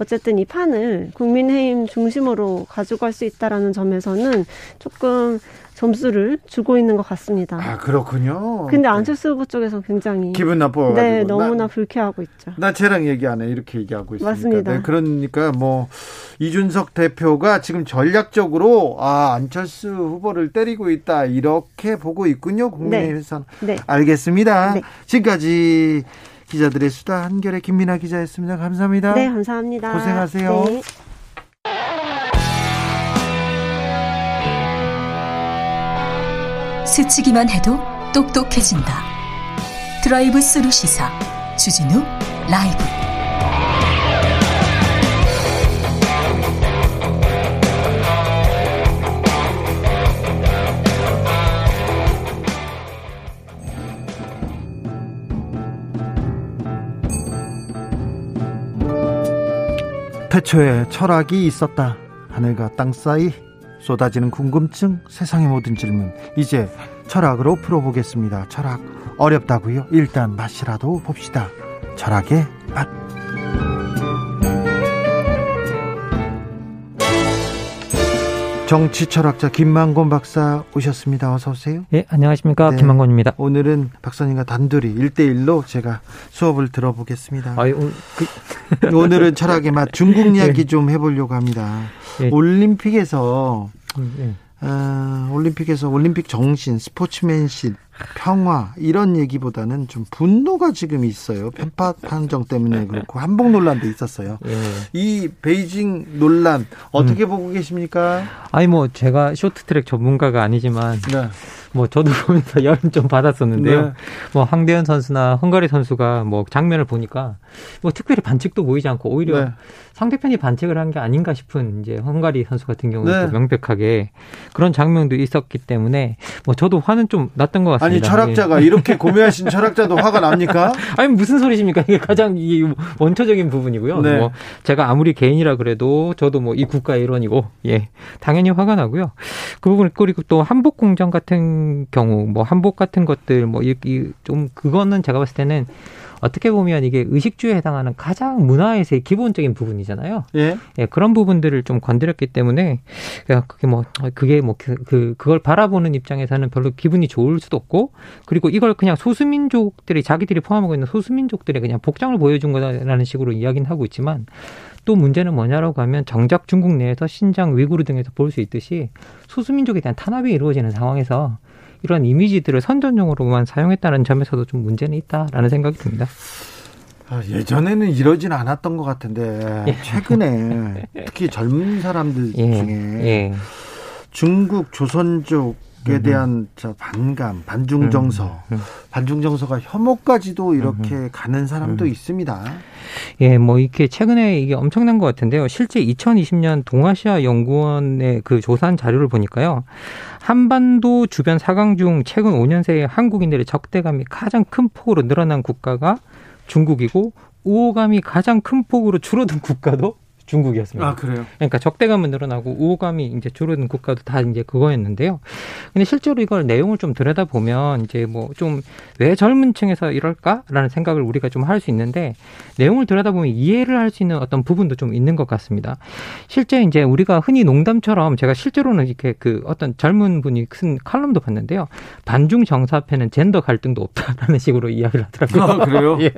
어쨌든 이 판을 국민의힘 중심으로 가져갈 수 있다라는 점에서는 조금 점수를 주고 있는 것 같습니다. 아 그렇군요. 근데 안철수 후보 쪽에서 굉장히 기분 나빠. 네, 너무나 나, 불쾌하고 있죠. 나 쟤랑 얘기 안 해. 이렇게 얘기하고 있습니다. 맞습니다. 네, 그러니까 뭐 이준석 대표가 지금 전략적으로 아 안철수 후보를 때리고 있다 이렇게 보고 있군요. 국민의힘에서는 네. 네. 알겠습니다. 네. 지금까지 기자들의 수다 한결의 김민아 기자였습니다. 감사합니다. 네, 감사합니다. 고생하세요. 스치기만 해도 똑똑해진다. 드라이브 스루 시사 주진우 라이브. 태초에 철학이 있었다. 하늘과 땅 사이 쏟아지는 궁금증, 세상의 모든 질문. 이제 철학으로 풀어보겠습니다. 철학 어렵다고요? 일단 맛이라도 봅시다. 철학의 맛. 정치 철학자 김만곤 박사 오셨습니다. 어서 오세요. 예, 안녕하십니까. 네, 김만곤입니다. 오늘은 박사님과 단둘이 1대1로 제가 수업을 들어보겠습니다. 아유, 그... [LAUGHS] 오늘은 철학의 맛 중국 이야기 예. 좀 해보려고 합니다. 예. 올림픽에서 음, 예. 어, 올림픽에서 올림픽 정신, 스포츠맨십, 평화 이런 얘기보다는 좀 분노가 지금 있어요. 편파 판정 때문에 그렇고 한복 논란도 있었어요. 예. 이 베이징 논란 어떻게 음. 보고 계십니까? 아니 뭐 제가 쇼트트랙 전문가가 아니지만 네. 뭐 저도 보면서 [LAUGHS] 열을 좀 받았었는데요. 네. 뭐 황대현 선수나 헝가리 선수가 뭐 장면을 보니까 뭐 특별히 반칙도 보이지 않고 오히려 네. 상대편이 반칙을 한 게 아닌가 싶은 이제 헝가리 선수 같은 경우는 네. 또 명백하게 그런 장면도 있었기 때문에 뭐 저도 화는 좀 났던 것 같습니다. 아니 철학자가 예. 이렇게 고매하신 철학자도 화가 납니까? [LAUGHS] 아니 무슨 소리십니까? 이게 가장 이게 원초적인 부분이고요. 네. 뭐 제가 아무리 개인이라 그래도 저도 뭐 이 국가의 일원이고 예 당연히 화가 나고요. 그 부분 그리고 또 한복 공장 같은 경우 뭐 한복 같은 것들 뭐 이 좀 그거는 제가 봤을 때는 어떻게 보면 이게 의식주에 해당하는 가장 문화에서의 기본적인 부분이잖아요. 예. 예 그런 부분들을 좀 건드렸기 때문에 그게 뭐 그게 뭐 그, 그 그걸 바라보는 입장에서는 별로 기분이 좋을 수도 없고 그리고 이걸 그냥 소수민족들이 자기들이 포함하고 있는 소수민족들의 그냥 복장을 보여준 거다라는 식으로 이야기는 하고 있지만 또 문제는 뭐냐라고 하면 정작 중국 내에서 신장 위구르 등에서 볼 수 있듯이 소수민족에 대한 탄압이 이루어지는 상황에서 이런 이미지들을 선전용으로만 사용했다는 점에서도 좀 문제는 있다라는 생각이 듭니다. 아, 예전에는 이러진 않았던 것 같은데 예. 최근에 [LAUGHS] 특히 젊은 사람들 예. 중에 예. 중국 조선족 에 대한 저 반감, 반중 정서, 음, 음. 반중 정서가 혐오까지도 이렇게 음, 가는 사람도 있습니다. 예, 뭐 이렇게 최근에 이게 엄청난 것 같은데요. 실제 2020년 동아시아 연구원의 그 조사한 자료를 보니까요. 한반도 주변 사강 중 최근 5년 새에 한국인들의 적대감이 가장 큰 폭으로 늘어난 국가가 중국이고 우호감이 가장 큰 폭으로 줄어든 국가도 중국이었습니다. 아, 그래요? 그러니까 적대감은 늘어나고 우호감이 이제 줄어든 국가도 다 이제 그거였는데요. 근데 실제로 이걸 내용을 좀 들여다보면 이제 뭐 좀 왜 젊은 층에서 이럴까라는 생각을 우리가 좀 할 수 있는데 내용을 들여다보면 이해를 할 수 있는 어떤 부분도 좀 있는 것 같습니다. 실제 이제 우리가 흔히 농담처럼 제가 실제로는 이렇게 그 어떤 젊은 분이 쓴 칼럼도 봤는데요. 반중 정사패는 젠더 갈등도 없다라는 식으로 이야기를 하더라고요. 아, 그래요? [LAUGHS] 예.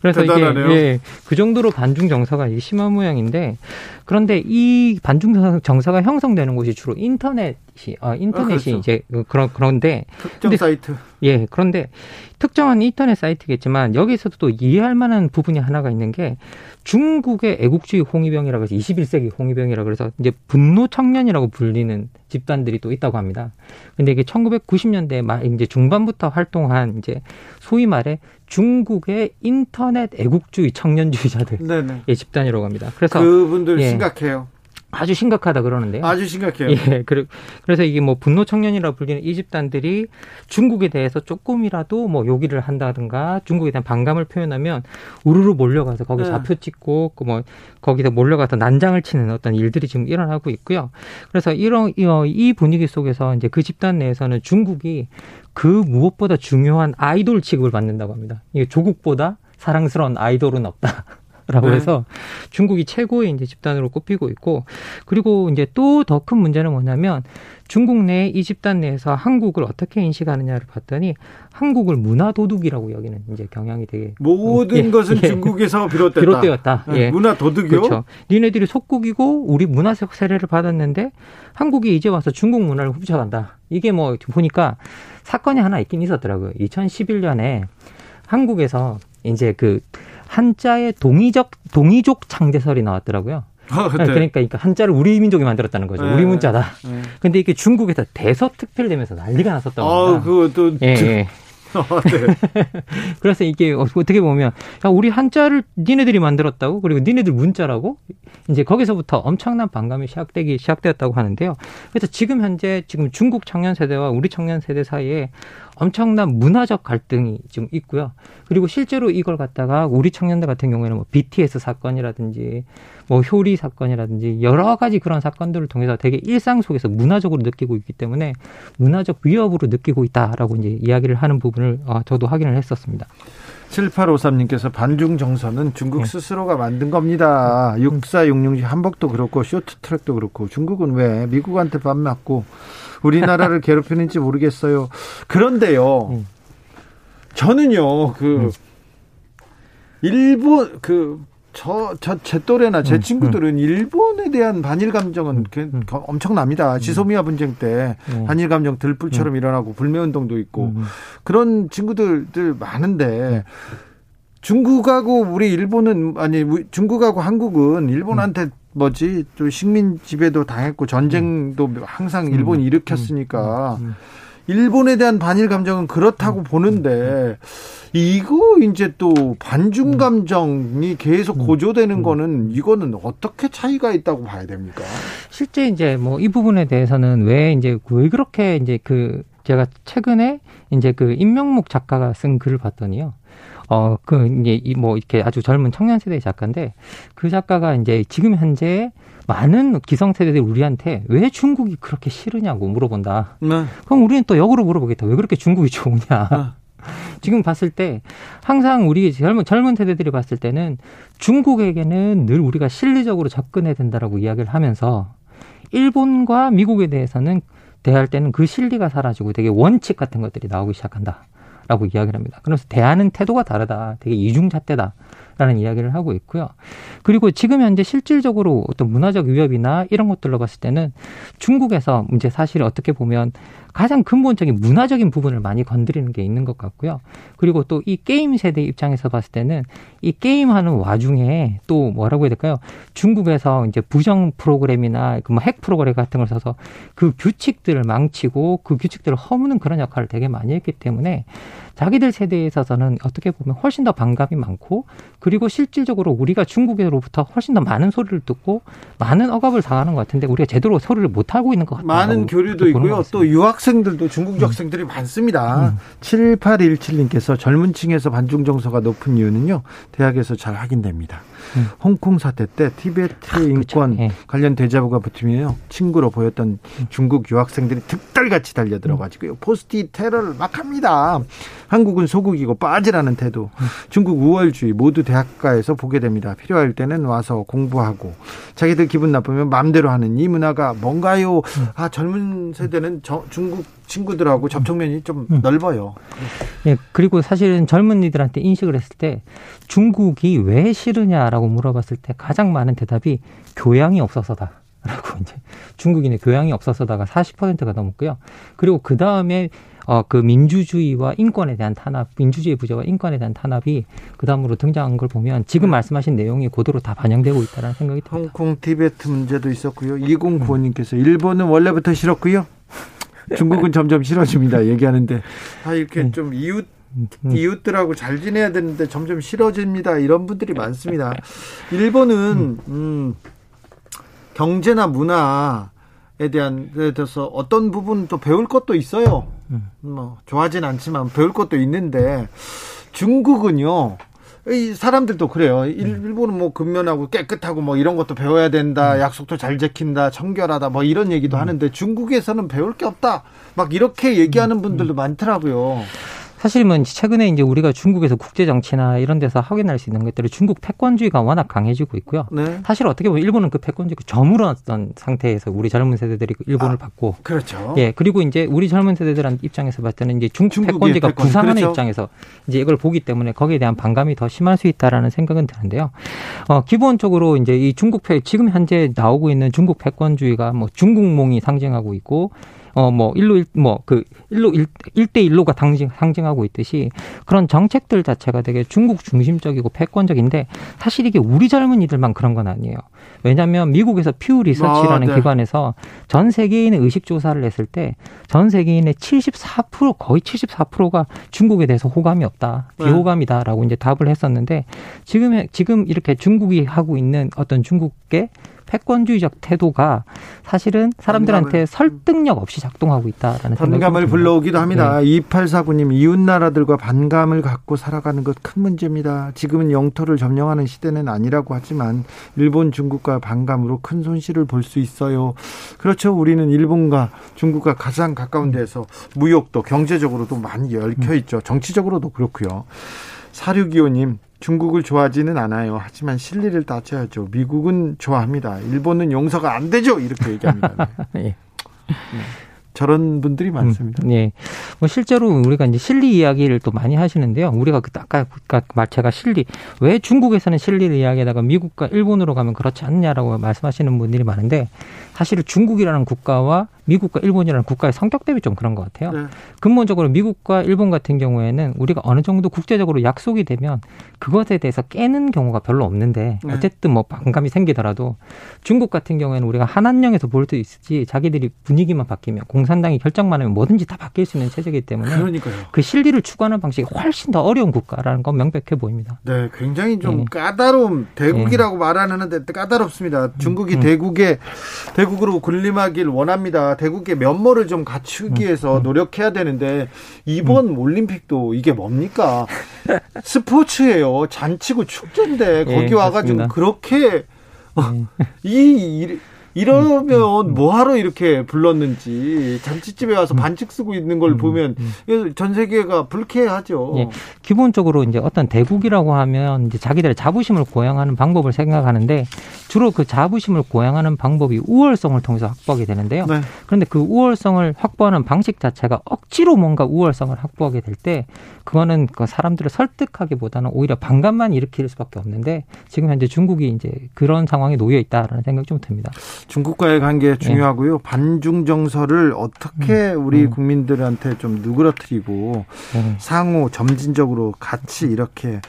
그래서 대단하네요. 이게 예, 그 정도로 반중 정사가 심한 모양인데 있는데 그런데 이 반중 정서가 형성되는 곳이 주로 인터넷이 어, 인터넷이 아, 그렇죠. 이제 그, 그런 그런데 특정 근데, 사이트 예 그런데 특정한 인터넷 사이트겠지만 여기서도 또 이해할 만한 부분이 하나가 있는 게 중국의 애국주의 홍위병이라고 해서 21세기 홍위병이라고 그래서 이제 분노 청년이라고 불리는 집단들이 또 있다고 합니다. 근데 이게 1990년대 말 이제 중반부터 활동한 이제 소위 말해 중국의 인터넷 애국주의 청년주의자들의 집단이라고 합니다. 그래서 그분들 예, 심각해요. 아주 심각하다 그러는데요. 아주 심각해요. 예, 그래서 이게 뭐 분노 청년이라 불리는 이 집단들이 중국에 대해서 조금이라도 뭐 요기를 한다든가 중국에 대한 반감을 표현하면 우르르 몰려가서 거기 네. 좌표 찍고 그 뭐 거기서 몰려가서 난장을 치는 어떤 일들이 지금 일어나고 있고요. 그래서 이런 이 분위기 속에서 이제 그 집단 내에서는 중국이 그 무엇보다 중요한 아이돌 취급을 받는다고 합니다. 이게 조국보다 사랑스러운 아이돌은 없다. 라고 네. 해서 중국이 최고의 이제 집단으로 꼽히고 있고 그리고 이제 또 더 큰 문제는 뭐냐면 중국 내 이 집단 내에서 한국을 어떻게 인식하느냐를 봤더니 한국을 문화 도둑이라고 여기는 이제 경향이 되게 모든 예, 것은 예, 중국에서 비롯됐다. 비롯되었다. 예. 문화 도둑이요? 그렇죠. 니네들이 속국이고 우리 문화적 세례를 받았는데 한국이 이제 와서 중국 문화를 훔쳐간다. 이게 뭐 보니까 사건이 하나 있긴 있었더라고요. 2011년에 한국에서 이제 그 한자의 동의적 동의족 창제설이 나왔더라고요. 아, 그러니까, 그러니까 한자를 우리 민족이 만들었다는 거죠. 네. 우리 문자다. 네. 근데 이게 중국에서 대서특필되면서 난리가 났었다고. 아, 그것도 예, 예. 어, [LAUGHS] 네. [LAUGHS] 그래서 이게 어떻게 보면 야, 우리 한자를 니네들이 만들었다고 그리고 니네들 문자라고 이제 거기서부터 엄청난 반감이 시작되기 시작되었다고 하는데요. 그래서 지금 현재 지금 중국 청년 세대와 우리 청년 세대 사이에 엄청난 문화적 갈등이 좀 있고요. 그리고 실제로 이걸 갖다가 우리 청년들 같은 경우에는 뭐 BTS 사건이라든지 뭐 효리 사건이라든지 여러 가지 그런 사건들을 통해서 되게 일상 속에서 문화적으로 느끼고 있기 때문에 문화적 위협으로 느끼고 있다라고 이제 이야기를 하는 부분을 어, 저도 확인을 했었습니다. 7853님께서 반중 정서는 중국 네. 스스로가 만든 겁니다. 6466 한복도 그렇고 쇼트트랙도 그렇고 중국은 왜 미국한테 밥 맞고 우리나라를 [LAUGHS] 괴롭히는지 모르겠어요. 그런데요. 음. 저는요. 그 음. 일본 그 저, 저, 제 또래나 제 음, 친구들은 음. 일본에 대한 반일 감정은 음, 음. 엄청납니다. 지소미아 분쟁 때 반일 감정 들불처럼 일어나고 불매운동도 있고 그런 친구들들 많은데 중국하고 우리 일본은 아니 중국하고 한국은 일본한테 뭐지? 또 식민 지배도 당했고 전쟁도 항상 일본이 일으켰으니까 일본에 대한 반일 감정은 그렇다고 보는데 이거 이제 또 반중 음. 감정이 계속 음. 고조되는 음. 거는 이거는 어떻게 차이가 있다고 봐야 됩니까? 실제 이제 뭐 이 부분에 대해서는 왜 이제 왜 그렇게 이제 그 제가 최근에 이제 그 임명목 작가가 쓴 글을 봤더니요. 어, 그, 이제, 뭐, 이렇게 아주 젊은 청년 세대의 작가인데, 그 작가가 이제 지금 현재 많은 기성 세대들이 우리한테 왜 중국이 그렇게 싫으냐고 물어본다. 네. 그럼 우리는 또 역으로 물어보겠다. 왜 그렇게 중국이 좋으냐. 네. [LAUGHS] 지금 봤을 때 항상 우리 젊은 젊은 세대들이 봤을 때는 중국에게는 늘 우리가 실리적으로 접근해야 된다라고 이야기를 하면서 일본과 미국에 대해서는 대할 때는 그 실리가 사라지고 되게 원칙 같은 것들이 나오기 시작한다. 라고 이야기를 합니다. 그래서 대하는 태도가 다르다. 되게 이중잣대다. 라는 이야기를 하고 있고요. 그리고 지금 현재 실질적으로 어떤 문화적 위협이나 이런 것들로 봤을 때는 중국에서 이제 사실 어떻게 보면 가장 근본적인 문화적인 부분을 많이 건드리는 게 있는 것 같고요. 그리고 또 이 게임 세대 입장에서 봤을 때는 이 게임하는 와중에 또 뭐라고 해야 될까요? 중국에서 이제 부정 프로그램이나 그 뭐핵 프로그램 같은 걸 써서 그 규칙들을 망치고 그 규칙들을 허무는 그런 역할을 되게 많이 했기 때문에 자기들 세대에 있어서는 어떻게 보면 훨씬 더 반감이 많고 그리고 실질적으로 우리가 중국으로부터 훨씬 더 많은 소리를 듣고 많은 억압을 당하는 것 같은데 우리가 제대로 소리를 못 하고 있는 것 같아요. 많은 교류도 있고요. 또 유학 생들도 중국 유학생들이 음. 많습니다. 음. 7817님께서 젊은 층에서 반중 정서가 높은 이유는요. 대학에서 잘 확인됩니다. 음. 홍콩 사태 때 티베트 아, 인권 네. 관련 대자보가 붙으면요 친구로 보였던 중국 유학생들이 득달같이 달려들어가지고요 포스티 테러를 막 합니다. 한국은 소국이고 빠지라는 태도, 중국 우월주의 모두 대학가에서 보게 됩니다. 필요할 때는 와서 공부하고 자기들 기분 나쁘면 마음대로 하는 이 문화가 뭔가요? 아 젊은 세대는 저, 중국 친구들하고 접촉면이 좀 음. 넓어요. 예, 그리고 사실은 젊은이들한테 인식을 했을 때 중국이 왜 싫으냐라고 물어봤을 때 가장 많은 대답이 교양이 없어서다. 라고 [LAUGHS] 이제 중국인의 교양이 없어서다가 40%가 넘었고요. 그리고 그 다음에 어, 그 민주주의와 인권에 대한 탄압, 민주주의 부재와 인권에 대한 탄압이 그 다음으로 등장한 걸 보면 지금 음. 말씀하신 내용이 고도로 다 반영되고 있다는 생각이 듭니다. 홍콩 티베트 문제도 있었고요. 2095님께서 일본은 원래부터 싫었고요. 중국은 점점 싫어집니다. 얘기하는데 아 이렇게 네. 좀 이웃 음. 이웃들하고 잘 지내야 되는데 점점 싫어집니다. 이런 분들이 많습니다. 일본은 음, 경제나 문화에 대한 에 대해서 어떤 부분 또 배울 것도 있어요. 음. 뭐 좋아하진 않지만 배울 것도 있는데 중국은요. 이 사람들도 그래요. 일본은 뭐 근면하고 깨끗하고 뭐 이런 것도 배워야 된다. 음. 약속도 잘 지킨다. 청결하다. 뭐 이런 얘기도 음. 하는데 중국에서는 배울 게 없다. 막 이렇게 얘기하는 분들도 많더라고요. 사실은 최근에 이제 우리가 중국에서 국제 정치나 이런 데서 확인할 수 있는 것들이 중국 패권주의가 워낙 강해지고 있고요. 네. 사실 어떻게 보면 일본은 그 패권주의가 저물었던 상태에서 우리 젊은 세대들이 일본을 아, 받고 그렇죠. 예 그리고 이제 우리 젊은 세대들한 입장에서 봤을 때는 이제 중국 패권주의가 패권, 부상하는 그렇죠. 입장에서 이제 이걸 보기 때문에 거기에 대한 반감이 더 심할 수 있다라는 생각은 드는데요. 어 기본적으로 이제 이 중국 패 지금 현재 나오고 있는 중국 패권주의가 뭐 중국몽이 상징하고 있고 어, 뭐, 일로, 일, 뭐, 그, 일로, 일, 일대 일로가 상징, 상징하고 있듯이 그런 정책들 자체가 되게 중국 중심적이고 패권적인데 사실 이게 우리 젊은이들만 그런 건 아니에요. 왜냐하면 미국에서 퓨 리서치라는 아, 네. 기관에서 전 세계인의 의식 조사를 했을 때 전 세계인의 74% 거의 74%가 중국에 대해서 호감이 없다, 네. 비호감이다라고 이제 답을 했었는데 지금 지금 이렇게 중국이 하고 있는 어떤 중국의 패권주의적 태도가 사실은 사람들한테 설득력 없이 작동하고 있다라는 반감을. 불러오기도 합니다. 네. 2849님, 이웃 나라들과 반감을 갖고 살아가는 것 큰 문제입니다. 지금은 영토를 점령하는 시대는 아니라고 하지만 일본, 중국과 반감으로 큰 손실을 볼 수 있어요. 그렇죠. 우리는 일본과 중국과 가장 가까운 데서 무역도 경제적으로도 많이 얽혀 있죠. 정치적으로도 그렇고요. 4625님, 중국을 좋아하지는 않아요. 하지만 실리를 따져야죠. 미국은 좋아합니다. 일본은 용서가 안 되죠. 이렇게 얘기합니다. [LAUGHS] 네. 예. 저런 분들이 많습니다. 음, 예. 뭐 실제로 우리가 이제 실리 이야기를 또 많이 하시는데요. 우리가 그 아까 아까 말 제가 실리 왜 중국에서는 실리를 이야기하다가 미국과 일본으로 가면 그렇지 않냐라고 말씀하시는 분들이 많은데 사실은 중국이라는 국가와 미국과 일본이라는 국가의 성격 대비 좀 그런 것 같아요. 네. 근본적으로 미국과 일본 같은 경우에는 우리가 어느 정도 국제적으로 약속이 되면 그것에 대해서 깨는 경우가 별로 없는데 네. 어쨌든 뭐 반감이 생기더라도 중국 같은 경우에는 우리가 한한령에서 볼 수 있을지 자기들이 분위기만 바뀌면 공 산당이 결정만 하면 뭐든지 다 바뀔 수 있는 체제이기 때문에 그러니까요. 그 실리를 추구하는 방식이 훨씬 더 어려운 국가라는 건 명백해 보입니다. 네, 굉장히 좀 예. 까다로움, 대국이라고 말하는데 까다롭습니다. 중국이 음. 대국의 대국으로 군림하길 원합니다. 대국의 면모를 좀 음. 갖추기 위해서 노력해야 되는데 이번 올림픽도 이게 뭡니까? [LAUGHS] 스포츠예요. 잔치고 축제인데 거기 예, 와가지고. [LAUGHS] 그렇게 이 일- 이러면 뭐하러 이렇게 불렀는지 잔치집에 와서 반칙 쓰고 있는 걸 보면 전 세계가 불쾌하죠. 예. 기본적으로 이제 어떤 대국이라고 하면 이제 자기들의 자부심을 고양하는 방법을 생각하는데 주로 그 자부심을 고양하는 방법이 우월성을 통해서 확보하게 되는데요. 네. 그런데 그 우월성을 확보하는 방식 자체가 억지로 뭔가 우월성을 확보하게 될 때 그거는 그 사람들을 설득하기보다는 오히려 반감만 일으킬 수밖에 없는데 지금 현재 중국이 이제 그런 상황에 놓여 있다라는 생각이 좀 듭니다. 중국과의 관계 중요하고요. 반중 정서를 어떻게 우리 음. 국민들한테 좀 누그러뜨리고 네. 상호 점진적으로 같이 이렇게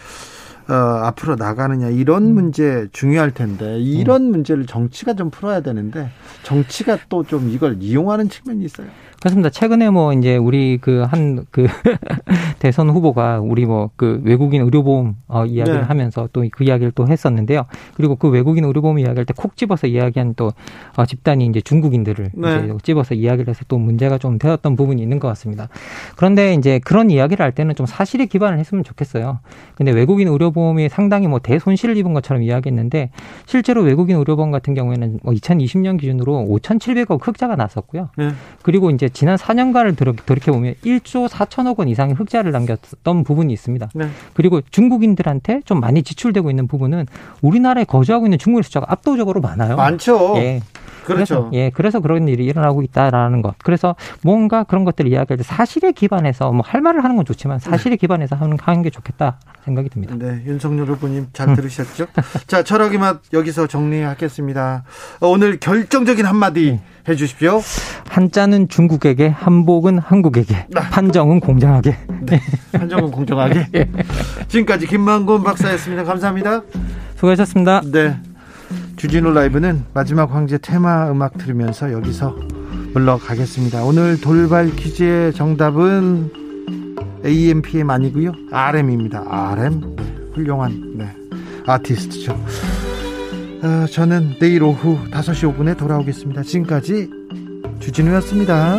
어, 앞으로 나가느냐 이런 문제 중요할 텐데 이런 문제를 정치가 좀 풀어야 되는데 정치가 또 좀 이걸 이용하는 측면이 있어요. 그렇습니다. 최근에 뭐 이제 우리 그한그 [LAUGHS] 대선 후보가 우리 뭐 그 외국인 의료보험 어 이야기를 네. 하면서 또 그 이야기를 또 했었는데요. 그리고 그 외국인 의료보험 이야기할 때 콕 집어서 이야기한 또 어, 집단이 이제 중국인들을 네. 이제 집어서 이야기를 해서 또 문제가 좀 되었던 부분이 있는 것 같습니다. 그런데 이제 그런 이야기를 할 때는 좀 사실에 기반을 했으면 좋겠어요. 근데 외국인 의료보험이 상당히 뭐 대손실을 입은 것처럼 이야기했는데 실제로 외국인 의료보험 같은 경우에는 뭐 2020년 기준으로 5,700억 흑자가 났었고요. 네. 그리고 이제 지난 4년간을 돌이켜 보면 1조 4천억 원 이상의 흑자를 남겼던 부분이 있습니다. 네. 그리고 중국인들한테 좀 많이 지출되고 있는 부분은 우리나라에 거주하고 있는 중국인 숫자가 압도적으로 많아요. 많죠. 예. 그렇죠. 그래서, 예, 그래서 그런 일이 일어나고 있다라는 것. 그래서 뭔가 그런 것들을 이야기할 때 사실에 기반해서 뭐 할 말을 하는 건 좋지만 사실에 기반해서 하는, 하는 게 좋겠다 생각이 듭니다. 네, 윤석열 후보님 잘 들으셨죠? [LAUGHS] 자, 철학의 맛 여기서 정리하겠습니다. 어, 오늘 결정적인 한마디 해주십시오. 한자는 중국에게, 한복은 한국에게, 판정은 공정하게. 한정은 공정하게. [LAUGHS] 지금까지 김만곤 박사였습니다. 감사합니다. 수고하셨습니다. 네. 주진우 라이브는 마지막 황제 테마 음악 들으면서 여기서 물러가겠습니다. 오늘 돌발 퀴즈의 정답은 AMPM 아니고요. RM입니다. RM. 네, 훌륭한 네, 아티스트죠. 어, 저는 내일 오후 5시 5분에 돌아오겠습니다. 지금까지 주진우였습니다.